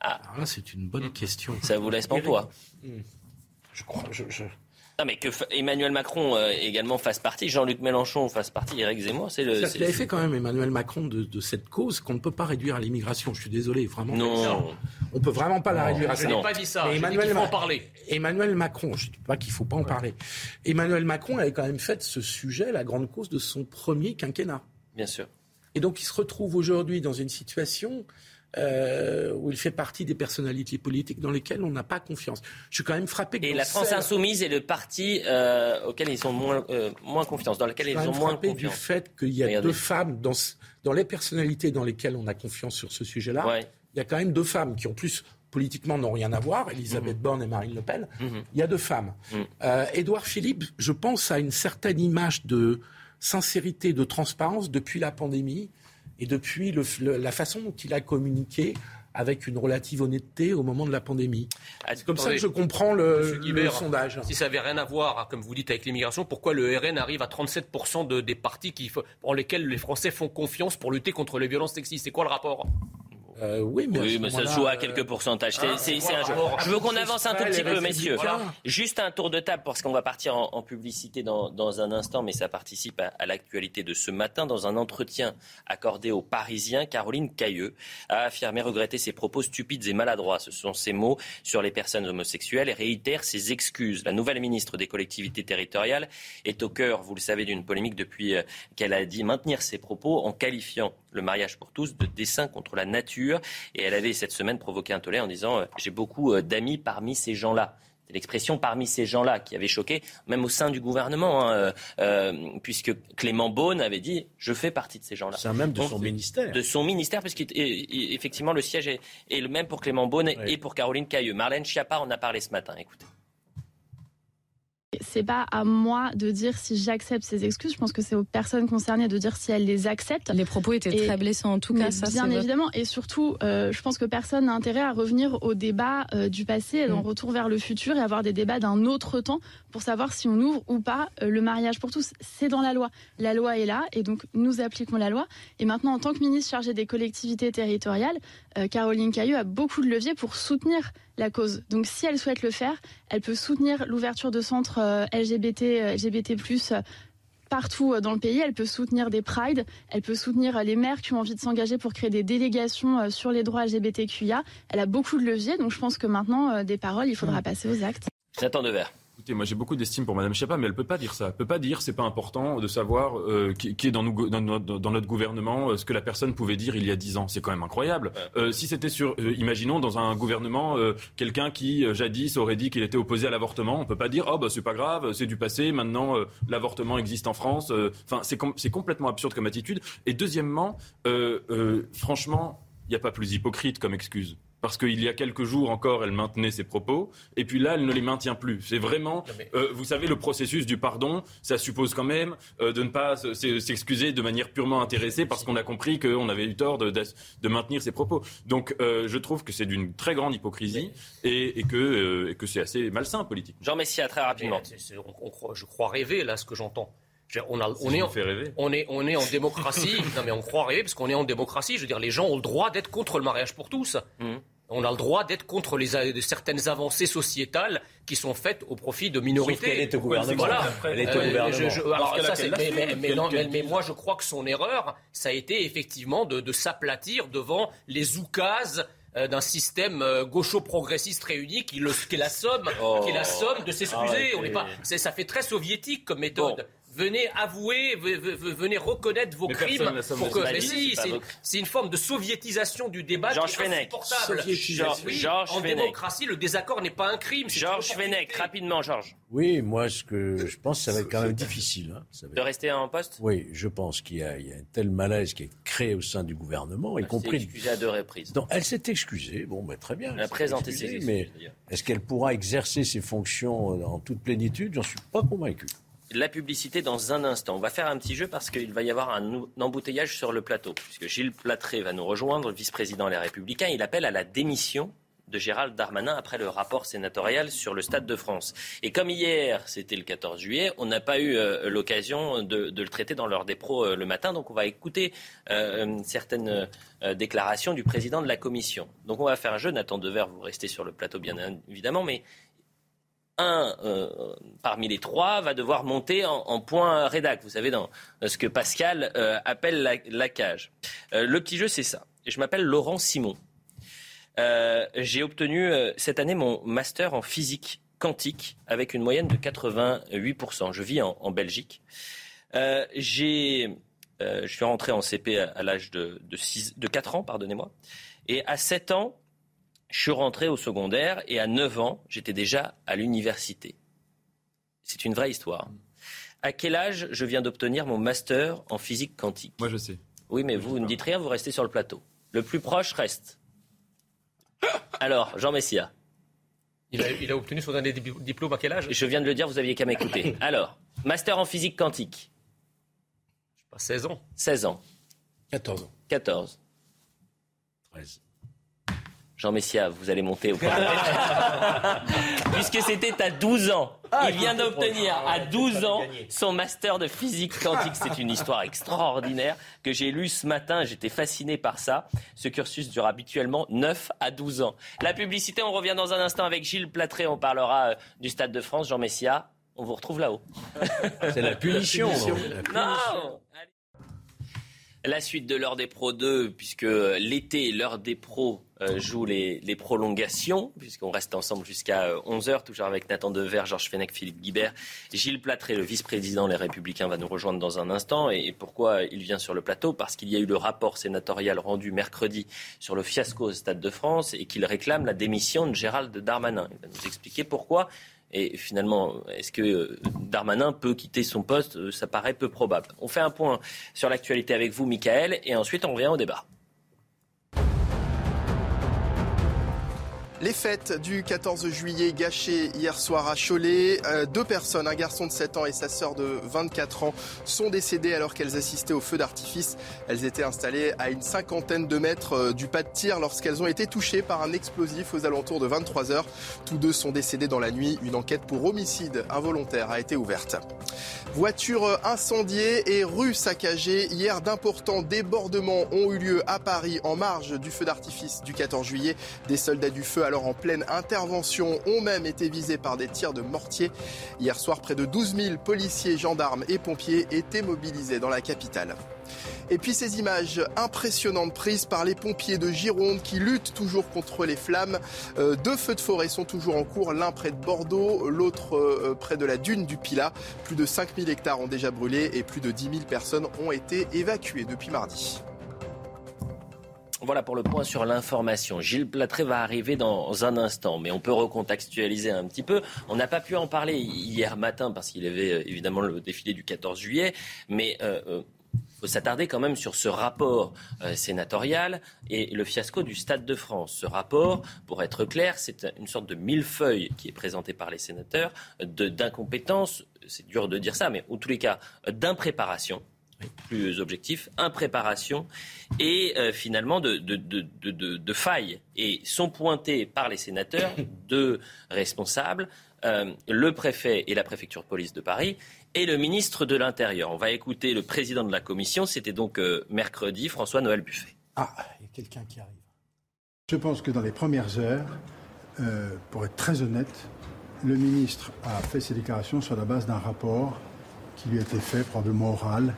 Speaker 8: Ah. c'est une bonne question.
Speaker 1: Ça vous laisse toi
Speaker 8: hmm. Je crois. je...
Speaker 1: Non, mais que Emmanuel Macron euh, également fasse partie, Jean-Luc Mélenchon fasse partie, Éric Zemmour, c'est le.
Speaker 8: Ça avait fait quand même Emmanuel Macron de, cette cause qu'on ne peut pas réduire à l'immigration. Je suis désolé, vraiment.
Speaker 1: Non.
Speaker 8: On peut vraiment pas la réduire à
Speaker 11: ça. Je n'ai pas dit ça. Emmanuel faut en parler.
Speaker 8: Emmanuel Macron, je ne dis pas qu'il faut pas en parler. Emmanuel Macron avait quand même fait ce sujet la grande cause de son premier quinquennat.
Speaker 1: Bien sûr.
Speaker 8: Et donc il se retrouve aujourd'hui dans une situation euh, où il fait partie des personnalités politiques dans lesquelles on n'a pas confiance. Je suis quand même frappé.
Speaker 1: Que Et la France insoumise est le parti euh, auquel ils ont moins, euh, moins confiance, dans lequel ils ont moins confiance.
Speaker 8: du fait qu'il y a deux femmes dans, dans les personnalités dans lesquelles on a confiance sur ce sujet-là. Il y a quand même deux femmes qui ont plus politiquement n'ont rien à voir, Elisabeth mhm. Borne et Marine Le Pen. Mhm. Il y a deux femmes. Mhm. Édouard Philippe, je pense à une certaine image de sincérité, de transparence depuis la pandémie et depuis la façon dont il a communiqué avec une relative honnêteté au moment de la pandémie. C'est comme ça que je comprends le, sondage.
Speaker 11: Si ça n'avait rien à voir, hein, comme vous dites, avec l'immigration, pourquoi le RN arrive à 37% de, des partis qui, en lesquels les Français font confiance pour lutter contre les violences sexistes? C'est quoi le rapport?
Speaker 1: Euh, oui, mais, ça se joue à quelques pourcentages. c'est, ah, un jeu. Je veux qu'on avance un tout petit peu, messieurs. Juste un tour de table parce qu'on va partir en, publicité dans, un instant, mais ça participe à, l'actualité de ce matin. Dans un entretien accordé aux Parisiens, Caroline Cailleux a affirmé regretter ses propos stupides et maladroits. Ce sont ses mots sur les personnes homosexuelles et réitère ses excuses. La nouvelle ministre des collectivités territoriales est au cœur, vous le savez, d'une polémique depuis euh, qu'elle a dit maintenir ses propos en qualifiant le mariage pour tous de dessin contre la nature. Et elle avait cette semaine provoqué un tollé en disant euh, J'ai beaucoup euh, d'amis parmi ces gens-là. C'est l'expression parmi ces gens-là qui avait choqué, même au sein du gouvernement, hein, euh, puisque Clément Beaune avait dit Je fais partie de ces gens-là.
Speaker 3: C'est même de son ministère.
Speaker 1: De son ministère, puisqu'effectivement, le siège est, le même pour Clément Beaune et pour Caroline Cailleux. Marlène Schiappa en a parlé ce matin. Écoutez
Speaker 14: c'est pas à moi de dire si j'accepte ces excuses. Je pense que c'est aux personnes concernées de dire si elles les acceptent.
Speaker 17: Les propos étaient très blessants en tout cas.
Speaker 14: Ça, bien évidemment. Et surtout, euh, je pense que personne n'a intérêt à revenir au débat euh, du passé, et mm. retour vers le futur et avoir des débats d'un autre temps pour savoir si on ouvre ou pas euh, le mariage pour tous. C'est dans la loi. La loi est là et donc nous appliquons la loi. Et maintenant, en tant que ministre chargé des collectivités territoriales, Caroline Cailleux a beaucoup de leviers pour soutenir la cause. Donc si elle souhaite le faire, elle peut soutenir l'ouverture de centres euh, LGBT, LGBT+, euh, partout euh, dans le pays. Elle peut soutenir des prides, elle peut soutenir les maires qui ont envie de s'engager pour créer des délégations sur les droits LGBTQIA. Elle a beaucoup de leviers, donc je pense que maintenant, des paroles, il faudra mmh. passer aux actes.
Speaker 1: J'attends de
Speaker 16: moi j'ai beaucoup d'estime pour Madame Schiappa, mais elle peut pas dire ça. Elle peut pas dire c'est pas important de savoir euh, qui, est dans, nous, dans, notre gouvernement, euh, ce que la personne pouvait dire il y a dix ans. C'est quand même incroyable. Euh, si c'était sur, imaginons dans un gouvernement quelqu'un qui jadis aurait dit qu'il était opposé à l'avortement, on peut pas dire oh bah c'est pas grave, c'est du passé, maintenant l'avortement existe en France. Enfin c'est c'est complètement absurde comme attitude. Et deuxièmement, franchement, il n'y a pas plus hypocrite comme excuse parce qu'il y a quelques jours encore, elle maintenait ses propos, et puis là, elle ne les maintient plus. C'est vraiment, euh, vous savez, le processus du pardon, ça suppose quand même euh, de ne pas s'excuser de manière purement intéressée parce qu'on a compris qu'on avait eu tort de, de, maintenir ses propos. Donc, euh, je trouve que c'est d'une très grande hypocrisie et, que, que c'est assez malsain politique.
Speaker 1: Jean Messia, très rapidement.
Speaker 11: je crois rêver là ce que j'entends. On, on, est en, on, est, on est en démocratie. [laughs] non, mais on croit rêver parce qu'on est en démocratie. Je veux dire, les gens ont le droit d'être contre le mariage pour tous. Mmh. On a le droit d'être contre les, de certaines avancées sociétales qui sont faites au profit de minorités.
Speaker 3: elle est au gouvernement. Voilà. Elle est au
Speaker 11: gouvernement. mais, moi, je crois que son erreur, ça a été effectivement de, s'aplatir devant les oukases euh, d'un système euh, gaucho-progressiste réuni qui, le, qui, est la somme, qui est la oh. somme de s'excuser. On pas, ça fait très soviétique comme méthode venez avouer, venez reconnaître vos crimes. Pour que, mais si, c'est une forme de soviétisation du débat
Speaker 1: Georges
Speaker 11: qui est insupportable.
Speaker 1: Georges
Speaker 11: en démocratie, le désaccord n'est pas un crime.
Speaker 1: Georges Fenech, rapidement, Georges.
Speaker 3: Oui, moi, ce que je pense, ça va être quand même difficile. Hein.
Speaker 1: De rester en poste?
Speaker 3: Oui, je pense qu'il y, a un tel malaise qui est créé au sein du gouvernement, y compris. Elle
Speaker 1: s'est excusée à deux reprises.
Speaker 3: elle s'est excusée. Bon, ben, très bien.
Speaker 1: Elle a présenté ses excuses.
Speaker 3: Mais est-ce qu'elle pourra exercer ses fonctions en toute plénitude? J'en suis pas convaincu
Speaker 1: la publicité dans un instant. On va faire un petit jeu parce qu'il va y avoir un, embouteillage sur le plateau, puisque Gilles Platré va nous rejoindre, vice-président Les Républicains. Il appelle à la démission de Gérald Darmanin après le rapport sénatorial sur le Stade de France. Et comme hier, c'était le 14 juillet, on n'a pas eu euh, l'occasion de, le traiter dans l'heure des pros euh, le matin, donc on va écouter euh, certaines déclarations du président de la commission. Donc on va faire un jeu, Nathan Dever, vous restez sur le plateau bien évidemment, mais un euh, parmi les trois va devoir monter en, point rédac. Vous savez, dans ce que Pascal euh, appelle la, cage. Euh, le petit jeu, c'est ça. Je m'appelle Laurent Simon. J'ai obtenu cette année mon master en physique quantique avec une moyenne de 88%. Je vis en, Belgique. j'ai, je suis rentré en CP à, l'âge de, de, de 4 ans, pardonnez-moi. Et à 7 ans, je suis rentré au secondaire et à 9 ans, j'étais déjà à l'université. C'est une vraie histoire. À quel âge je viens d'obtenir mon master en physique quantique?
Speaker 16: Moi, je sais.
Speaker 1: Oui, mais vous ne dites rien, vous restez sur le plateau. Le plus proche reste. [laughs] Alors, Jean Messia.
Speaker 11: Il a, obtenu son année diplôme à quel âge?
Speaker 1: Je viens de le dire, vous aviez qu'à m'écouter. [laughs] Alors, master en physique quantique.
Speaker 11: Je sais pas, 16 ans.
Speaker 1: 16 ans.
Speaker 8: 14 ans.
Speaker 1: 14.
Speaker 3: 13.
Speaker 1: Jean Messia, vous allez monter au [laughs] Puisque c'était à 12 ans. Ah, il vient d'obtenir à 12 ans son master de physique quantique. C'est une histoire extraordinaire que j'ai lue ce matin. J'étais fasciné par ça. Ce cursus dure habituellement 9 à 12 ans. La publicité, on revient dans un instant avec Gilles Platré. On parlera euh, du Stade de France. Jean Messia, on vous retrouve là-haut. [laughs]
Speaker 3: C'est la punition.
Speaker 1: Non la suite de l'heure des pros 2, puisque l'été, l'heure des pros euh, joue les, prolongations, puisqu'on reste ensemble jusqu'à 11h, euh, toujours avec Nathan Dever, Georges Fenech, Philippe Guibert. Gilles Platré, le vice-président Les Républicains, va nous rejoindre dans un instant. Et pourquoi il vient sur le plateau? Parce qu'il y a eu le rapport sénatorial rendu mercredi sur le fiasco au Stade de France et qu'il réclame la démission de Gérald Darmanin. Il va nous expliquer pourquoi. Et finalement, est-ce que euh, Darmanin peut quitter son poste? Ça paraît peu probable. On fait un point sur l'actualité avec vous, Michael, et ensuite on revient au débat.
Speaker 4: Les fêtes du 14 juillet gâchées hier soir à Cholet. Euh, deux personnes, un garçon de 7 ans et sa sœur de 24 ans, sont décédées alors qu'elles assistaient au feu d'artifice. Elles étaient installées à une cinquantaine de mètres euh, du pas de tir lorsqu'elles ont été touchées par un explosif aux alentours de 23 heures. Tous deux sont décédés dans la nuit. Une enquête pour homicide involontaire a été ouverte. Voiture incendiée et rue saccagée. Hier, d'importants débordements ont eu lieu à Paris en marge du feu d'artifice du 14 juillet. Des soldats du feu alors en pleine intervention, ont même été visés par des tirs de mortier. Hier soir, près de 12 000 policiers, gendarmes et pompiers étaient mobilisés dans la capitale. Et puis ces images impressionnantes prises par les pompiers de Gironde qui luttent toujours contre les flammes. Euh, deux feux de forêt sont toujours en cours, l'un près de Bordeaux, l'autre euh, près de la dune du Pilat. Plus de 5000 hectares ont déjà brûlé et plus de 10 000 personnes ont été évacuées depuis mardi.
Speaker 1: Voilà pour le point sur l'information. Gilles Platré va arriver dans un instant, mais on peut recontextualiser un petit peu. On n'a pas pu en parler hier matin parce qu'il y avait euh, évidemment le défilé du 14 juillet, mais euh, euh, faut s'attarder quand même sur ce rapport sénatorial et le fiasco du Stade de France. Ce rapport, pour être clair, c'est une sorte de millefeuille qui est présenté par les sénateurs d'incompétence, c'est dur de dire ça, mais en tous les cas d'impréparation plus objectif, impréparation et euh, finalement de, de, failles. Et sont pointés par les sénateurs [laughs] deux responsables, euh, le préfet et la préfecture de police de Paris et le ministre de l'Intérieur. On va écouter le président de la commission, c'était donc euh, mercredi, François-Noël Buffet.
Speaker 18: Ah, il y a quelqu'un qui arrive. Je pense que dans les premières heures, pour être très honnête, le ministre a fait ses déclarations sur la base d'un rapport qui lui a été fait, probablement oral,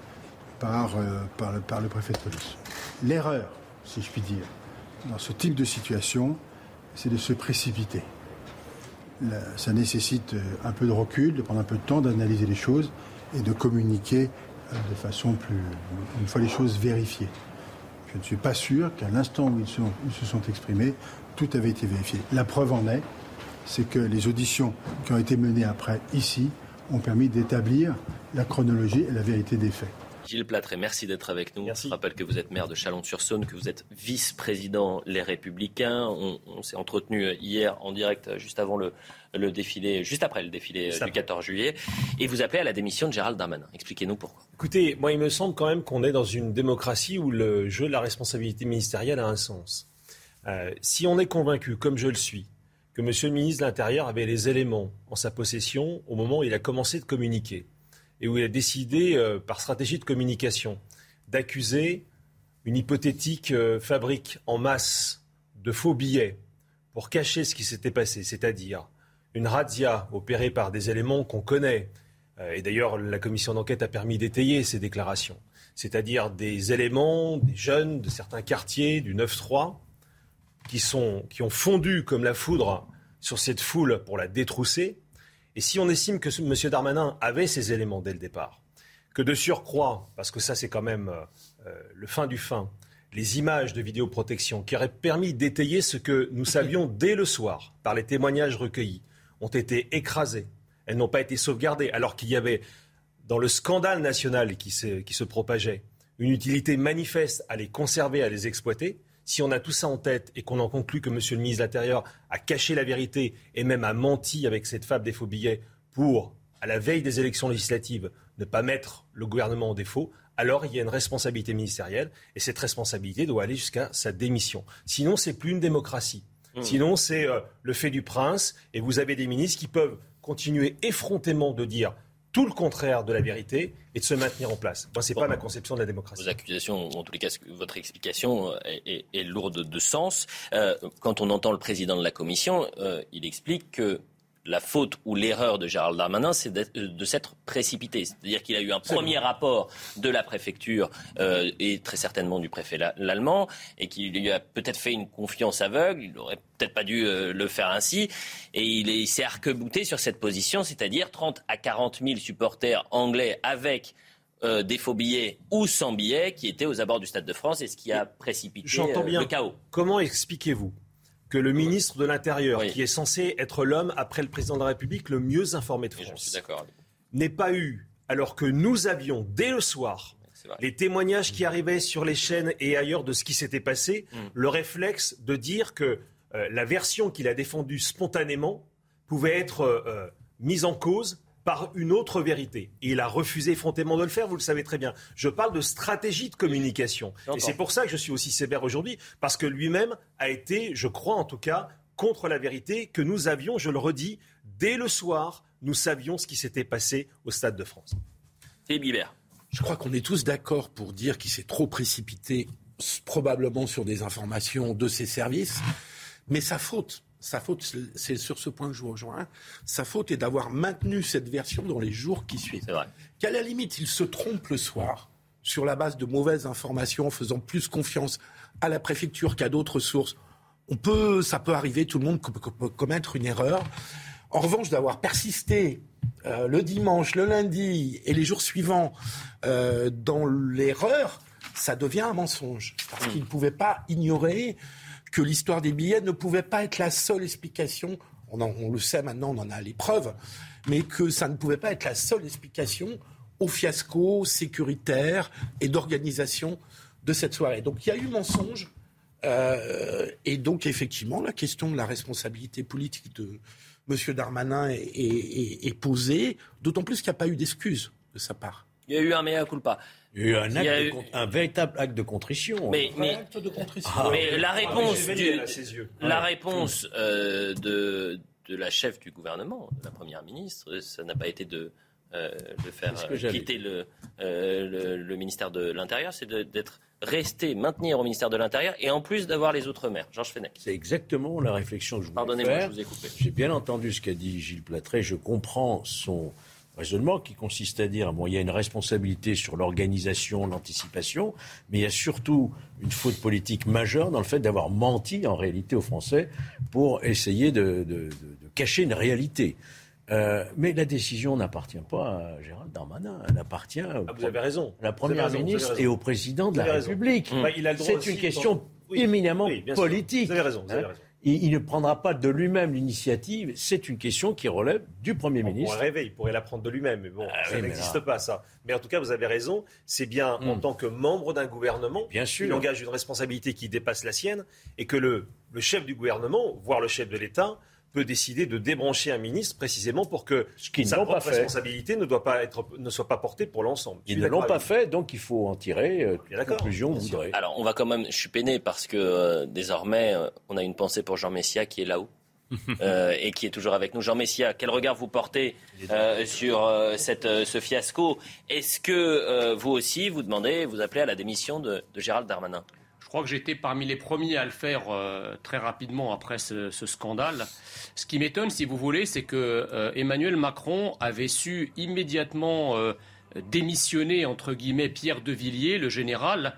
Speaker 18: par, euh, par, le, préfet de police. L'erreur, si je puis dire, dans ce type de situation, c'est de se précipiter. ça nécessite euh, un peu de recul, de prendre un peu de temps, d'analyser les choses et de communiquer euh, de façon plus. une fois les choses vérifiées. Je ne suis pas sûr qu'à l'instant où ils se sont exprimés, tout avait été vérifié. La preuve en est, c'est que les auditions qui ont été menées après ici ont permis d'établir la chronologie et la vérité des faits.
Speaker 1: Gilles Platré, merci d'être avec nous. Je rappelle que vous êtes maire de Chalon-sur-Saône, que vous êtes vice-président Les Républicains. On, s'est entretenu hier en direct, juste avant le, défilé, juste après le défilé du 14 juillet. Et vous appelez à la démission de Gérald Darmanin. Expliquez-nous pourquoi.
Speaker 19: Écoutez, moi, il me semble quand même qu'on est dans une démocratie où le jeu de la responsabilité ministérielle a un sens. Euh, si on est convaincu, comme je le suis, que M. le ministre de l'Intérieur avait les éléments en sa possession au moment où il a commencé de communiquer, et où il a décidé, euh, par stratégie de communication, d'accuser une hypothétique euh, fabrique en masse de faux billets pour cacher ce qui s'était passé, c'est-à-dire une razzia opérée par des éléments qu'on connaît. Euh, et d'ailleurs, la commission d'enquête a permis d'étayer ces déclarations. C'est-à-dire des éléments, des jeunes de certains quartiers du 9-3 qui, qui ont fondu comme la foudre sur cette foule pour la détrousser et si on estime que M. Darmanin avait ces éléments dès le départ, que de surcroît, parce que ça c'est quand même euh, euh, le fin du fin, les images de vidéoprotection qui auraient permis d'étayer ce que nous savions dès le soir par les témoignages recueillis, ont été écrasées. Elles n'ont pas été sauvegardées, alors qu'il y avait, dans le scandale national qui qui se propageait, une utilité manifeste à les conserver, à les exploiter si on a tout ça en tête et qu'on en conclut que M. le ministre de l'Intérieur a caché la vérité et même a menti avec cette fable des faux billets pour, à la veille des élections législatives, ne pas mettre le gouvernement en défaut, alors il y a une responsabilité ministérielle et cette responsabilité doit aller jusqu'à sa démission. Sinon, c'est plus une démocratie. Mmh. Sinon, c'est le fait du prince, et vous avez des ministres qui peuvent continuer effrontément de dire tout le contraire de la vérité et de se maintenir en place. Moi, ce n'est pas ma conception de la démocratie.
Speaker 1: Vos accusations, en tous les cas, votre explication euh, est, lourde de sens. Euh, quand on entend le président de la commission, euh, il explique que la faute ou l'erreur de Gérald Darmanin, c'est de s'être précipité. C'est-à-dire qu'il a eu un premier rapport de la préfecture euh, et très certainement du préfet l'allemand, et qu'il lui a peut-être fait une confiance aveugle. Il n'aurait peut-être pas dû euh, le faire ainsi. Et il s'est arc-bouté sur cette position, c'est-à-dire 30 à 40 000 supporters anglais avec euh, des faux billets ou sans billets qui étaient aux abords du Stade de France et ce qui a précipité le chaos.
Speaker 19: Comment expliquez-vous que le ministre de l'Intérieur, qui est censé être l'homme, après le président de la République, le mieux informé de France, n'ait pas eu, alors que nous avions, dès le soir, les témoignages qui arrivaient sur les chaînes et ailleurs de ce qui s'était passé, mm. le réflexe de dire que euh, la version qu'il a défendue spontanément pouvait être euh, euh, mise en cause par une autre vérité. Et il a refusé effrontément de le faire, vous le savez très bien. Je parle de stratégie de communication. Et c'est pour ça que je suis aussi sévère aujourd'hui, parce que lui-même a été, je crois en tout cas, contre la vérité que nous avions, je le redis, dès le soir, nous savions ce qui s'était passé au Stade de France.
Speaker 1: Philippe Guibert.
Speaker 8: Je crois qu'on est tous d'accord pour dire qu'il s'est trop précipité, probablement sur des informations de ses services, mais sa faute sa faute, c'est sur ce point que je vous rejoins, sa faute est d'avoir maintenu cette version dans les jours qui suivent. Qu'à la limite, il se trompe le soir sur la base de mauvaises informations, en faisant plus confiance à la préfecture qu'à d'autres sources. On peut, ça peut arriver, tout le monde peut commettre une erreur. En revanche, d'avoir persisté euh, le dimanche, le lundi et les jours suivants euh, dans l'erreur, ça devient un mensonge. Parce mmh. qu'il ne pouvait pas ignorer que l'histoire des billets ne pouvait pas être la seule explication, on, le sait maintenant, on en a les preuves, mais que ça ne pouvait pas être la seule explication au fiasco sécuritaire et d'organisation de cette soirée. Donc il y a eu mensonge. Euh, et donc effectivement, la question de la responsabilité politique de M. Darmanin est posée, d'autant plus qu'il n'y a pas eu d'excuse de sa part.
Speaker 1: Il y a eu un mea culpa.
Speaker 3: Il y a eu un, véritable acte de contrition.
Speaker 1: Mais, ah. la réponse, la réponse euh, de, de la chef du gouvernement, de la première ministre, ça n'a pas été de, euh, de faire quitter le, euh, le, ministère de l'Intérieur, c'est d'être resté, maintenir au ministère de l'Intérieur et en plus d'avoir les autres maires. Georges Fenech.
Speaker 3: C'est exactement la réflexion que je voulais
Speaker 1: Pardonnez-moi, je vous ai coupé.
Speaker 3: J'ai bien entendu ce qu'a dit Gilles Platret. Je comprends son, raisonnement qui consiste à dire bon, il y a une responsabilité sur l'organisation, l'anticipation, mais il y a surtout une faute politique majeure dans le fait d'avoir menti en réalité aux Français pour essayer de, cacher une réalité. Euh, mais la décision n'appartient pas à Gérald Darmanin, elle appartient
Speaker 19: ah, vous avez raison.
Speaker 3: à la Première ministre et au Président de la République. C'est une question éminemment politique.
Speaker 19: Vous avez raison. Vous avez
Speaker 3: hein. raison il, ne prendra pas de lui-même l'initiative. C'est une question qui relève du Premier ministre.
Speaker 19: Rêver, il pourrait la prendre de lui-même, mais bon, ah ça n'existe pas ça. Mais en tout cas, vous avez raison. C'est bien en hmm. tant que membre d'un gouvernement
Speaker 3: bien sûr.
Speaker 19: qu'il engage une responsabilité qui dépasse la sienne et que le chef du gouvernement, voire le chef de l'État, peut décider de débrancher un ministre précisément pour que sa propre responsabilité ne, doit pas être, ne soit pas portée pour l'ensemble.
Speaker 3: Ils ne l'ont pas fait, donc il faut en tirer euh, la conclusion voudrait.
Speaker 1: Alors on va quand même, je suis peiné parce que euh, désormais euh, on a une pensée pour Jean Messia qui est là-haut. [laughs] et qui est toujours avec nous. Jean Messia, quel regard vous portez sur cette, ce fiasco? Est-ce que vous aussi, vous demandez, vous appelez à la démission de, de Gérald Darmanin?
Speaker 11: Je crois que j'étais parmi les premiers à le faire euh, très rapidement après ce, scandale. Ce qui m'étonne, si vous voulez, c'est que euh, Emmanuel Macron avait su immédiatement euh, démissionner, entre guillemets, Pierre de Villiers, le général,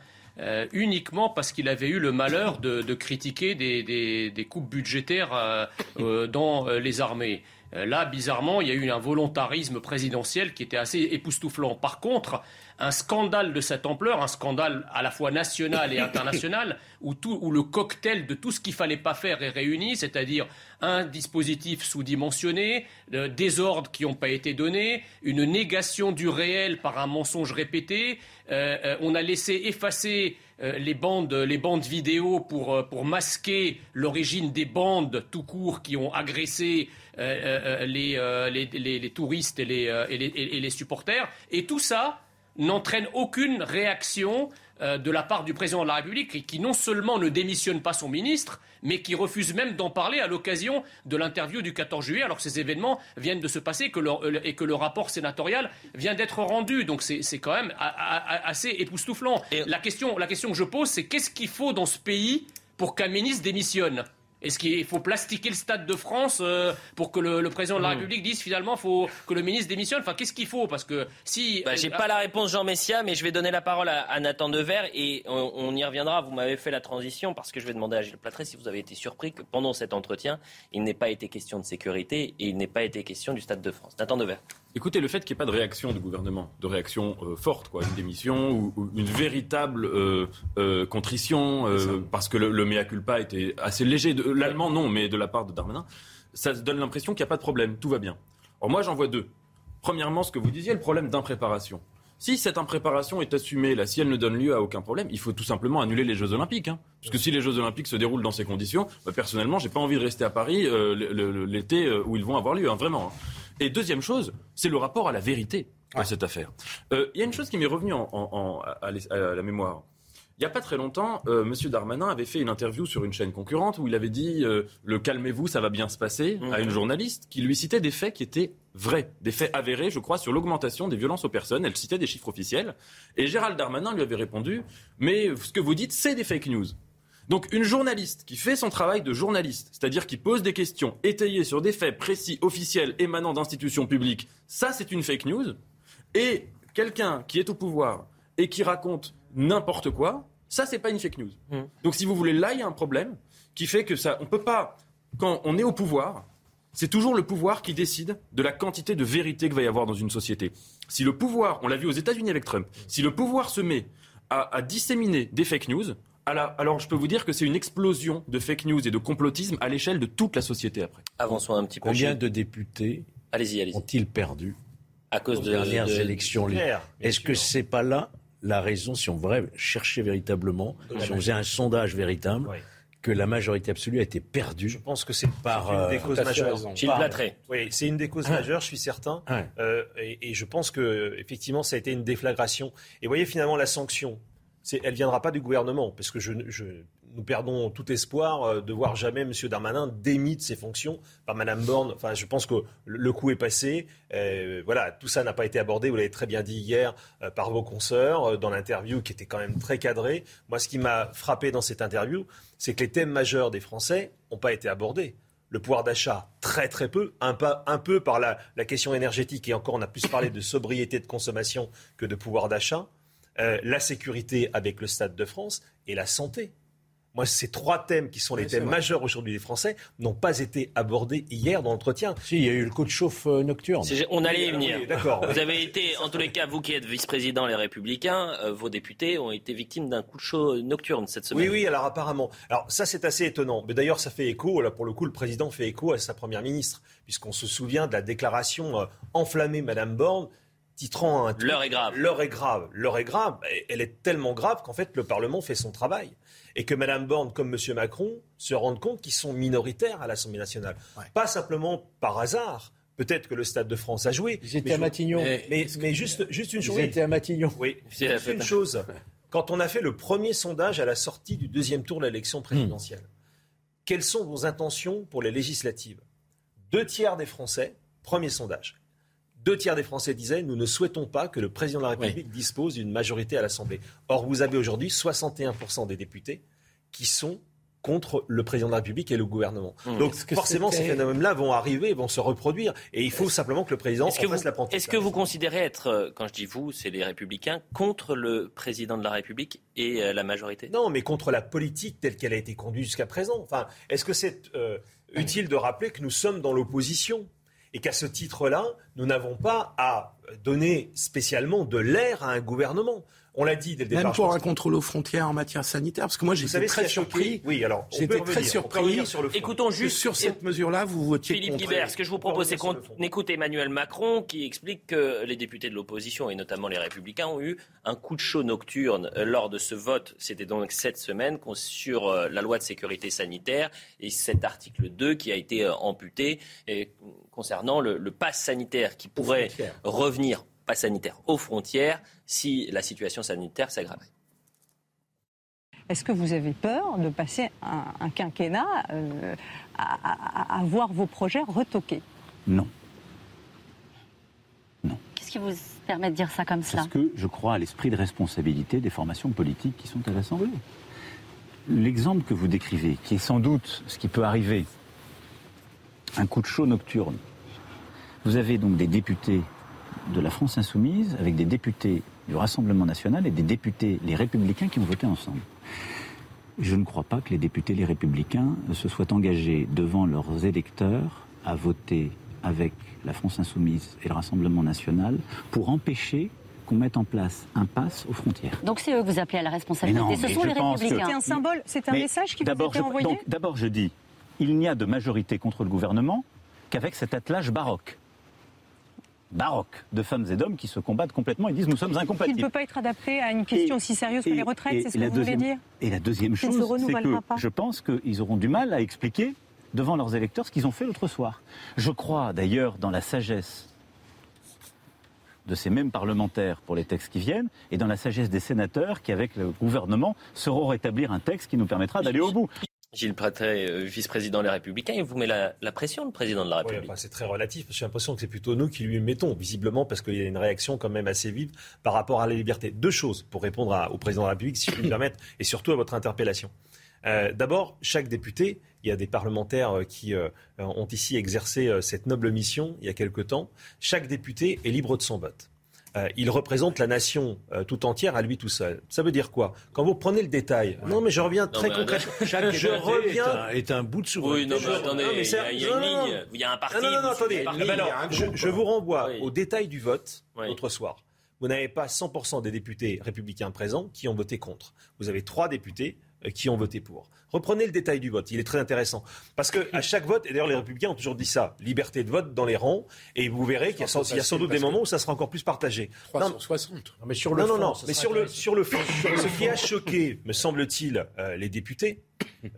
Speaker 11: uniquement parce qu'il avait eu le malheur de, critiquer des, des, coupes budgétaires dans les armées. Là, bizarrement, il y a eu un volontarisme présidentiel qui était assez époustouflant. Par contre, un scandale de cette ampleur, un scandale à la fois national et [laughs] international, où, tout, où le cocktail de tout ce qu'il fallait pas faire est réuni, c'est-à-dire un dispositif sous-dimensionné, euh, des ordres qui n'ont pas été donnés, une négation du réel par un mensonge répété. Euh, euh, on a laissé effacer les bandes, les bandes vidéo pour, pour masquer l'origine des bandes tout court qui ont agressé les, les, les, les, touristes et les, et et les supporters. Et tout ça, n'entraîne aucune réaction euh, de la part du président de la République qui non seulement ne démissionne pas son ministre, mais qui refuse même d'en parler à l'occasion de l'interview du 14 juillet, alors que ces événements viennent de se passer et que le, euh, et que le rapport sénatorial vient d'être rendu. Donc c'est quand même assez époustouflant. La, question, la question que je pose, c'est qu'est-ce qu'il faut dans ce pays pour qu'un ministre démissionne? Est-ce qu'il faut plastiquer le Stade de France euh, pour que le, président de la hmm. République dise finalement faut que le ministre démissionne? Enfin, qu'est-ce qu'il faut? Parce que si.
Speaker 1: Bah, J'ai euh, pas la réponse, Jean Messia, mais je vais donner la parole à, Nathan Dever et on, y reviendra. Vous m'avez fait la transition parce que je vais demander à Gilles Platré si vous avez été surpris que pendant cet entretien, il n'ait pas été question de sécurité et il n'ait pas été question du Stade de France. Nathan Dever.
Speaker 16: Écoutez, le fait qu'il n'y ait pas de réaction du gouvernement, de réaction euh, forte, quoi, une démission ou, une véritable euh, euh, contrition, parce que le, mea culpa était assez léger, l'allemand non, mais de la part de Darmanin, ça donne l'impression qu'il n'y a pas de problème, tout va bien. Or moi j'en vois deux. Premièrement, ce que vous disiez, le problème d'impréparation. Si cette impréparation est assumée, là, si elle ne donne lieu à aucun problème, il faut tout simplement annuler les Jeux Olympiques. Hein. Parce que si les Jeux Olympiques se déroulent dans ces conditions, bah, personnellement, j'ai pas envie de rester à Paris l'été où ils vont avoir lieu, hein, vraiment. Hein. Et deuxième chose, c'est le rapport à la vérité de cette affaire. Euh, il y a une chose qui m'est revenue à, la mémoire. Il n'y a pas très longtemps, euh, M. Darmanin avait fait une interview sur une chaîne concurrente où il avait dit euh, le calmez-vous, ça va bien se passer à une mhm. journaliste qui lui citait des faits qui étaient vrais, des faits avérés, je crois, sur l'augmentation des violences aux personnes. Elle citait des chiffres officiels. Et Gérald Darmanin lui avait répondu mais ce que vous dites, c'est des fake news. Donc une journaliste qui fait son travail de journaliste, c'est-à-dire qui pose des questions étayées sur des faits précis, officiels, émanant d'institutions publiques, ça c'est une fake news. Et quelqu'un qui est au pouvoir et qui raconte n'importe quoi, ça c'est pas une fake news. Mmh. Donc si vous voulez, là il y a un problème qui fait que ça, on peut pas, quand on est au pouvoir, c'est toujours le pouvoir qui décide de la quantité de vérité qu'il va y avoir dans une société. Si le pouvoir, on l'a vu aux États-Unis avec Trump, si le pouvoir se met à disséminer des fake news, alors, je peux vous dire que c'est une explosion de fake news et de complotisme à l'échelle de toute la société après.
Speaker 1: Avançons un petit peu.
Speaker 3: Combien de députés ont-ils perdu
Speaker 1: à cause
Speaker 3: des dernières élections Est-ce que c'est pas là la raison, si on voudrait chercher véritablement, si on faisait un sondage véritable, que la majorité absolue a été perdue.
Speaker 19: Je pense que c'est par une des euh, causes majeures. Oui, c'est une des causes
Speaker 3: ah.
Speaker 19: majeures, je suis certain. Euh, et, et, je pense que effectivement, ça a été une déflagration. Et voyez finalement la sanction elle viendra pas du gouvernement, parce que nous perdons tout espoir euh, de voir jamais M. Darmanin démis de ses fonctions par Mme Borne. Enfin, je pense que le coup est passé. Euh, voilà, tout ça n'a pas été abordé. Vous l'avez très bien dit hier euh, par vos consoeurs dans l'interview qui était quand même très cadrée. Moi, ce qui m'a frappé dans cette interview, c'est que les thèmes majeurs des Français n'ont pas été abordés le pouvoir d'achat très très peu, un, peu par la, question énergétique et encore on a plus parlé de sobriété de consommation que de pouvoir d'achat. Euh, la sécurité avec le Stade de France et la santé. Moi, ces trois thèmes qui sont les thèmes majeurs aujourd'hui des Français n'ont pas été abordés hier dans l'entretien.
Speaker 3: Si, il y a eu le coup de chauffe euh, nocturne.
Speaker 1: On allait y venir. D'accord. Vous avez été, en tous les cas, vous qui êtes vice-président les Républicains, euh, vos députés ont été victimes d'un coup de chaud nocturne cette semaine.
Speaker 19: Oui, oui, alors apparemment. Alors ça, c'est assez étonnant. Mais d'ailleurs, ça fait écho, là pour le coup, le président fait écho à sa première ministre, puisqu'on se souvient de la déclaration enflammée Madame Borne titrant un
Speaker 1: L'heure est grave.
Speaker 19: L'heure est grave. L'heure est grave. Elle est tellement grave qu'en fait, le Parlement fait son travail. Et que Mme Borne, comme M. Macron, se rendent compte qu'ils sont minoritaires à l'Assemblée nationale. Pas simplement par hasard. Peut-être que le Stade de France a joué.
Speaker 3: Ils étaient à Matignon.
Speaker 19: Mais, mais, juste, juste une chose.
Speaker 3: Ils étaient à Matignon.
Speaker 19: Oui, [laughs] juste une chose. Quand on a fait le premier sondage à la sortie du deuxième tour de l'élection présidentielle, quelles sont vos intentions pour les législatives? Deux tiers des Français, premier sondage, deux tiers des Français disaient nous ne souhaitons pas que le président de la République dispose d'une majorité à l'Assemblée. Or, vous avez aujourd'hui 61% des députés qui sont contre le président de la République et le gouvernement. Mmh. Donc forcément, ces phénomènes-là vont arriver, vont se reproduire, et il faut simplement que le président fasse l'apprentissage.
Speaker 1: Est-ce que vous considérez être, euh, quand je dis vous, c'est les républicains, contre le président de la République et euh, la majorité?
Speaker 19: Non, mais contre la politique telle qu'elle a été conduite jusqu'à présent. Enfin, est-ce que c'est euh, utile de rappeler que nous sommes dans l'opposition? Et qu'à ce titre-là, nous n'avons pas à donner spécialement de l'air à un gouvernement. On l'a dit dès le départ.
Speaker 8: Même pour un contrôle aux frontières en matière sanitaire, parce que moi j'étais très surpris.
Speaker 19: Oui, alors
Speaker 8: j'étais très surpris.
Speaker 1: Sur le Écoutons juste
Speaker 8: sur cette mesure-là, vous votiez
Speaker 1: Philippe Guibert, ce que je vous propose, c'est qu'on écoute Emmanuel Macron qui explique que les députés de l'opposition et notamment les Républicains ont eu un coup de chaud nocturne euh, lors de ce vote. C'était donc cette semaine sur euh, la loi de sécurité sanitaire et cet article 2 qui a été euh, amputé concernant le, le pass sanitaire qui pourrait revenir pas sanitaire aux frontières si la situation sanitaire s'aggravait.
Speaker 20: Est-ce que vous avez peur de passer un, quinquennat euh, à, voir vos projets retoqués
Speaker 21: Non.
Speaker 22: Non. Qu'est-ce qui vous permet de dire ça comme ça?
Speaker 21: Parce que je crois à l'esprit de responsabilité des formations politiques qui sont à l'Assemblée. L'exemple que vous décrivez, qui est sans doute ce qui peut arriver, un coup de chaud nocturne. Vous avez donc des députés de la France insoumise avec des députés du Rassemblement national et des députés les républicains qui ont voté ensemble. Je ne crois pas que les députés les républicains se soient engagés devant leurs électeurs à voter avec la France insoumise et le Rassemblement national pour empêcher qu'on mette en place un pass aux frontières.
Speaker 22: Donc c'est eux que vous appelez à la responsabilité. Ce sont les républicains.
Speaker 20: C'est un symbole, c'est un message qui vous a été envoyé
Speaker 21: D'abord, je dis, il n'y a de majorité contre le gouvernement qu'avec cet attelage baroque baroque de femmes et d'hommes qui se combattent complètement et disent nous sommes incompatibles.
Speaker 20: Il ne peut pas être adapté à une question aussi sérieuse que les retraites, c'est ce que vous voulez dire
Speaker 21: Et la deuxième chose, c'est que je pense qu'ils auront du mal à expliquer devant leurs électeurs ce qu'ils ont fait l'autre soir. Je crois d'ailleurs dans la sagesse de ces mêmes parlementaires pour les textes qui viennent et dans la sagesse des sénateurs qui, avec le gouvernement, sauront rétablir un texte qui nous permettra d'aller au bout.
Speaker 1: Gilles Pratet, euh, vice-président des Républicains, il vous met la, pression, le président de la République.
Speaker 19: c'est très relatif. J'ai l'impression que c'est plutôt nous qui lui mettons, visiblement, parce qu'il y a une réaction quand même assez vive par rapport à la liberté. Deux choses pour répondre au président de la République, si je puis me [coughs] permettre, et surtout à votre interpellation. Euh, d'abord, chaque député, il y a des parlementaires euh, qui ont ici exercé cette noble mission il y a quelque temps, chaque député est libre de son vote. Euh, il représente la nation euh, tout entière à lui tout seul. Ça veut dire quoi? Quand vous prenez le détail, non mais je reviens très concrètement.
Speaker 3: Chaque je reviens est un, bout de souveraineté.
Speaker 1: Oui, non, mais attendez, il y a une ligne, il y a un parti.
Speaker 19: Non, non, non, attendez. je, vous renvoie au détail du vote l'autre soir. Vous n'avez pas 100% des députés républicains présents qui ont voté contre. Vous avez trois députés qui ont voté pour. Reprenez le détail du vote, il est très intéressant. Parce qu'à chaque vote, et d'ailleurs les républicains ont toujours dit ça, liberté de vote dans les rangs, et vous verrez qu'il y, a sans doute des moments où ça sera encore plus partagé.
Speaker 3: 360. Non,
Speaker 19: mais sur le non, fond, non, non, mais sur le, sur le fond, [laughs] ce qui a choqué, me semble-t-il, euh, les députés,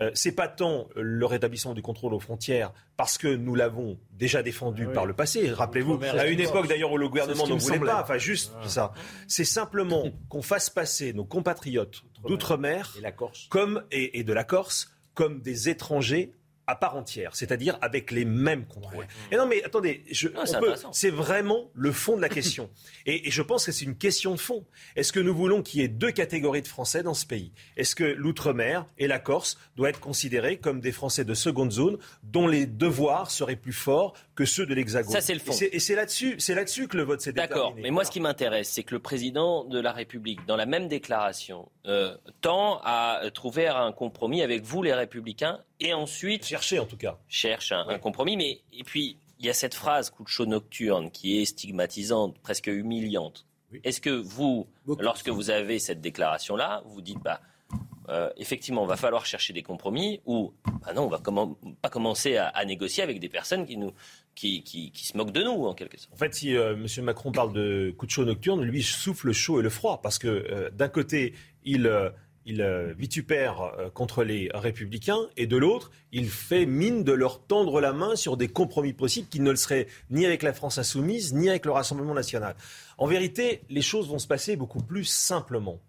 Speaker 19: euh, c'est pas tant le rétablissement du contrôle aux frontières, parce que nous l'avons déjà défendu ah par le passé. Rappelez-vous, à une époque d'ailleurs où le gouvernement ne voulait pas, enfin juste ah. ça. C'est simplement [laughs] qu'on fasse passer nos compatriotes d'outre-mer comme et de la Corse comme des étrangers à part entière, c'est-à-dire avec les mêmes contrôles. Et non, mais attendez, c'est vraiment le fond de la question. [laughs] et, je pense que c'est une question de fond. Est-ce que nous voulons qu'il y ait deux catégories de Français dans ce pays? Est-ce que l'outre-mer et la Corse doivent être considérés comme des Français de seconde zone dont les devoirs seraient plus forts que ceux de l'Hexagone?
Speaker 1: Ça, c'est le fond.
Speaker 19: Et c'est là-dessus, c'est là-dessus que le vote s'est déterminé.
Speaker 1: D'accord. Mais moi, ce qui m'intéresse, c'est que le président de la République, dans la même déclaration, euh, tend à trouver un compromis avec vous, les Républicains, et ensuite
Speaker 19: chercher en tout cas
Speaker 1: cherche un, compromis. Mais et puis il y a cette phrase coup de chaud nocturne qui est stigmatisante, presque humiliante. Est-ce que vous, lorsque vous avez cette déclaration-là, vous dites bah euh, effectivement, il va falloir chercher des compromis ou bah non, on va pas commencer à, négocier avec des personnes qui nous qui, qui, se moquent de nous en quelque sorte.
Speaker 19: En fait, si euh, M. Macron parle de coup de chaud nocturne, lui souffle le chaud et le froid parce que euh, d'un côté, il il euh, vitupère euh, contre les républicains, et de l'autre, il fait mine de leur tendre la main sur des compromis possibles qui ne le seraient ni avec la France insoumise, ni avec le Rassemblement national. En vérité, les choses vont se passer beaucoup plus simplement.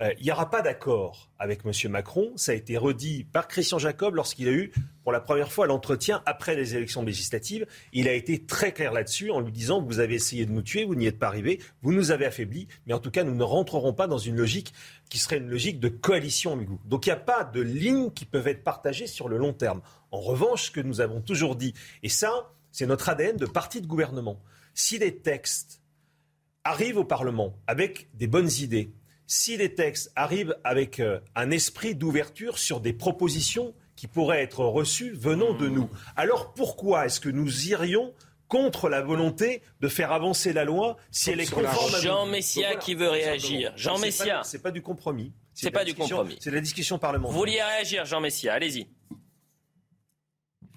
Speaker 19: Euh, il n'y aura pas d'accord avec M. Macron. Ça a été redit par Christian Jacob lorsqu'il a eu pour la première fois l'entretien après les élections législatives. Il a été très clair là-dessus en lui disant vous avez essayé de nous tuer, vous n'y êtes pas arrivé, vous nous avez affaiblis, mais en tout cas nous ne rentrerons pas dans une logique qui serait une logique de coalition amigou. Donc il n'y a pas de lignes qui peuvent être partagées sur le long terme. En revanche, ce que nous avons toujours dit, et ça c'est notre ADN de parti de gouvernement, si des textes arrivent au Parlement avec des bonnes idées, si les textes arrivent avec euh, un esprit d'ouverture sur des propositions qui pourraient être reçues venant de nous, alors pourquoi est-ce que nous irions contre la volonté de faire avancer la loi si elle est conforme à
Speaker 1: Jean Messia qui veut réagir. Jean Messia.
Speaker 19: C'est pas du compromis.
Speaker 1: C'est pas du compromis.
Speaker 19: C'est la discussion parlementaire.
Speaker 1: Vous vouliez réagir, Jean Messia Allez-y.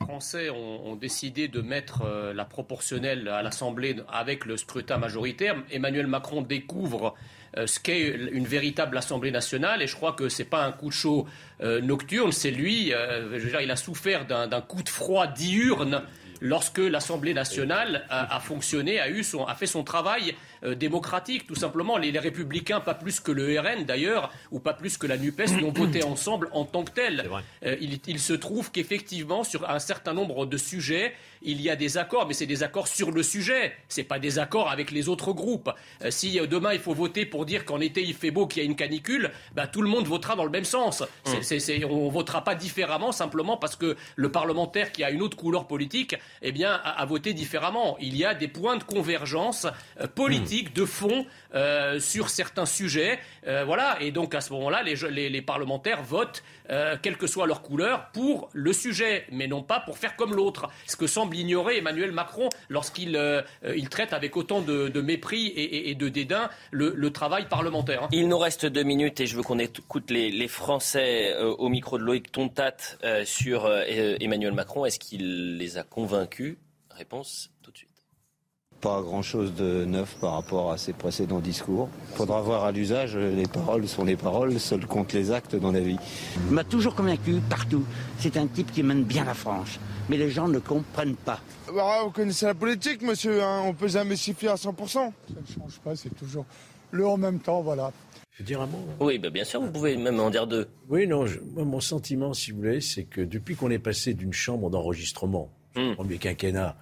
Speaker 11: Les Français ont, décidé de mettre euh, la proportionnelle à l'Assemblée avec le scrutin majoritaire. Emmanuel Macron découvre euh, ce qu'est une véritable Assemblée nationale. Et je crois que ce n'est pas un coup de chaud euh, nocturne, c'est lui, euh, il a souffert d'un coup de froid diurne lorsque l'Assemblée nationale a, fonctionné, a, eu son, a fait son travail démocratique, tout simplement. Les, Républicains, pas plus que le RN d'ailleurs, ou pas plus que la NUPES, l'ont voté [coughs] ensemble en tant que tel. il, il se trouve qu'effectivement, sur un certain nombre de sujets, il y a des accords, mais c'est des accords sur le sujet. C'est pas des accords avec les autres groupes. Euh, si euh, demain il faut voter pour dire qu'en été il fait beau, qu'il y a une canicule, bah, tout le monde votera dans le même sens. On mmh. on votera pas différemment simplement parce que le parlementaire qui a une autre couleur politique, eh bien, a, voté différemment. Il y a des points de convergence euh, de fond, sur certains sujets. voilà. Et donc à ce moment-là, les, parlementaires votent, quelle que soit leur couleur, pour le sujet, mais non pas pour faire comme l'autre. Ce que semble ignorer Emmanuel Macron lorsqu'il euh, il traite avec autant de, mépris et, de dédain le, travail parlementaire. Hein.
Speaker 1: Il nous reste deux minutes et je veux qu'on écoute les, Français euh, au micro de Loïc Tontat euh, sur Emmanuel Macron. Est-ce qu'il les a convaincus? Réponse.
Speaker 23: Pas grand-chose de neuf par rapport à ses précédents discours. Il faudra voir à l'usage, les paroles sont les paroles, seuls comptent les actes dans la vie.
Speaker 24: Il m'a toujours convaincu, partout. C'est un type qui mène bien la France mais les gens ne comprennent pas.
Speaker 25: Bah, vous connaissez la politique, monsieur, hein. on peut jamais s'y fier à 100%. Ça
Speaker 26: ne change pas, c'est toujours le en même temps, voilà.
Speaker 1: Je veux dire un mot hein. Oui, bah, bien sûr, vous pouvez même en dire deux.
Speaker 3: Oui, non, mon sentiment, si vous voulez, c'est que depuis qu'on est passé d'une chambre d'enregistrement, hmm. premier quinquennat,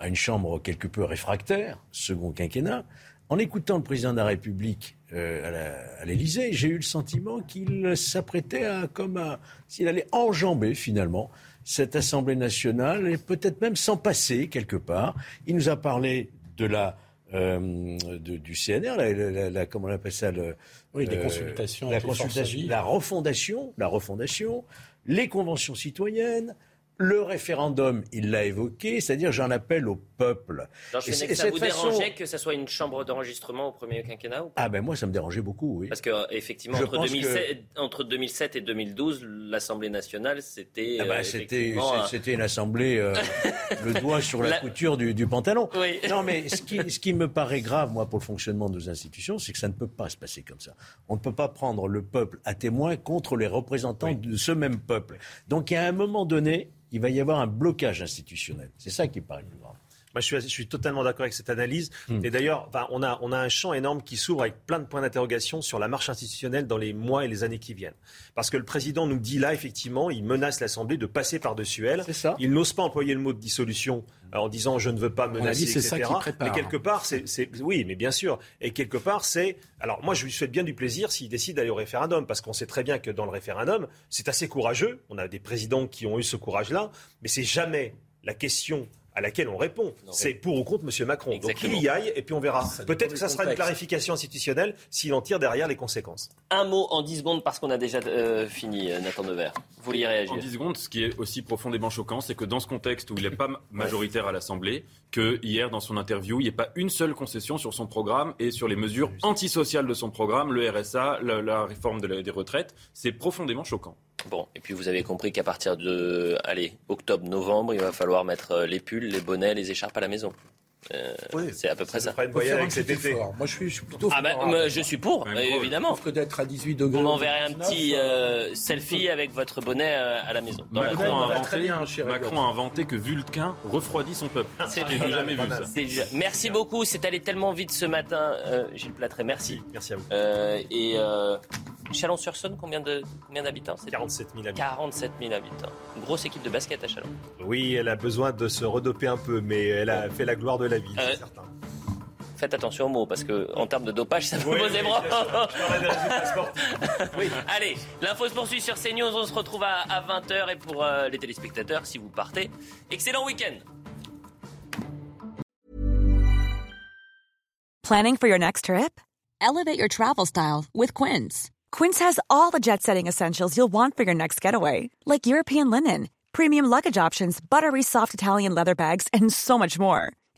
Speaker 3: à une chambre quelque peu réfractaire, second quinquennat, en écoutant le président de la République euh, à l'Élysée, j'ai eu le sentiment qu'il s'apprêtait à, comme à, s'il allait enjamber finalement cette Assemblée nationale et peut-être même s'en passer quelque part. Il nous a parlé de la euh, du CNR, la, comment on appelle ça le,
Speaker 8: Oui, des euh, consultations.
Speaker 3: La, consultation, la refondation, la refondation, les conventions citoyennes, le référendum, il l'a évoqué, c'est-à-dire j'en appelle au peuple.
Speaker 1: et, ça vous dérangeait que ça soit une chambre d'enregistrement au premier quinquennat ou
Speaker 3: Ah ben moi ça me dérangeait beaucoup, oui.
Speaker 1: Parce que effectivement entre 2007, entre 2007, et 2012, l'Assemblée nationale c'était
Speaker 3: ah ben, c'était une assemblée euh, [laughs] le doigt sur la, couture du, pantalon.
Speaker 1: Oui.
Speaker 3: Non mais ce qui, ce qui me paraît grave moi pour le fonctionnement de nos institutions, c'est que ça ne peut pas se passer comme ça. On ne peut pas prendre le peuple à témoin contre les représentants de ce même peuple. Donc il y a un moment donné il va y avoir un blocage institutionnel. C'est ça qui paraît plus grave.
Speaker 19: Moi, je suis, totalement d'accord avec cette analyse. Hmm. Et d'ailleurs, on, a, on a un champ énorme qui s'ouvre avec plein de points d'interrogation sur la marche institutionnelle dans les mois et les années qui viennent. Parce que le président nous dit là, effectivement, il menace l'Assemblée de passer par-dessus elle.
Speaker 3: Ça.
Speaker 19: Il n'ose pas employer le mot de dissolution euh, en disant je ne veux pas menacer,
Speaker 8: c'est Ça qui prépare.
Speaker 19: Mais quelque part, c'est, oui, mais bien sûr. Et quelque part, c'est. Alors moi, je lui souhaite bien du plaisir s'il décide d'aller au référendum, parce qu'on sait très bien que dans le référendum, c'est assez courageux. On a des présidents qui ont eu ce courage-là, mais c'est jamais la question à laquelle on répond. C'est pour ou contre M. Macron. Donc qu'il y aille et puis on verra. Peut-être que ça sera une clarification institutionnelle s'il en tire derrière les conséquences.
Speaker 1: Un mot en 10 secondes parce qu'on a déjà euh, fini, euh, Nathan Devers. Vous vouliez réagir
Speaker 16: En 10 secondes, ce qui est aussi profondément choquant, c'est que dans ce contexte où il n'est pas [laughs] majoritaire à l'Assemblée, que hier, dans son interview, il n'y ait pas une seule concession sur son programme et sur les mesures antisociales de son programme, le RSA, la, réforme des retraites. C'est profondément choquant.
Speaker 1: Bon, et puis vous avez compris qu'à partir de, allez, octobre-novembre, il va falloir mettre euh, les pulls, les bonnets, les écharpes à la maison. Euh, c'est à peu près ça.
Speaker 8: Moi, je suis, plutôt.
Speaker 1: Ah bah, je suis pour, évidemment.
Speaker 8: que d'être à 18 degrés.
Speaker 1: Vous m'enverrez un petit euh, selfie avec votre bonnet à la maison.
Speaker 16: Macron, a inventé, Macron a inventé que Vulcain refroidit son peuple.
Speaker 1: C'est jamais vu ça. Merci beaucoup. C'est allé tellement vite ce matin, Gilles Platré. Merci.
Speaker 19: Merci à vous.
Speaker 1: et Chalon-sur-Saône, combien d'habitants
Speaker 19: 47 000 habitants.
Speaker 1: 47 000 habitants. Une grosse équipe de basket à Chalon.
Speaker 19: Oui, elle a besoin de se redoper un peu, mais elle a fait la gloire de la ville, c'est certain.
Speaker 1: Faites attention aux mots, parce que en termes de dopage, ça vous pose des bras. Allez, l'info se poursuit sur CNews. On se retrouve à, 20h. Et pour euh, les téléspectateurs, si vous partez, excellent week-end.
Speaker 27: Planning for your next trip? Elevate your travel style with Quince. Quince has all the jet setting essentials you'll want for your next getaway, like European linen, premium luggage options, buttery soft Italian leather bags, and so much more.